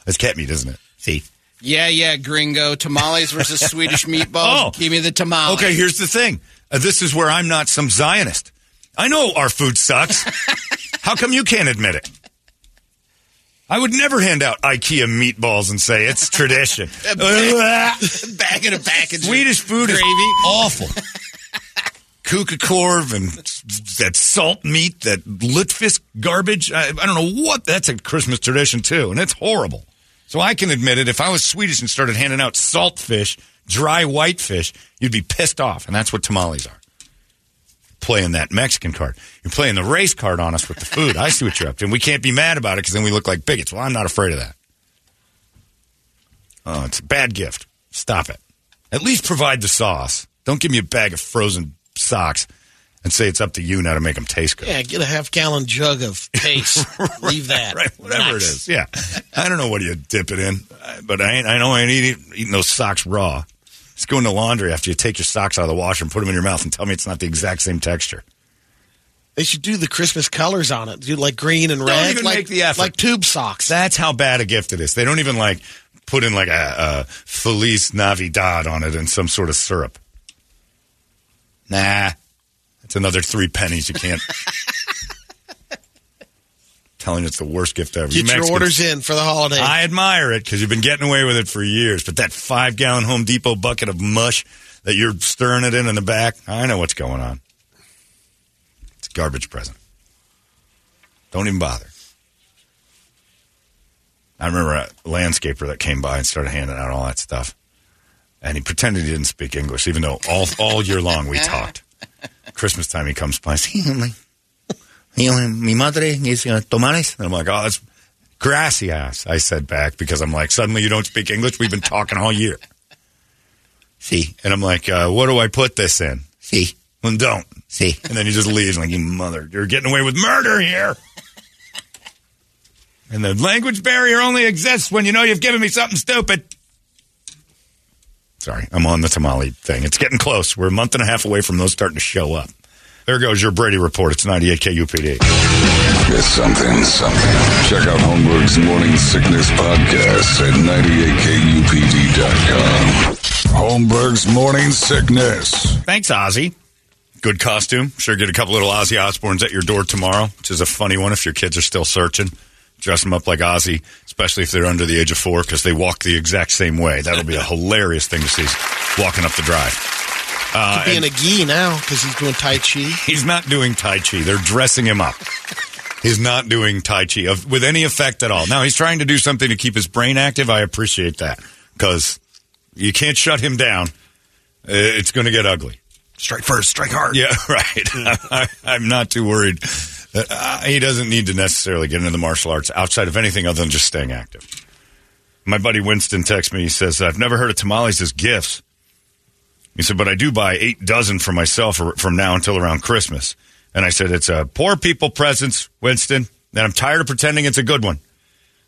It's cat meat, isn't it? See? yeah, yeah, gringo. Tamales versus [laughs] Swedish meatballs. Oh. Give me the tamale. Okay, here's the thing. Uh, this is where I'm not some Zionist. I know our food sucks. How come you can't admit it? I would never hand out IKEA meatballs and say it's tradition. Bag in a package. Swedish food is Gravy. awful. Kukakorv and that salt meat, that Lutfisk garbage. I, I don't know what. That's a Christmas tradition too, and it's horrible. So I can admit it. If I was Swedish and started handing out salt fish, dry white fish, you'd be pissed off, and that's what tamales are. Playing that Mexican card. You're playing the race card on us with the food. I see what you're up to, and we can't be mad about it because then we look like bigots. Well, I'm not afraid of that. Oh, it's a bad gift. Stop it. At least provide the sauce. Don't give me a bag of frozen socks and say it's up to you now to make them taste good. Yeah, get a half gallon jug of [laughs] paste. Leave that. Right, whatever it Nuts. is. Yeah. I don't know what you dip it in, uh, but I ain't, I know I ain't eating, eating those socks raw. It's go in the laundry after you take your socks out of the washer and put them in your mouth and tell me it's not the exact same texture. They should do the Christmas colors on it. Do like green and Don't red. even like, make the effort. Like tube socks. That's how bad a gift it is. They don't even like put in like a, a Feliz Navidad on it and some sort of syrup. Nah, it's another three pennies you can't. [laughs] Telling you it's the worst gift ever. You Get your Mexicans- orders in for the holiday. I admire it because you've been getting away with it for years. But that five gallon Home Depot bucket of mush that you're stirring it in in the back, I know what's going on. It's a garbage present. Don't even bother. I remember a landscaper that came by and started handing out all that stuff. And he pretended he didn't speak English, even though all, all year long we [laughs] talked. Christmas time he comes by. "Sí. Sí, Mi madre is uh. And I'm like, oh, that's grassy ass. I said back because I'm like, suddenly you don't speak English. We've been talking all year. See, and I'm like, uh, what do I put this in? See, well, don't see, and then he just leaves. like, you mother, you're getting away with murder here. And the language barrier only exists when you know you've given me something stupid. Sorry, I'm on the tamale thing. It's getting close. We're a month and a half away from those starting to show up. There goes your Brady report. It's 98 KUPD. Get something, something. Check out Holmberg's Morning Sickness Podcast at 98kupd.com. Holmberg's Morning Sickness. Thanks, Ozzy. Good costume. Sure, get a couple little Ozzy Osbournes at your door tomorrow, which is a funny one if your kids are still searching. Dress them up like Ozzy, especially if they're under the age of four, because they walk the exact same way. That'll be a [laughs] hilarious thing to see walking up the drive. Uh, Could be and in a gi now because he's doing Tai Chi. [laughs] he's not doing Tai Chi. They're dressing him up. He's not doing Tai Chi of, with any effect at all. Now, he's trying to do something to keep his brain active. I appreciate that because you can't shut him down. Uh, It's going to get ugly. Strike first, strike hard. Yeah, [laughs] right. I, I'm not too worried. Uh, he doesn't need to necessarily get into the martial arts outside of anything other than just staying active. My buddy Winston texts me. He says, I've never heard of tamales as gifts. He said, but I do buy eight dozen for myself from now until around Christmas. And I said, it's a poor people presents, Winston, and I'm tired of pretending it's a good one.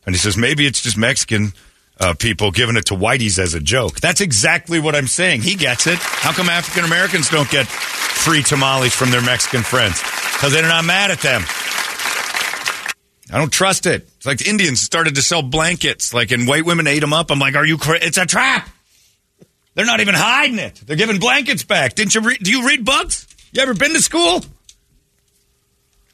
And he says, maybe it's just Mexican uh, people giving it to whiteys as a joke. That's exactly what I'm saying. He gets it. How come African Americans don't get free tamales from their Mexican friends? Because they're not mad at them. I don't trust it. It's like the Indians started to sell blankets, like, and white women ate them up. I'm like, are you? Cra- it's a trap. They're not even hiding it. They're giving blankets back. Didn't you? Do you read books? You ever been to school?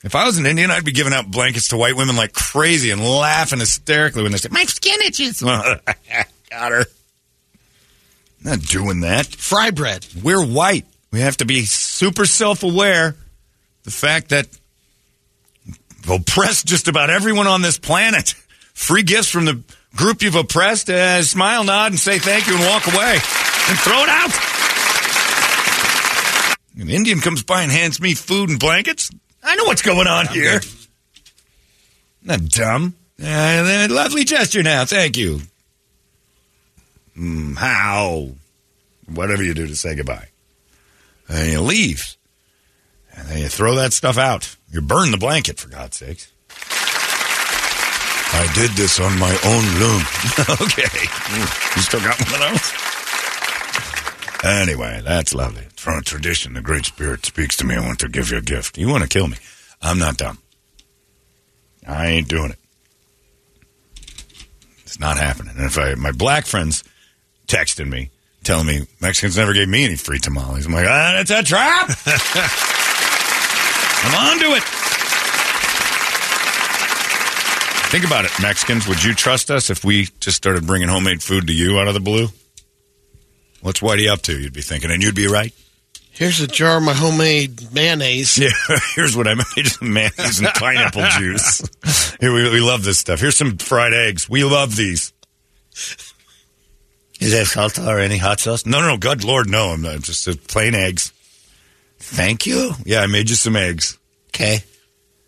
If I was an Indian, I'd be giving out blankets to white women like crazy and laughing hysterically when they say, "My skin itches." [laughs] Got her. Not doing that. Fry bread. We're white. We have to be super self-aware. The fact that we've oppressed just about everyone on this planet. Free gifts from the group you've oppressed. Uh, smile, nod, and say thank you, and walk away, and throw it out. An Indian comes by and hands me food and blankets. I know what's going on here. Not dumb. Uh, lovely gesture now. Thank you. Mm, how? Whatever you do to say goodbye. And you leave. And then you throw that stuff out. You burn the blanket, for God's sakes. I did this on my own loom. [laughs] okay. You still got one of those? Anyway, that's lovely. From a tradition, the Great Spirit speaks to me. I want to give you a gift. You want to kill me. I'm not dumb. I ain't doing it. It's not happening. And if I, my black friends texting me, telling me Mexicans never gave me any free tamales, I'm like, ah, that's a trap. [laughs] I'm on to it. Think about it, Mexicans. Would you trust us if we just started bringing homemade food to you out of the blue? What's Whitey up to? You'd be thinking, and you'd be right. Here's a jar of my homemade mayonnaise. [laughs] Yeah, here's what I made: [laughs] some mayonnaise and pineapple [laughs] juice. Here, we, we love this stuff. Here's some fried eggs. We love these. Is that salt or any hot sauce? No, no, no. God, Lord, no. I'm not. Just uh, plain eggs. Thank you. Yeah, I made you some eggs. Okay.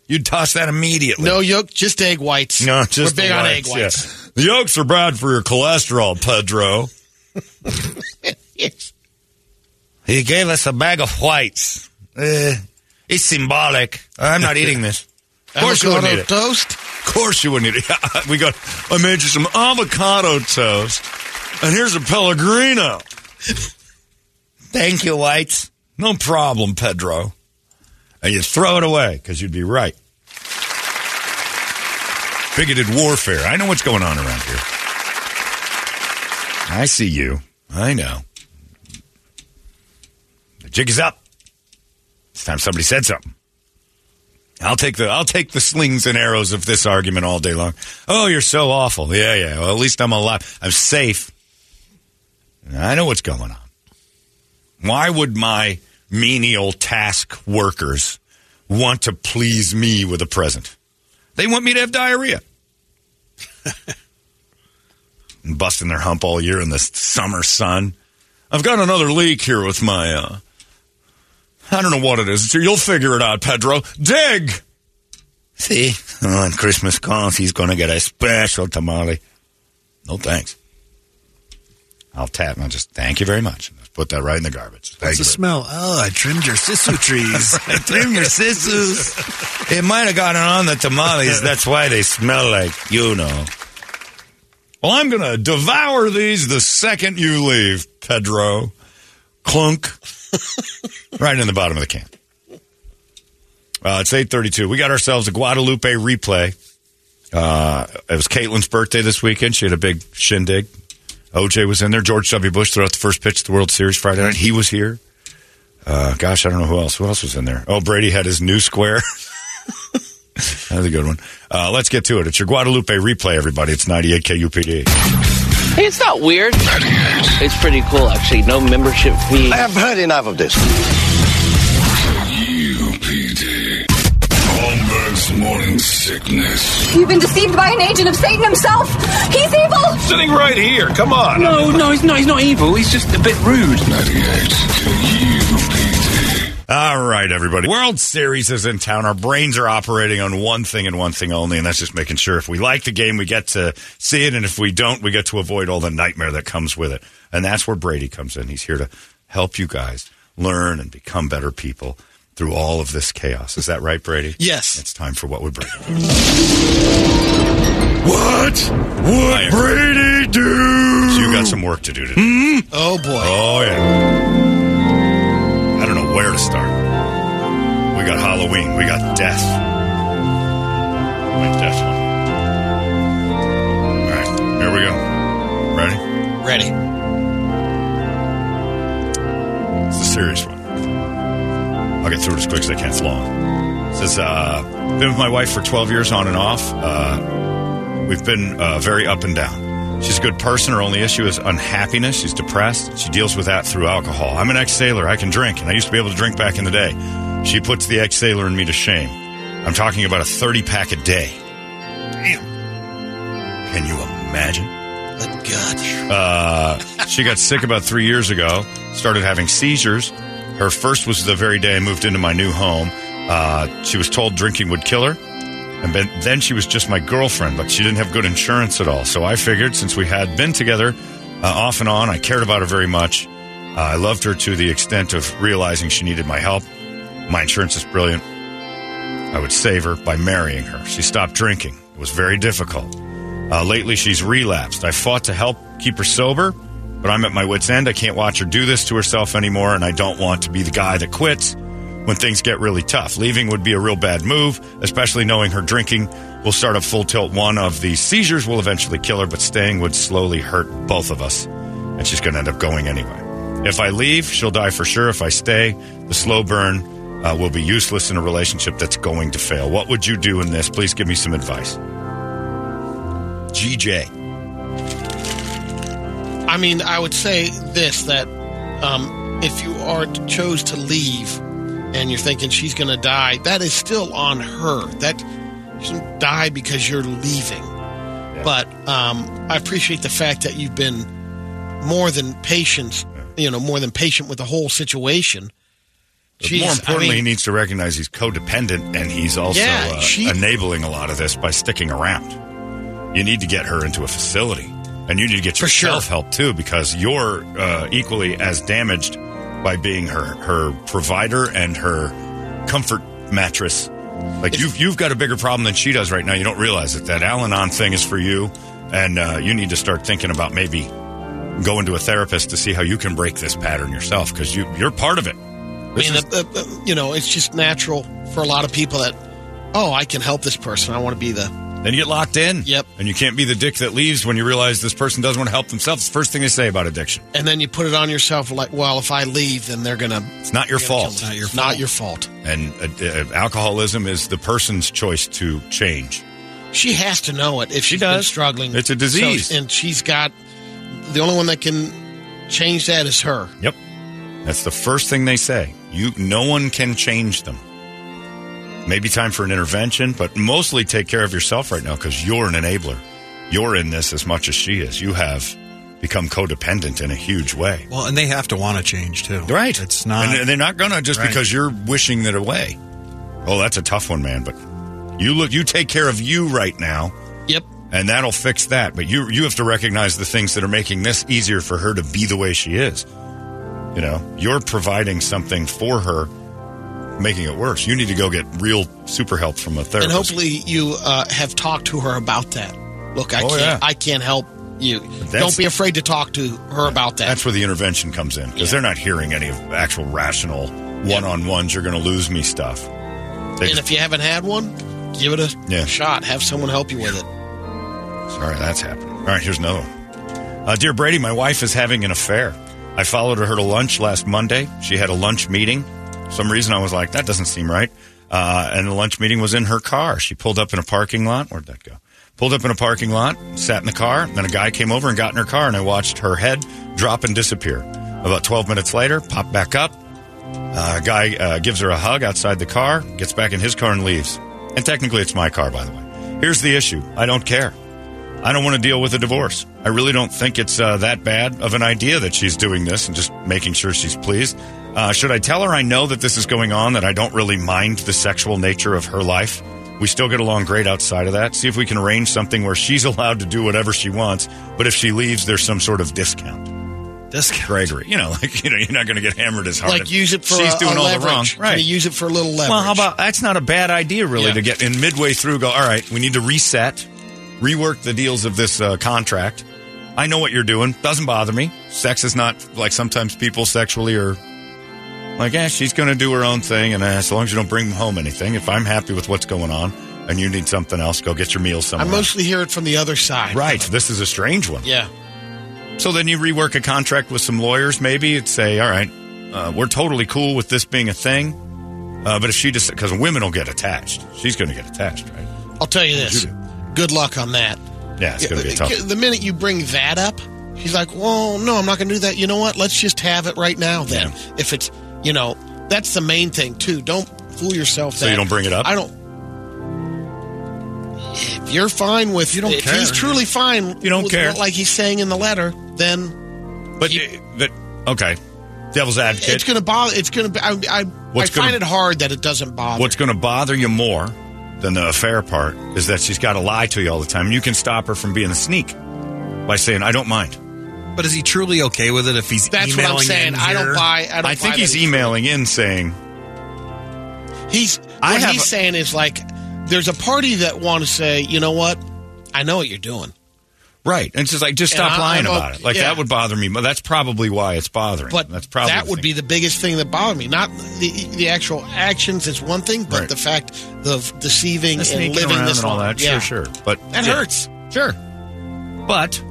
You'd toss that immediately. No yolk, just egg whites. No, just We're big the on whites, egg whites. yeah. The yolks are bad for your cholesterol, Pedro. He gave us a bag of whites. Uh, it's symbolic. I'm not eating this. [laughs] Of course you wouldn't eat it. toast. Of course you wouldn't eat it. [laughs] we got. I made you some avocado toast, and here's a Pellegrino. [laughs] Thank you, whites. No problem, Pedro. And you throw it away because you'd be right. Bigoted warfare. I know what's going on around here. I see you. I know. The jig is up. It's time somebody said something. I'll take the I'll take the slings and arrows of this argument all day long. Oh, you're so awful. Yeah, yeah. Well, at least I'm alive. I'm safe. I know what's going on. Why would my menial task workers want to please me with a present? They want me to have diarrhea. [laughs] and busting their hump all year in the summer sun. I've got another leak here with my uh I don't know what it is. You'll figure it out, Pedro. Dig! See? On Christmas comes, he's going to get a special tamale. No thanks. I'll tap and I'll just thank you very much. Just put that right in the garbage. Thank What's the you. smell? Oh, I trimmed your sissoo trees. [laughs] I trimmed your sissoos. It might have gotten on the tamales. That's why they smell like, you know. Well, I'm going to devour these the second you leave, Pedro. Clunk. [laughs] right in the bottom of the can. Uh, it's 832. We got ourselves a Guadalupe replay. Uh, it was Caitlin's birthday this weekend. She had a big shindig. OJ was in there. George W. Bush threw out the first pitch of the World Series Friday night. He was here. Uh, gosh, I don't know who else. Who else was in there? Oh, Brady had his new square. [laughs] [laughs] That's a good one. Uh, let's get to it. It's your Guadalupe replay, everybody. It's 98 KUPD. Hey, it's not weird. It's pretty cool, actually. No membership fee. I have heard enough of this. UPD. Holmberg's morning sickness. You've been deceived by an agent of Satan himself. He's evil. Sitting right here. Come on. No, no, he's not. He's not evil. He's just a bit rude. 98 KUPD. All right, everybody. World Series is in town. Our brains are operating on one thing and one thing only, and that's just making sure if we like the game, we get to see it, and if we don't, we get to avoid all the nightmare that comes with it. And that's where Brady comes in. He's here to help you guys learn and become better people through all of this chaos. Is that right, Brady? Yes. It's time for what would Brady? What would Brady do? So you got some work to do today. Hmm? Oh boy. Oh yeah. I don't know where to start. We got Halloween. We got death. My death one. All right, here we go. Ready? Ready. It's a serious one. I'll get through it as quick as I can. It's long. It says, uh, been with my wife for 12 years on and off. Uh, we've been uh, very up and down. She's a good person. Her only issue is unhappiness. She's depressed. She deals with that through alcohol. I'm an ex sailor. I can drink, and I used to be able to drink back in the day. She puts the ex sailor in me to shame. I'm talking about a 30 pack a day. Damn. Can you imagine? God. Uh, she got sick about three years ago, started having seizures. Her first was the very day I moved into my new home. Uh, she was told drinking would kill her. And then she was just my girlfriend, but she didn't have good insurance at all. So I figured since we had been together uh, off and on, I cared about her very much. Uh, I loved her to the extent of realizing she needed my help. My insurance is brilliant. I would save her by marrying her. She stopped drinking. It was very difficult. Uh, lately, she's relapsed. I fought to help keep her sober, but I'm at my wits' end. I can't watch her do this to herself anymore, and I don't want to be the guy that quits when things get really tough. Leaving would be a real bad move, especially knowing her drinking will start a full tilt. One of the seizures will eventually kill her, but staying would slowly hurt both of us, and she's going to end up going anyway. If I leave, she'll die for sure. If I stay, the slow burn uh, will be useless in a relationship that's going to fail. What would you do in this? Please give me some advice. GJ. I mean, I would say this that um, if you are chose to leave and you're thinking she's going to die, that is still on her. That shouldn't die because you're leaving. But um, I appreciate the fact that you've been more than patient. You know, more than patient with the whole situation. Jeez, more I importantly, mean- he needs to recognize he's codependent and he's also Yeah, uh, she- enabling a lot of this by sticking around. You need to get her into a facility. And you need to get yourself help too because you're uh, equally as damaged by being her, her provider and her comfort mattress. Like you've, you've got a bigger problem than she does right now. You don't realize it. That Al Anon thing is for you. And uh, you need to start thinking about maybe going to a therapist to see how you can break this pattern yourself because you, you're part of it. I mean, uh, uh, you know, it's just natural for a lot of people that, oh, I can help this person. I want to be the. Then you get locked in. Yep. And you can't be the dick that leaves when you realize this person doesn't want to help themselves. It's the first thing they say about addiction. And then you put it on yourself like, well, if I leave, then they're going to. It's not your fault. It's not your fault. Not your fault. And uh, uh, alcoholism is the person's choice to change. She has to know it if she's been struggling. It's a disease. So- and she's got. The only one that can change that is her. Yep. That's the first thing they say. You, no one can change them. Maybe time for an intervention, but mostly take care of yourself right now because you're an enabler. You're in this as much as she is. You have become codependent in a huge way. Well, and they have to want to change too. Right. It's not. And they're not gonna just Right. because you're wishing it away. Oh, that's a tough one, man. But you look, you take care of you right now. Yep. And that'll fix that. But you you have to recognize the things that are making this easier for her to be the way she is. You know, you're providing something for her, making it worse. You need to go get real super help from a therapist. And hopefully you uh, have talked to her about that. Look, I Oh, can't. yeah. I can't help you. Don't be afraid to talk to her about that. That's where the intervention comes in because they're not hearing any of actual rational one on ones. You're going to lose me stuff. They and just- if you haven't had one, give it a Yeah. shot. Have someone help you with it. Sorry, that's happening. All right, here's another one. Uh, Dear Brady, my wife is having an affair. I followed her to lunch last Monday. She had a lunch meeting. Some reason, I was like, that doesn't seem right. Uh, and the lunch meeting was in her car. She pulled up in a parking lot. Where'd that go? Pulled up in a parking lot, sat in the car. Then a guy came over and got in her car, and I watched her head drop and disappear. About 12 minutes later, popped back up. Uh, guy uh, gives her a hug outside the car, gets back in his car, and leaves. And technically, it's my car, by the way. Here's the issue I don't care. I don't want to deal with a divorce. I really don't think it's uh, that bad of an idea that she's doing this and just making sure she's pleased. Uh, should I tell her I know that this is going on, that I don't really mind the sexual nature of her life? We still get along great outside of that. See if we can arrange something where she's [laughs] allowed to do whatever she wants, but if she leaves, there's some sort of discount. Discount. Gregory. You know, [laughs] like you know, you're not going to get hammered as hard. Like use it for she's a, doing a all leverage. the wrong. Can Right. you use it for a little leverage? Well, how about that's not a bad idea, really, Yeah. to get in midway through. Go, all right, we need to reset, rework the deals of this uh, contract. I know what you're doing. Doesn't bother me. Sex is not like sometimes people sexually are like, yeah, she's going to do her own thing, and uh, as long as you don't bring home anything, if I'm happy with what's going on and you need something else, go get your meal somewhere. I mostly hear it from the other side. right. This is a strange one. Yeah. So then you rework a contract with some lawyers, maybe, and say, all right, uh, we're totally cool with this being a thing. Uh, but if she just, because women will get attached, she's going to get attached, right? I'll tell you this. you Good luck on that. Yeah, it's going to be tough. The minute you bring that up, she's like, "Well, no, I'm not going to do that." You know what? Let's just have it right now. Then, if it's, you know, that's the main thing too. Don't fool yourself. So that you don't bring it up? I don't. If you're fine with, You don't if care. he's truly fine, You don't with care. like he's saying in the letter, then But, uh, but okay, devil's advocate. it's going to bother. It's going to. I, I, I What's find gonna- it hard that it doesn't bother. What's going to bother you more than the affair part is that she's got to lie to you all the time. You can stop her from being a sneak by saying, "I don't mind." But is he truly okay with it if he's That's what I'm saying. in I don't here? buy. I don't. I think buy he's that emailing in saying, He's I what have he's a- saying is like there's a party that want to say, you know what, I know what you're doing. Right. And it's just like, just And stop I- lying I'm about o- it. Like, yeah. that would bother me. But that's probably why it's bothering. But that's probably that the would thing. be the biggest thing that bothered me. Not the the actual actions is one thing, but Right. the fact of deceiving and sneaking living around this and all long. that. Yeah. Sure, sure. But That yeah. hurts. Sure. But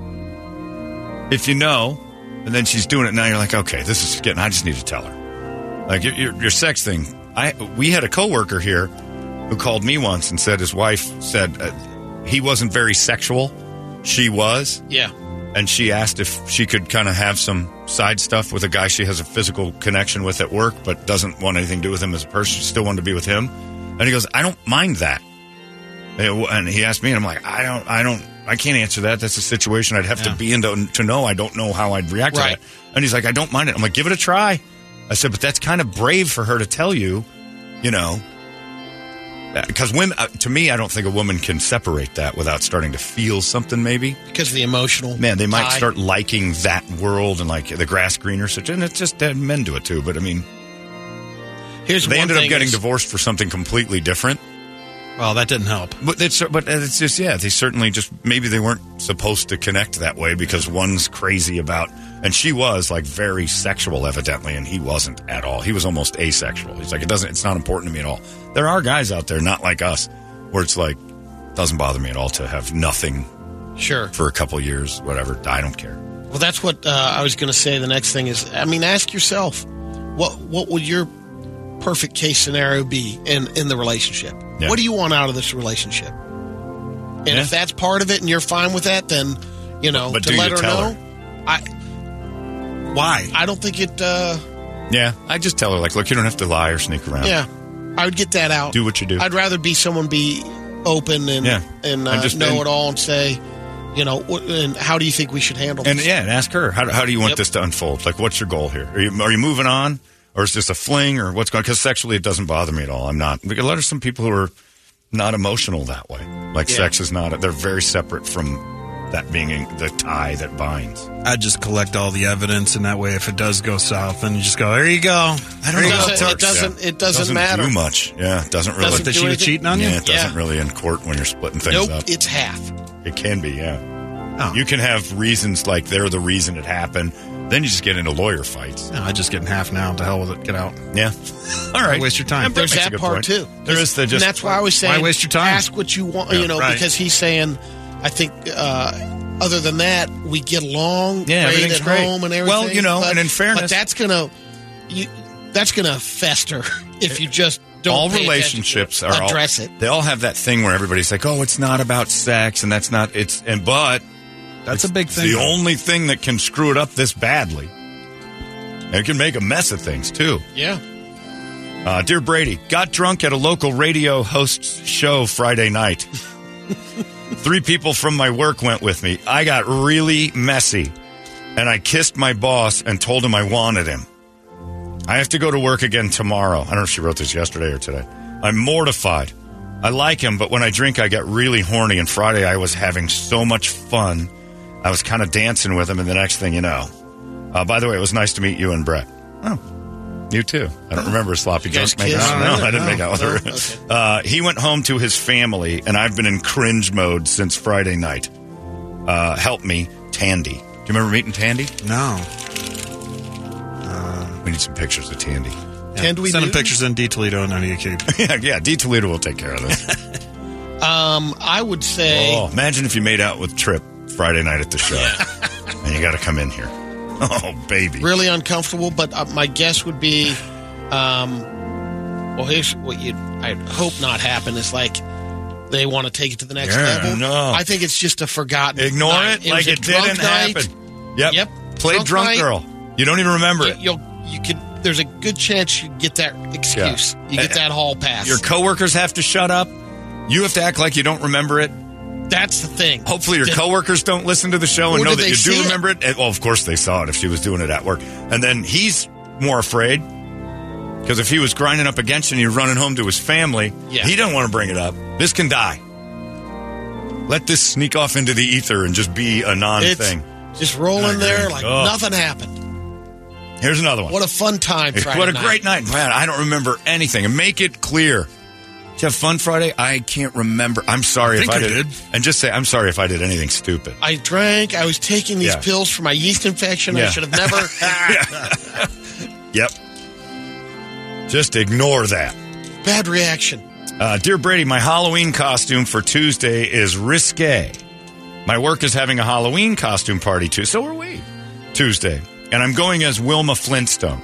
if you know, and then she's doing it now, you're like, okay, this is getting. I just need to tell her. Like your your, sex thing. I we had a coworker here who called me once and said his wife said uh, he wasn't very sexual. She was. Yeah. and she asked if she could kind of have some side stuff with a guy she has a physical connection with at work, but doesn't want anything to do with him as a person. She still wanted to be with him, and he goes, "I don't mind that." And he asked me, and I'm like, "I don't, I don't, I can't answer that. That's a situation I'd have to be in to, to know. I don't know how I'd react Right. to that." And he's like, "I don't mind it." I'm like, "Give it a try." I said, "But that's kind of brave for her to tell you, you know." Because women, uh, to me, I don't think a woman can separate that without starting to feel something. Maybe because of the emotional. Man, they might tie. start liking that world and like the grass greener such, and it's just that men do it too. But I mean, Here's they one ended up getting is- divorced for something completely different. Well, that didn't help. But it's but it's just yeah, they certainly just maybe they weren't supposed to connect that way because one's crazy about, and she was like very sexual evidently, and he wasn't at all. He was almost asexual. He's like it doesn't, it's not important to me at all. There are guys out there not like us where it's like doesn't bother me at all to have nothing Sure. for a couple years, whatever. I don't care. Well, that's what uh, I was going to say. The next thing is, I mean, ask yourself, what what would your perfect case scenario be in in the relationship? Yeah. What do you want out of this relationship? And Yeah. if that's part of it, and you're fine with that, then you know But to do let her tell know. her? I Why? I don't think it. Uh, Yeah, I just tell her like, look, you don't have to lie or sneak around. yeah, I would get that out. Do what you do. I'd rather be someone be open and Yeah. and, uh, just- know and- it all and say, you know, and how do you think we should handle And this? yeah, and ask her how, how do you want Yep. this to unfold? Like, what's your goal here? Are you, are you moving on, or is this a fling, or what's going? Because sexually, it doesn't bother me at all. I'm not. Because a lot of some people who are not emotional that way. Like, Yeah. sex is not. They're very separate from that being the tie that binds. I'd just collect all the evidence, and that way, if it does go south, then you just go, there you go. I It doesn't, it doesn't. It doesn't, matter. do much. Yeah, it doesn't really. Doesn't That do she was cheating on you? yeah, it doesn't Yeah. really in court when you're splitting things Nope, up. it's half. It can be, yeah. Oh. You can have reasons like they're the reason it happened. Then you just get into lawyer fights. No, I just get in half now. To hell with it. Get out. Yeah. [laughs] All right. waste your time. There's makes that part point. too. There is the And that's why I was saying, Why waste your time? Ask what you want, Yeah, you know, right. because he's saying, I think. uh other than that, we get along Yeah, great everything's at great. home and everything. Well, you know, but, and in fairness- but that's gonna, you, that's gonna fester [laughs] if you just don't. all pay relationships it. are all, address it. They all have that thing where everybody's like, "Oh, it's not about sex," and that's not it's and but That's a big it's thing. the only thing that can screw it up this badly. And it can make a mess of things too. Yeah. Uh, dear Brady, got drunk at a local radio host's show Friday night. [laughs] Three people from my work went with me. I got really messy, and I kissed my boss and told him I wanted him. I have to go to work again tomorrow. I don't know if she wrote this yesterday or today. I'm mortified. I like him, but when I drink, I get really horny. And Friday, I was having so much fun. I was kind of dancing with him, and the next thing you know, Uh, by the way, it was nice to meet you and Brett. Oh, you too. I don't remember a sloppy You guys making out. No, No, I didn't no, make out with no? her. Okay. [laughs] Uh, he went home to his family, and I've been in cringe mode since Friday night. Uh, help me, Tandy. Do you remember meeting Tandy? No. We need some pictures of Tandy. Can we Send him pictures in D Toledo and 98K. [laughs] yeah, yeah. D Toledo will take care of this. [laughs] Um, I would say oh, imagine if you made out with Trip Friday night at the show, [laughs] and you got to come in here. [laughs] Oh, baby. really uncomfortable, but uh, my guess would be, um, well, here's what you I hope not happen is like they want to take it to the next Yeah, level. no. I think it's just a forgotten. Ignore night. it like was a it drunk didn't night. happen. Yep. Yep. Play Drunk drunk, night. girl. You don't even remember You, it. you'll you could. There's a good chance you get that excuse. Yeah. You get Uh, that hall pass. Your coworkers have to shut up. You have to act like you don't remember it. That's the thing. Hopefully, your coworkers don't listen to the show and know that you do remember it. And- well, of course they saw it if she was doing it at work. And then he's more afraid because if he was grinding up against you and you're running home to his family, Yeah. he doesn't want to bring it up. This can die. Let this sneak off into the ether and just be a non thing. just rolling there like Oh. nothing happened. Here's another one. What a fun time! Friday what a night. great night, man! I don't remember anything. And make it clear. Did you have fun Friday? I can't remember. I'm sorry I if I did. did. And just say I'm sorry if I did anything stupid. I drank. I was taking these Yeah. pills for my yeast infection. I should have never. [laughs] Yep. Just ignore that. Bad reaction. Uh, Dear Brady, my Halloween costume for Tuesday is risque. My work is having a Halloween costume party too. So are we. Tuesday. And I'm going as Wilma Flintstone.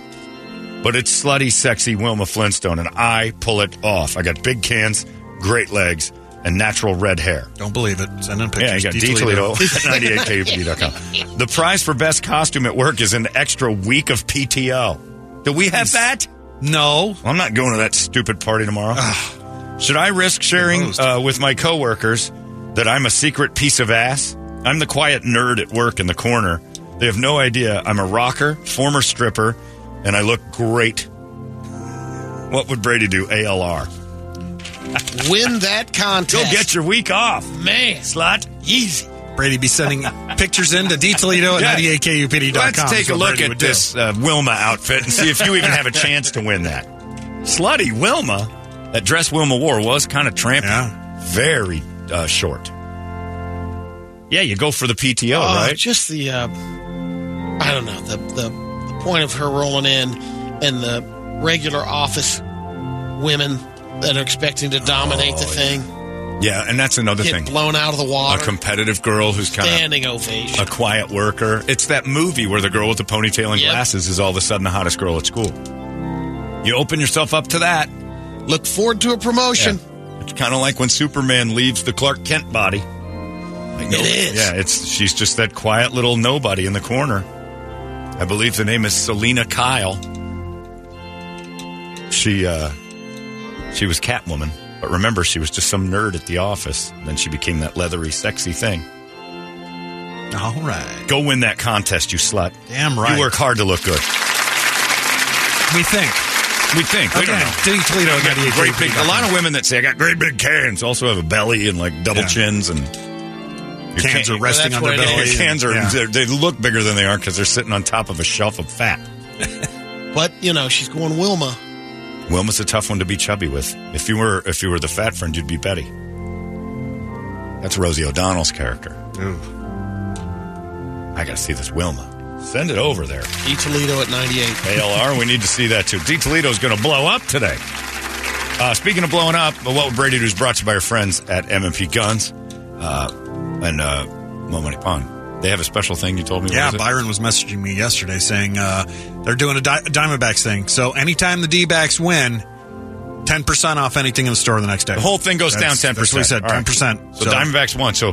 But it's slutty, sexy Wilma Flintstone, and I pull it off. I got big cans, great legs, and natural red hair. Don't believe it. Send in pictures. Yeah, you got D D Toledo. Toledo at 98kupd.com. The prize for best costume at work is an extra week of PTO. Do we have that? No. I'm not going to that stupid party tomorrow. Should I risk sharing uh, with my coworkers that I'm a secret piece of ass? I'm the quiet nerd at work in the corner. They have no idea I'm a rocker, former stripper, and I look great. What would Brady do? ALR. Win that contest. Go get your week off, man. slut. Easy. Brady be sending [laughs] pictures in to D Toledo at Yeah. 98kupd.com. Let's take a look Brady at this uh, Wilma outfit and see if you even have a chance to win that. Slutty Wilma, that dress Wilma wore was kind of trampy. Yeah. Very uh, short. Yeah, you go for the PTO, Oh, right? Just the, uh, I don't know, the, the the point of her rolling in and the regular office women that are expecting to dominate the oh, thing Yeah, and that's another get thing. blown out of the water. A competitive girl who's kind of Standing ovation. a quiet worker. It's that movie where the girl with the ponytail and Yep. glasses is all of a sudden the hottest girl at school. You open yourself up to that. Look forward to a promotion. It's kind of like when Superman leaves the Clark Kent body. Like, It is. Yeah, it's she's just that quiet little nobody in the corner. I believe the name is Selina Kyle. She uh she was Catwoman, but remember she was just some nerd at the office. Then she became that leathery, sexy thing. All right. Go win that contest, you slut. Damn right. You work hard to look good. We think. We think. We don't know. Toledo got great big. A lot of women that say I got great big cans also have a belly and like double Yeah. chins and your Cans are resting that's on their belly. Your cans are Yeah. they're- look bigger than they are because they're sitting on top of a shelf of fat. [laughs] But, you know, she's going Wilma. Wilma's a tough one to be chubby with. If you were if you were the fat friend, you'd be Betty. That's Rosie O'Donnell's character. Ooh. I got to see this Wilma. Send it over there. D Toledo at 98. ALR, we need to see that too. D Toledo's going to blow up today. Uh, speaking of blowing up, well, what would Brady do is brought to you by our friends at M&P Guns uh, and uh, Mo Money Pawn. They have a special thing you told me. Yeah, is? Byron was messaging me yesterday saying uh, they're doing a di- Diamondbacks thing. So anytime the D backs win, 10% off anything in the store the next day. The whole thing goes That's- down 10%. That's what he said, All right. 10%. So, Diamondbacks won. So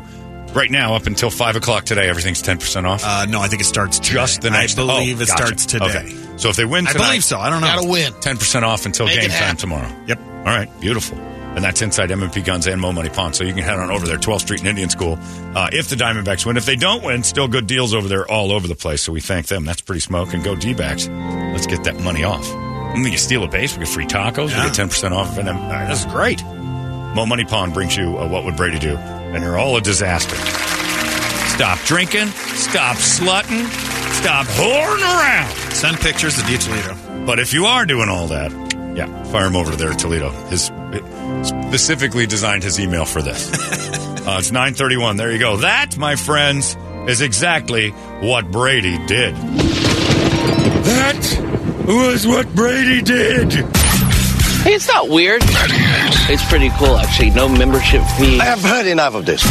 right now, up until 5 o'clock today, everything's 10% off. Uh, no, I think it starts today. Just the next I believe oh, it gotcha. starts today. Okay. So if they win I believe so. I don't know. Gotta win. 10% off until Make game time tomorrow. Yep. All right, beautiful. And that's inside M&P Guns and Mo Money Pawn. So you can head on over there, 12th Street and Indian School. Uh, if the Diamondbacks win, if they don't win, still good deals over there all over the place. So we thank them. That's pretty smoke. And go D-backs. Let's get that money off. And then you steal a base, we get free tacos, Yeah. we get 10% off. And uh, this is great. Mo Money Pawn brings you uh, What Would Brady Do? And you're all a disaster. Stop drinking. Stop slutting. stop whoring around. Send pictures to D Toledo. But if you are doing all that, yeah, fire him over to there, Toledo. His specifically designed his email for this. [laughs] uh, it's nine thirty-one. There you go. That, my friends, is exactly what Brady did. That was what Brady did. Hey, it's not weird. It's pretty cool, actually. No membership fee. I have heard enough of this.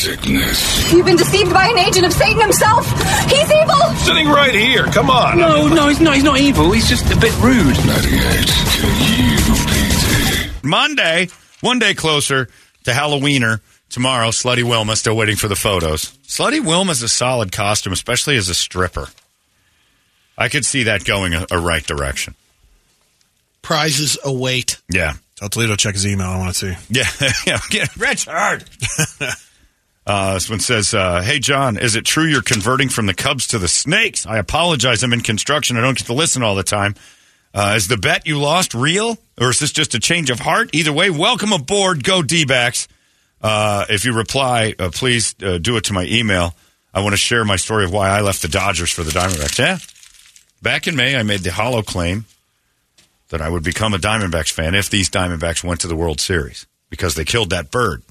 Sickness. You've been deceived by an agent of Satan himself. He's evil. Sitting right here. Come on. No, no, he's not. He's not evil. He's just a bit rude. 98 UPD. Monday, one day closer to Halloweener. Tomorrow, Slutty Wilma still waiting for the photos. Slutty Wilma's a solid costume, especially as a stripper. I could see that going a, a right direction. Prizes await. Yeah. Tell Toledo check his email. I want to see. Yeah, [laughs] yeah. Get Richard. [laughs] uh, this one says, uh, "Hey John, is it true you're converting from the Cubs to the Snakes? I apologize. I'm in construction. I don't get to listen all the time. Uh, is the bet you lost real, or is this just a change of heart? Either way, welcome aboard. Go D-backs. Uh, if you reply, uh, please uh, do it to my email. I want to share my story of why I left the Dodgers for the Diamondbacks. Yeah, back in May, I made the hollow claim." that I would become a Diamondbacks fan if these Diamondbacks went to the World Series because they killed that bird.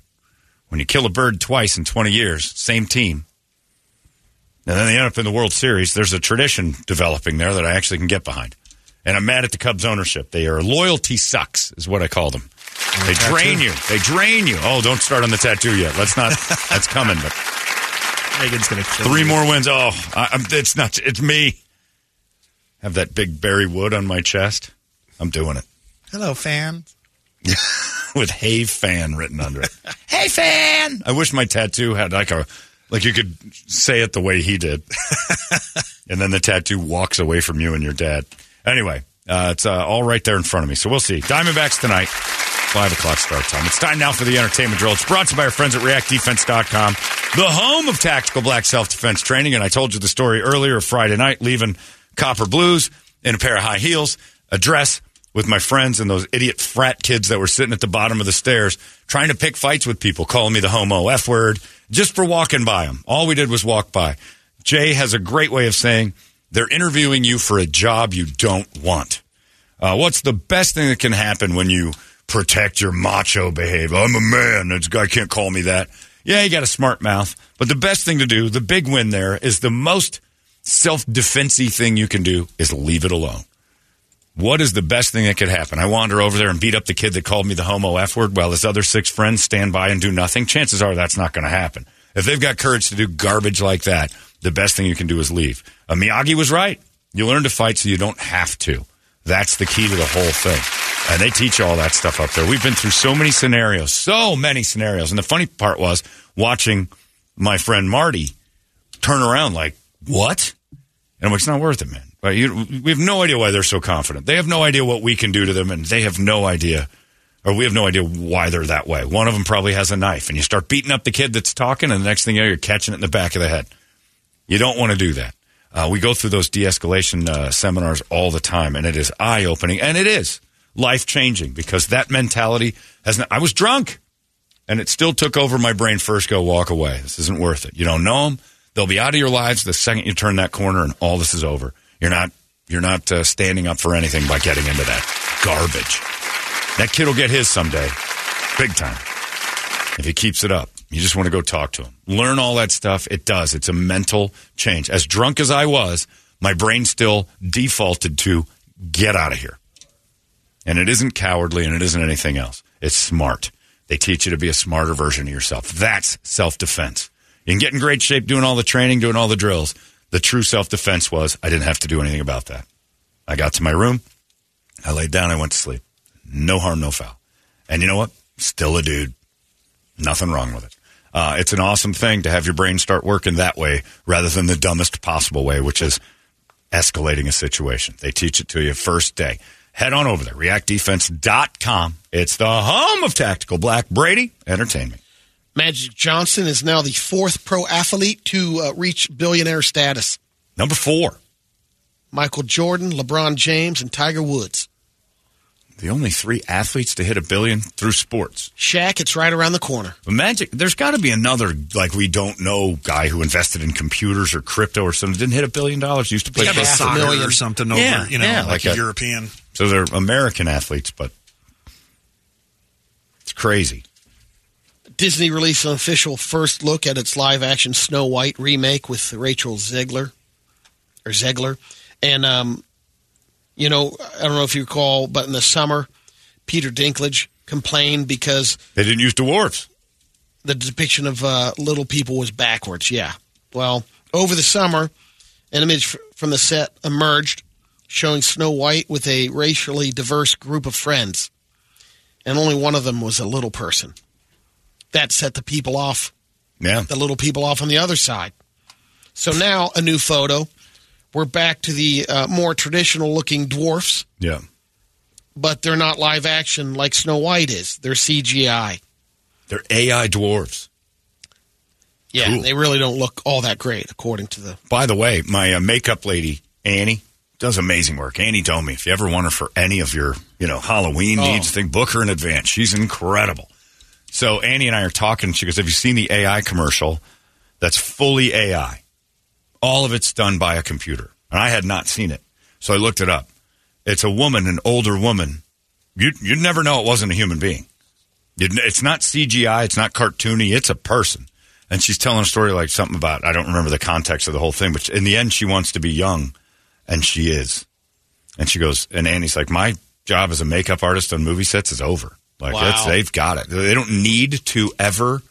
When you kill a bird twice in 20 years, same team, and then they end up in the World Series, there's a tradition developing there that I actually can get behind. And I'm mad at the Cubs ownership. They are loyalty sucks, is what I call them. They drain you. They drain you. Oh, don't start on the tattoo yet. Let's not. [laughs] that's coming. But Megan's gonna kill three you. more wins. Oh, I, I'm, it's not. It's me. Have that big Barry Wood on my chest. I'm doing it Hello, fan. [laughs] [laughs] with "Hey fan" written under it. [laughs] hey fan. I wish my tattoo had like a like you could say it the way he did, [laughs] and then the tattoo walks away from you and your dad. Anyway, uh, it's uh, all right there in front of me. So we'll see. Diamondbacks tonight, five o'clock start time. It's time now for the entertainment drill. It's brought to you by our friends at ReactDefense.com, the home of tactical black self defense training. And I told you the story earlier Friday night, leaving Copper Blues in a pair of high heels, a dress with my friends and those idiot frat kids that were sitting at the bottom of the stairs trying to pick fights with people, calling me the homo F word just for walking by them. All we did was walk by. Jay has a great way of saying they're interviewing you for a job you don't want. Uh, what's the best thing that can happen when you protect your macho behavior? I'm a man. This guy can't call me that. Yeah, you got a smart mouth. But the best thing to do, the big win there, is the most self defensy thing you can do is leave it alone. What is the best thing that could happen? I wander over there and beat up the kid that called me the homo F word while his other six friends stand by and do nothing? Chances are that's not going to happen. If they've got courage to do garbage like that, the best thing you can do is leave. Uh, Miyagi was right. You learn to fight so you don't have to. That's the key to the whole thing. And they teach all that stuff up there. We've been through so many scenarios, so many scenarios. And the funny part was watching my friend Marty turn around like, what? And I'm like, it's not worth it, man. But you, we have no idea why they're so confident. They have no idea what we can do to them, and they have no idea, or we have no idea why they're that way. One of them probably has a knife, and you start beating up the kid that's talking, and the next thing you know, you're catching it in the back of the head. You don't want to do that. Uh, we go through those de escalation uh, seminars all the time, and it is eye opening, and it is life changing because that mentality has. Not, I was drunk, and it still took over my brain. First, go walk away. This isn't worth it. You don't know them; they'll be out of your lives the second you turn that corner, and all this is over. You're not. You're not uh, standing up for anything by getting into that garbage. That kid will get his someday, big time. If he keeps it up, you just want to go talk to him. Learn all that stuff. It does. It's a mental change. As drunk as I was, my brain still defaulted to get out of here. And it isn't cowardly and it isn't anything else. It's smart. They teach you to be a smarter version of yourself. That's self defense. You can get in great shape doing all the training, doing all the drills. The true self defense was I didn't have to do anything about that. I got to my room, I laid down, I went to sleep. No harm, no foul. And you know what? Still a dude. Nothing wrong with it. Uh, it's an awesome thing to have your brain start working that way rather than the dumbest possible way, which is escalating a situation. They teach it to you first day. Head on over there, reactdefense.com. It's the home of tactical black Brady entertainment. Magic Johnson is now the fourth pro athlete to uh, reach billionaire status. Number four. Michael Jordan, LeBron James, and Tiger Woods. The only three athletes to hit a billion through sports. Shaq, it's right around the corner. Magic, there's got to be another like we don't know guy who invested in computers or crypto or something didn't hit a billion dollars. Used to play Like a a soccer million. or something over, Yeah, you know, yeah, like, like a, a- European. So they're American athletes, but it's crazy. Disney released an official first look at its live action Snow White remake with Rachel Zegler or Zegler. And, um, you know, I don't know if you recall, but in the summer, Peter Dinklage complained because They didn't use dwarves. the depiction of uh, little people was backwards. Yeah. Well, over the summer, an image from the set emerged showing Snow White with a racially diverse group of friends, and only one of them was a little person. That set the people off, Yeah. the little people off on the other side. So now a new photo. We're back to the uh, more traditional looking dwarfs, Yeah. but they're not live action like Snow White is. They're CGI. They're AI dwarves. Yeah, Cool. they really don't look all that great, according to the By the way, my uh, makeup lady, Annie, does amazing work. Annie Domi, if you ever want her for any of your, you know, Halloween Oh. needs, think book her in advance. She's incredible. So Annie and I are talking. She goes, "Have you seen the AI commercial? That's fully AI. All of it's done by a computer." And I had not seen it, so I looked it up. It's a woman, an older woman. You you'd never know it wasn't a human being. You'd, it's not CGI. It's not cartoony. It's a person. And she's telling a story like something about I don't remember the context of the whole thing, but in the end, she wants to be young, and she is. And she goes, and Annie's like, my job as a makeup artist on movie sets is over. Like Wow. it's, they've got it. They don't need to ever.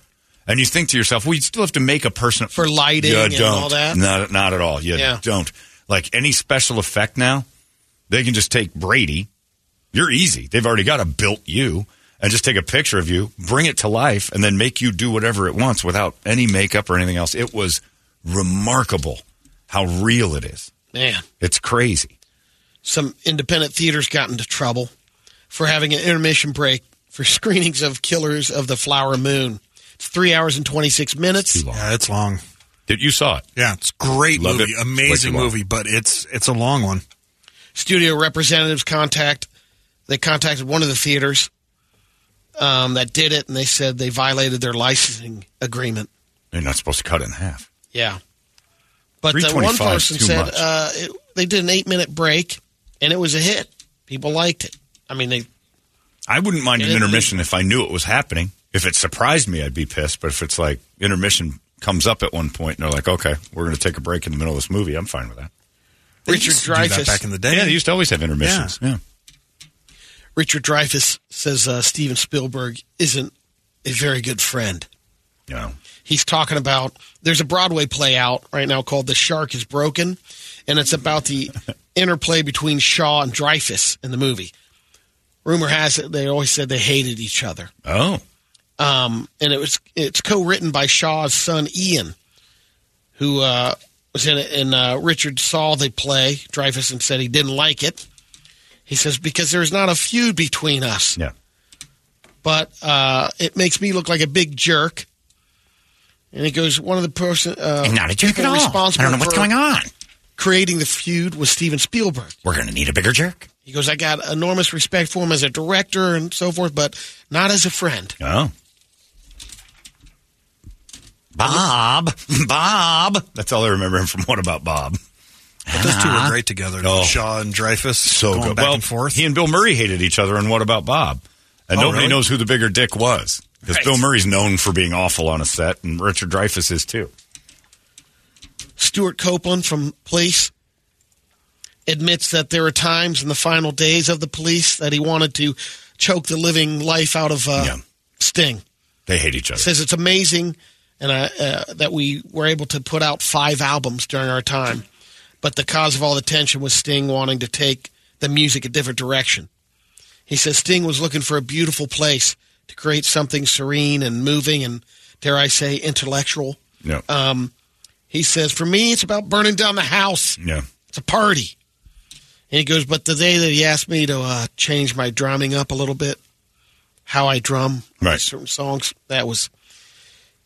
And you think to yourself, well, you still have to make a person For lighting You and don't. all that? Not, not at all. You Yeah. don't. Like any special effect now, they can just take Brady. You're easy. They've already got a built you and just take a picture of you, bring it to life, and then make you do whatever it wants without any makeup or anything else. It was remarkable how real it is. man. It's crazy. some independent theaters got into trouble for having an intermission break for screenings of Killers of the Flower Moon. It's three hours and 26 minutes. Yeah, it's long. Did you saw it? Yeah, it's great Love movie, it. amazing Way too movie, but it's it's a long one. Studio representatives contact they contacted one of the theaters um, that did it, and they said they violated their licensing agreement. They're not supposed to cut it in half. Yeah, but the one 325 is person too said much. uh, it, they did an eight minute break, and it was a hit. People liked it. I mean, they I wouldn't mind an It- intermission if I knew it was happening. If it surprised me, I'd be pissed. But if it's like intermission comes up at one point and they're like, okay, we're going to take a break in the middle of this movie, I'm fine with that. They Richard used to do that Dreyfuss back in the day. Yeah, they used to always have intermissions. Yeah. Richard Dreyfuss says uh, Steven Spielberg isn't a very good friend. You know, He's talking about there's a Broadway play out right now called The Shark is Broken, and it's about the [laughs] interplay between Shaw and Dreyfuss in the movie. Rumor has it they always said they hated each other. oh, Um, and it was it's co-written by Shaw's son Ian, who uh, was in it. And uh, Richard saw the play Dreyfuss and said he didn't like it. He says because there's not a feud between us, yeah. but uh, it makes me look like a big jerk. And he goes, one of the person uh, not a jerk at all. I don't know what's going on. Creating the feud was Steven Spielberg. We're going to need a bigger jerk. He goes, I got enormous respect for him as a director and so forth, but not as a friend. Oh. Bob. [laughs] Bob. That's all I remember him from What About Bob? But those two were ah. great together. Oh. Shaw and Dreyfuss, So going good. back well, and forth. he and Bill Murray hated each other in What About Bob? And Oh, nobody really? knows who the bigger dick was. Because Right. Bill Murray's known for being awful on a set, and Richard Dreyfuss is too. Stewart Copeland from Police admits that there are times in the final days of the police that he wanted to choke the living life out of uh, Yeah. Sting. They hate each other. Says it's amazing and uh, uh, that we were able to put out five albums during our time, but the cause of all the tension was Sting wanting to take the music a different direction. He says Sting was looking for a beautiful place to create something serene and moving and, dare I say, intellectual. Yeah. Um, he says, for me, it's about burning down the house. yeah. It's a party. And he goes, but the day that he asked me to uh, change my drumming up a little bit, how I drum Right. certain songs, that was.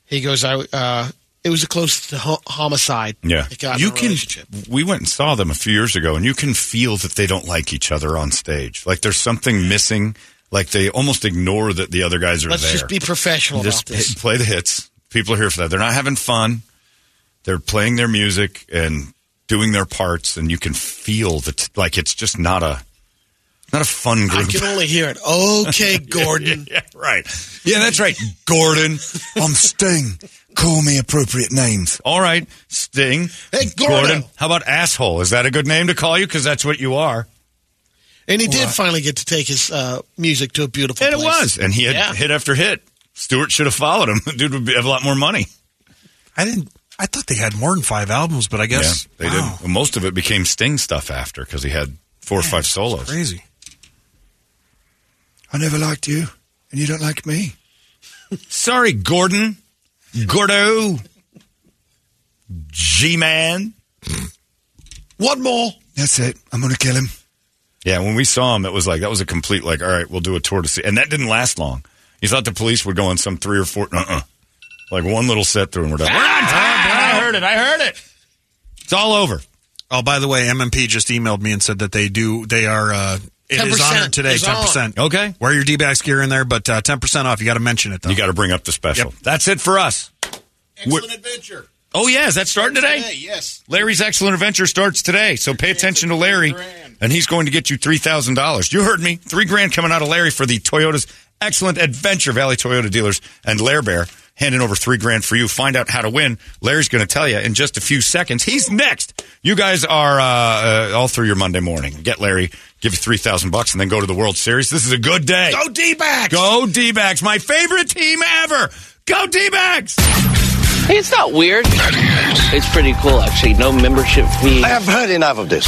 He goes, I uh, it was the closest to ho- homicide. Yeah, it got in you a can. We went and saw them a few years ago, and you can feel that they don't like each other on stage. Like there's something missing. Like they almost ignore that the other guys are Let's there. just be professional Just about this. play the hits. People are here for that. They're not having fun. They're playing their music and doing their parts, and you can feel that. Like it's just not a not a fun group. I can only hear it. [laughs] Okay, Gordon. yeah, right. Yeah, that's right. Gordon. I'm Sting. Call me appropriate names. All right, Sting. Hey, Gordon. How about asshole? Is that a good name to call you? Because that's what you are. And he did finally get to take his uh, music to a beautiful And it was. And he had Yeah. hit after hit. Stewart should have followed him. [laughs] Dude would be, have a lot more money. I didn't. I thought they had more than five albums, but I guess yeah, they wow, did. Most of it became Sting stuff after because he had four or five solos. crazy. I never liked you, and you don't like me. Sorry, Gordon. Gordo. G Man. One more. That's it. I'm going to kill him. Yeah, when we saw him, it was like, that was a complete, like, all right, we'll do a tour to see. And that didn't last long. You thought the police would go on some three or four, uh uh Like one little set through and we're done. We're on time. I heard it. I heard it. It's all over. Oh, by the way, MMP just emailed me and said that they do. They are. Uh, it is 10% honored today. Ten percent. Okay. Wear your D-backs gear in there, but uh, ten percent off. You got to mention it though. You got to bring up the special. Yep. That's it for us. Excellent adventure. Oh, yeah. Is that starting today? Hey, yes. Larry's Excellent Adventure starts today, so pay attention to Larry, and he's going to get you three thousand dollars. You heard me, three grand coming out of Larry for the Toyota's Excellent Adventure Valley Toyota dealers and Lair Bear handing over three grand for you. Find out how to win. Larry's going to tell you in just a few seconds. He's next. You guys are uh, uh, all through your Monday morning. Get Larry, give you three thousand bucks, and then go to the World Series. This is a good day. Go D-backs. Go D-backs, my favorite team ever. Go D-backs. Hey, it's not weird. It's pretty cool, actually. No membership fee. I have heard enough of this.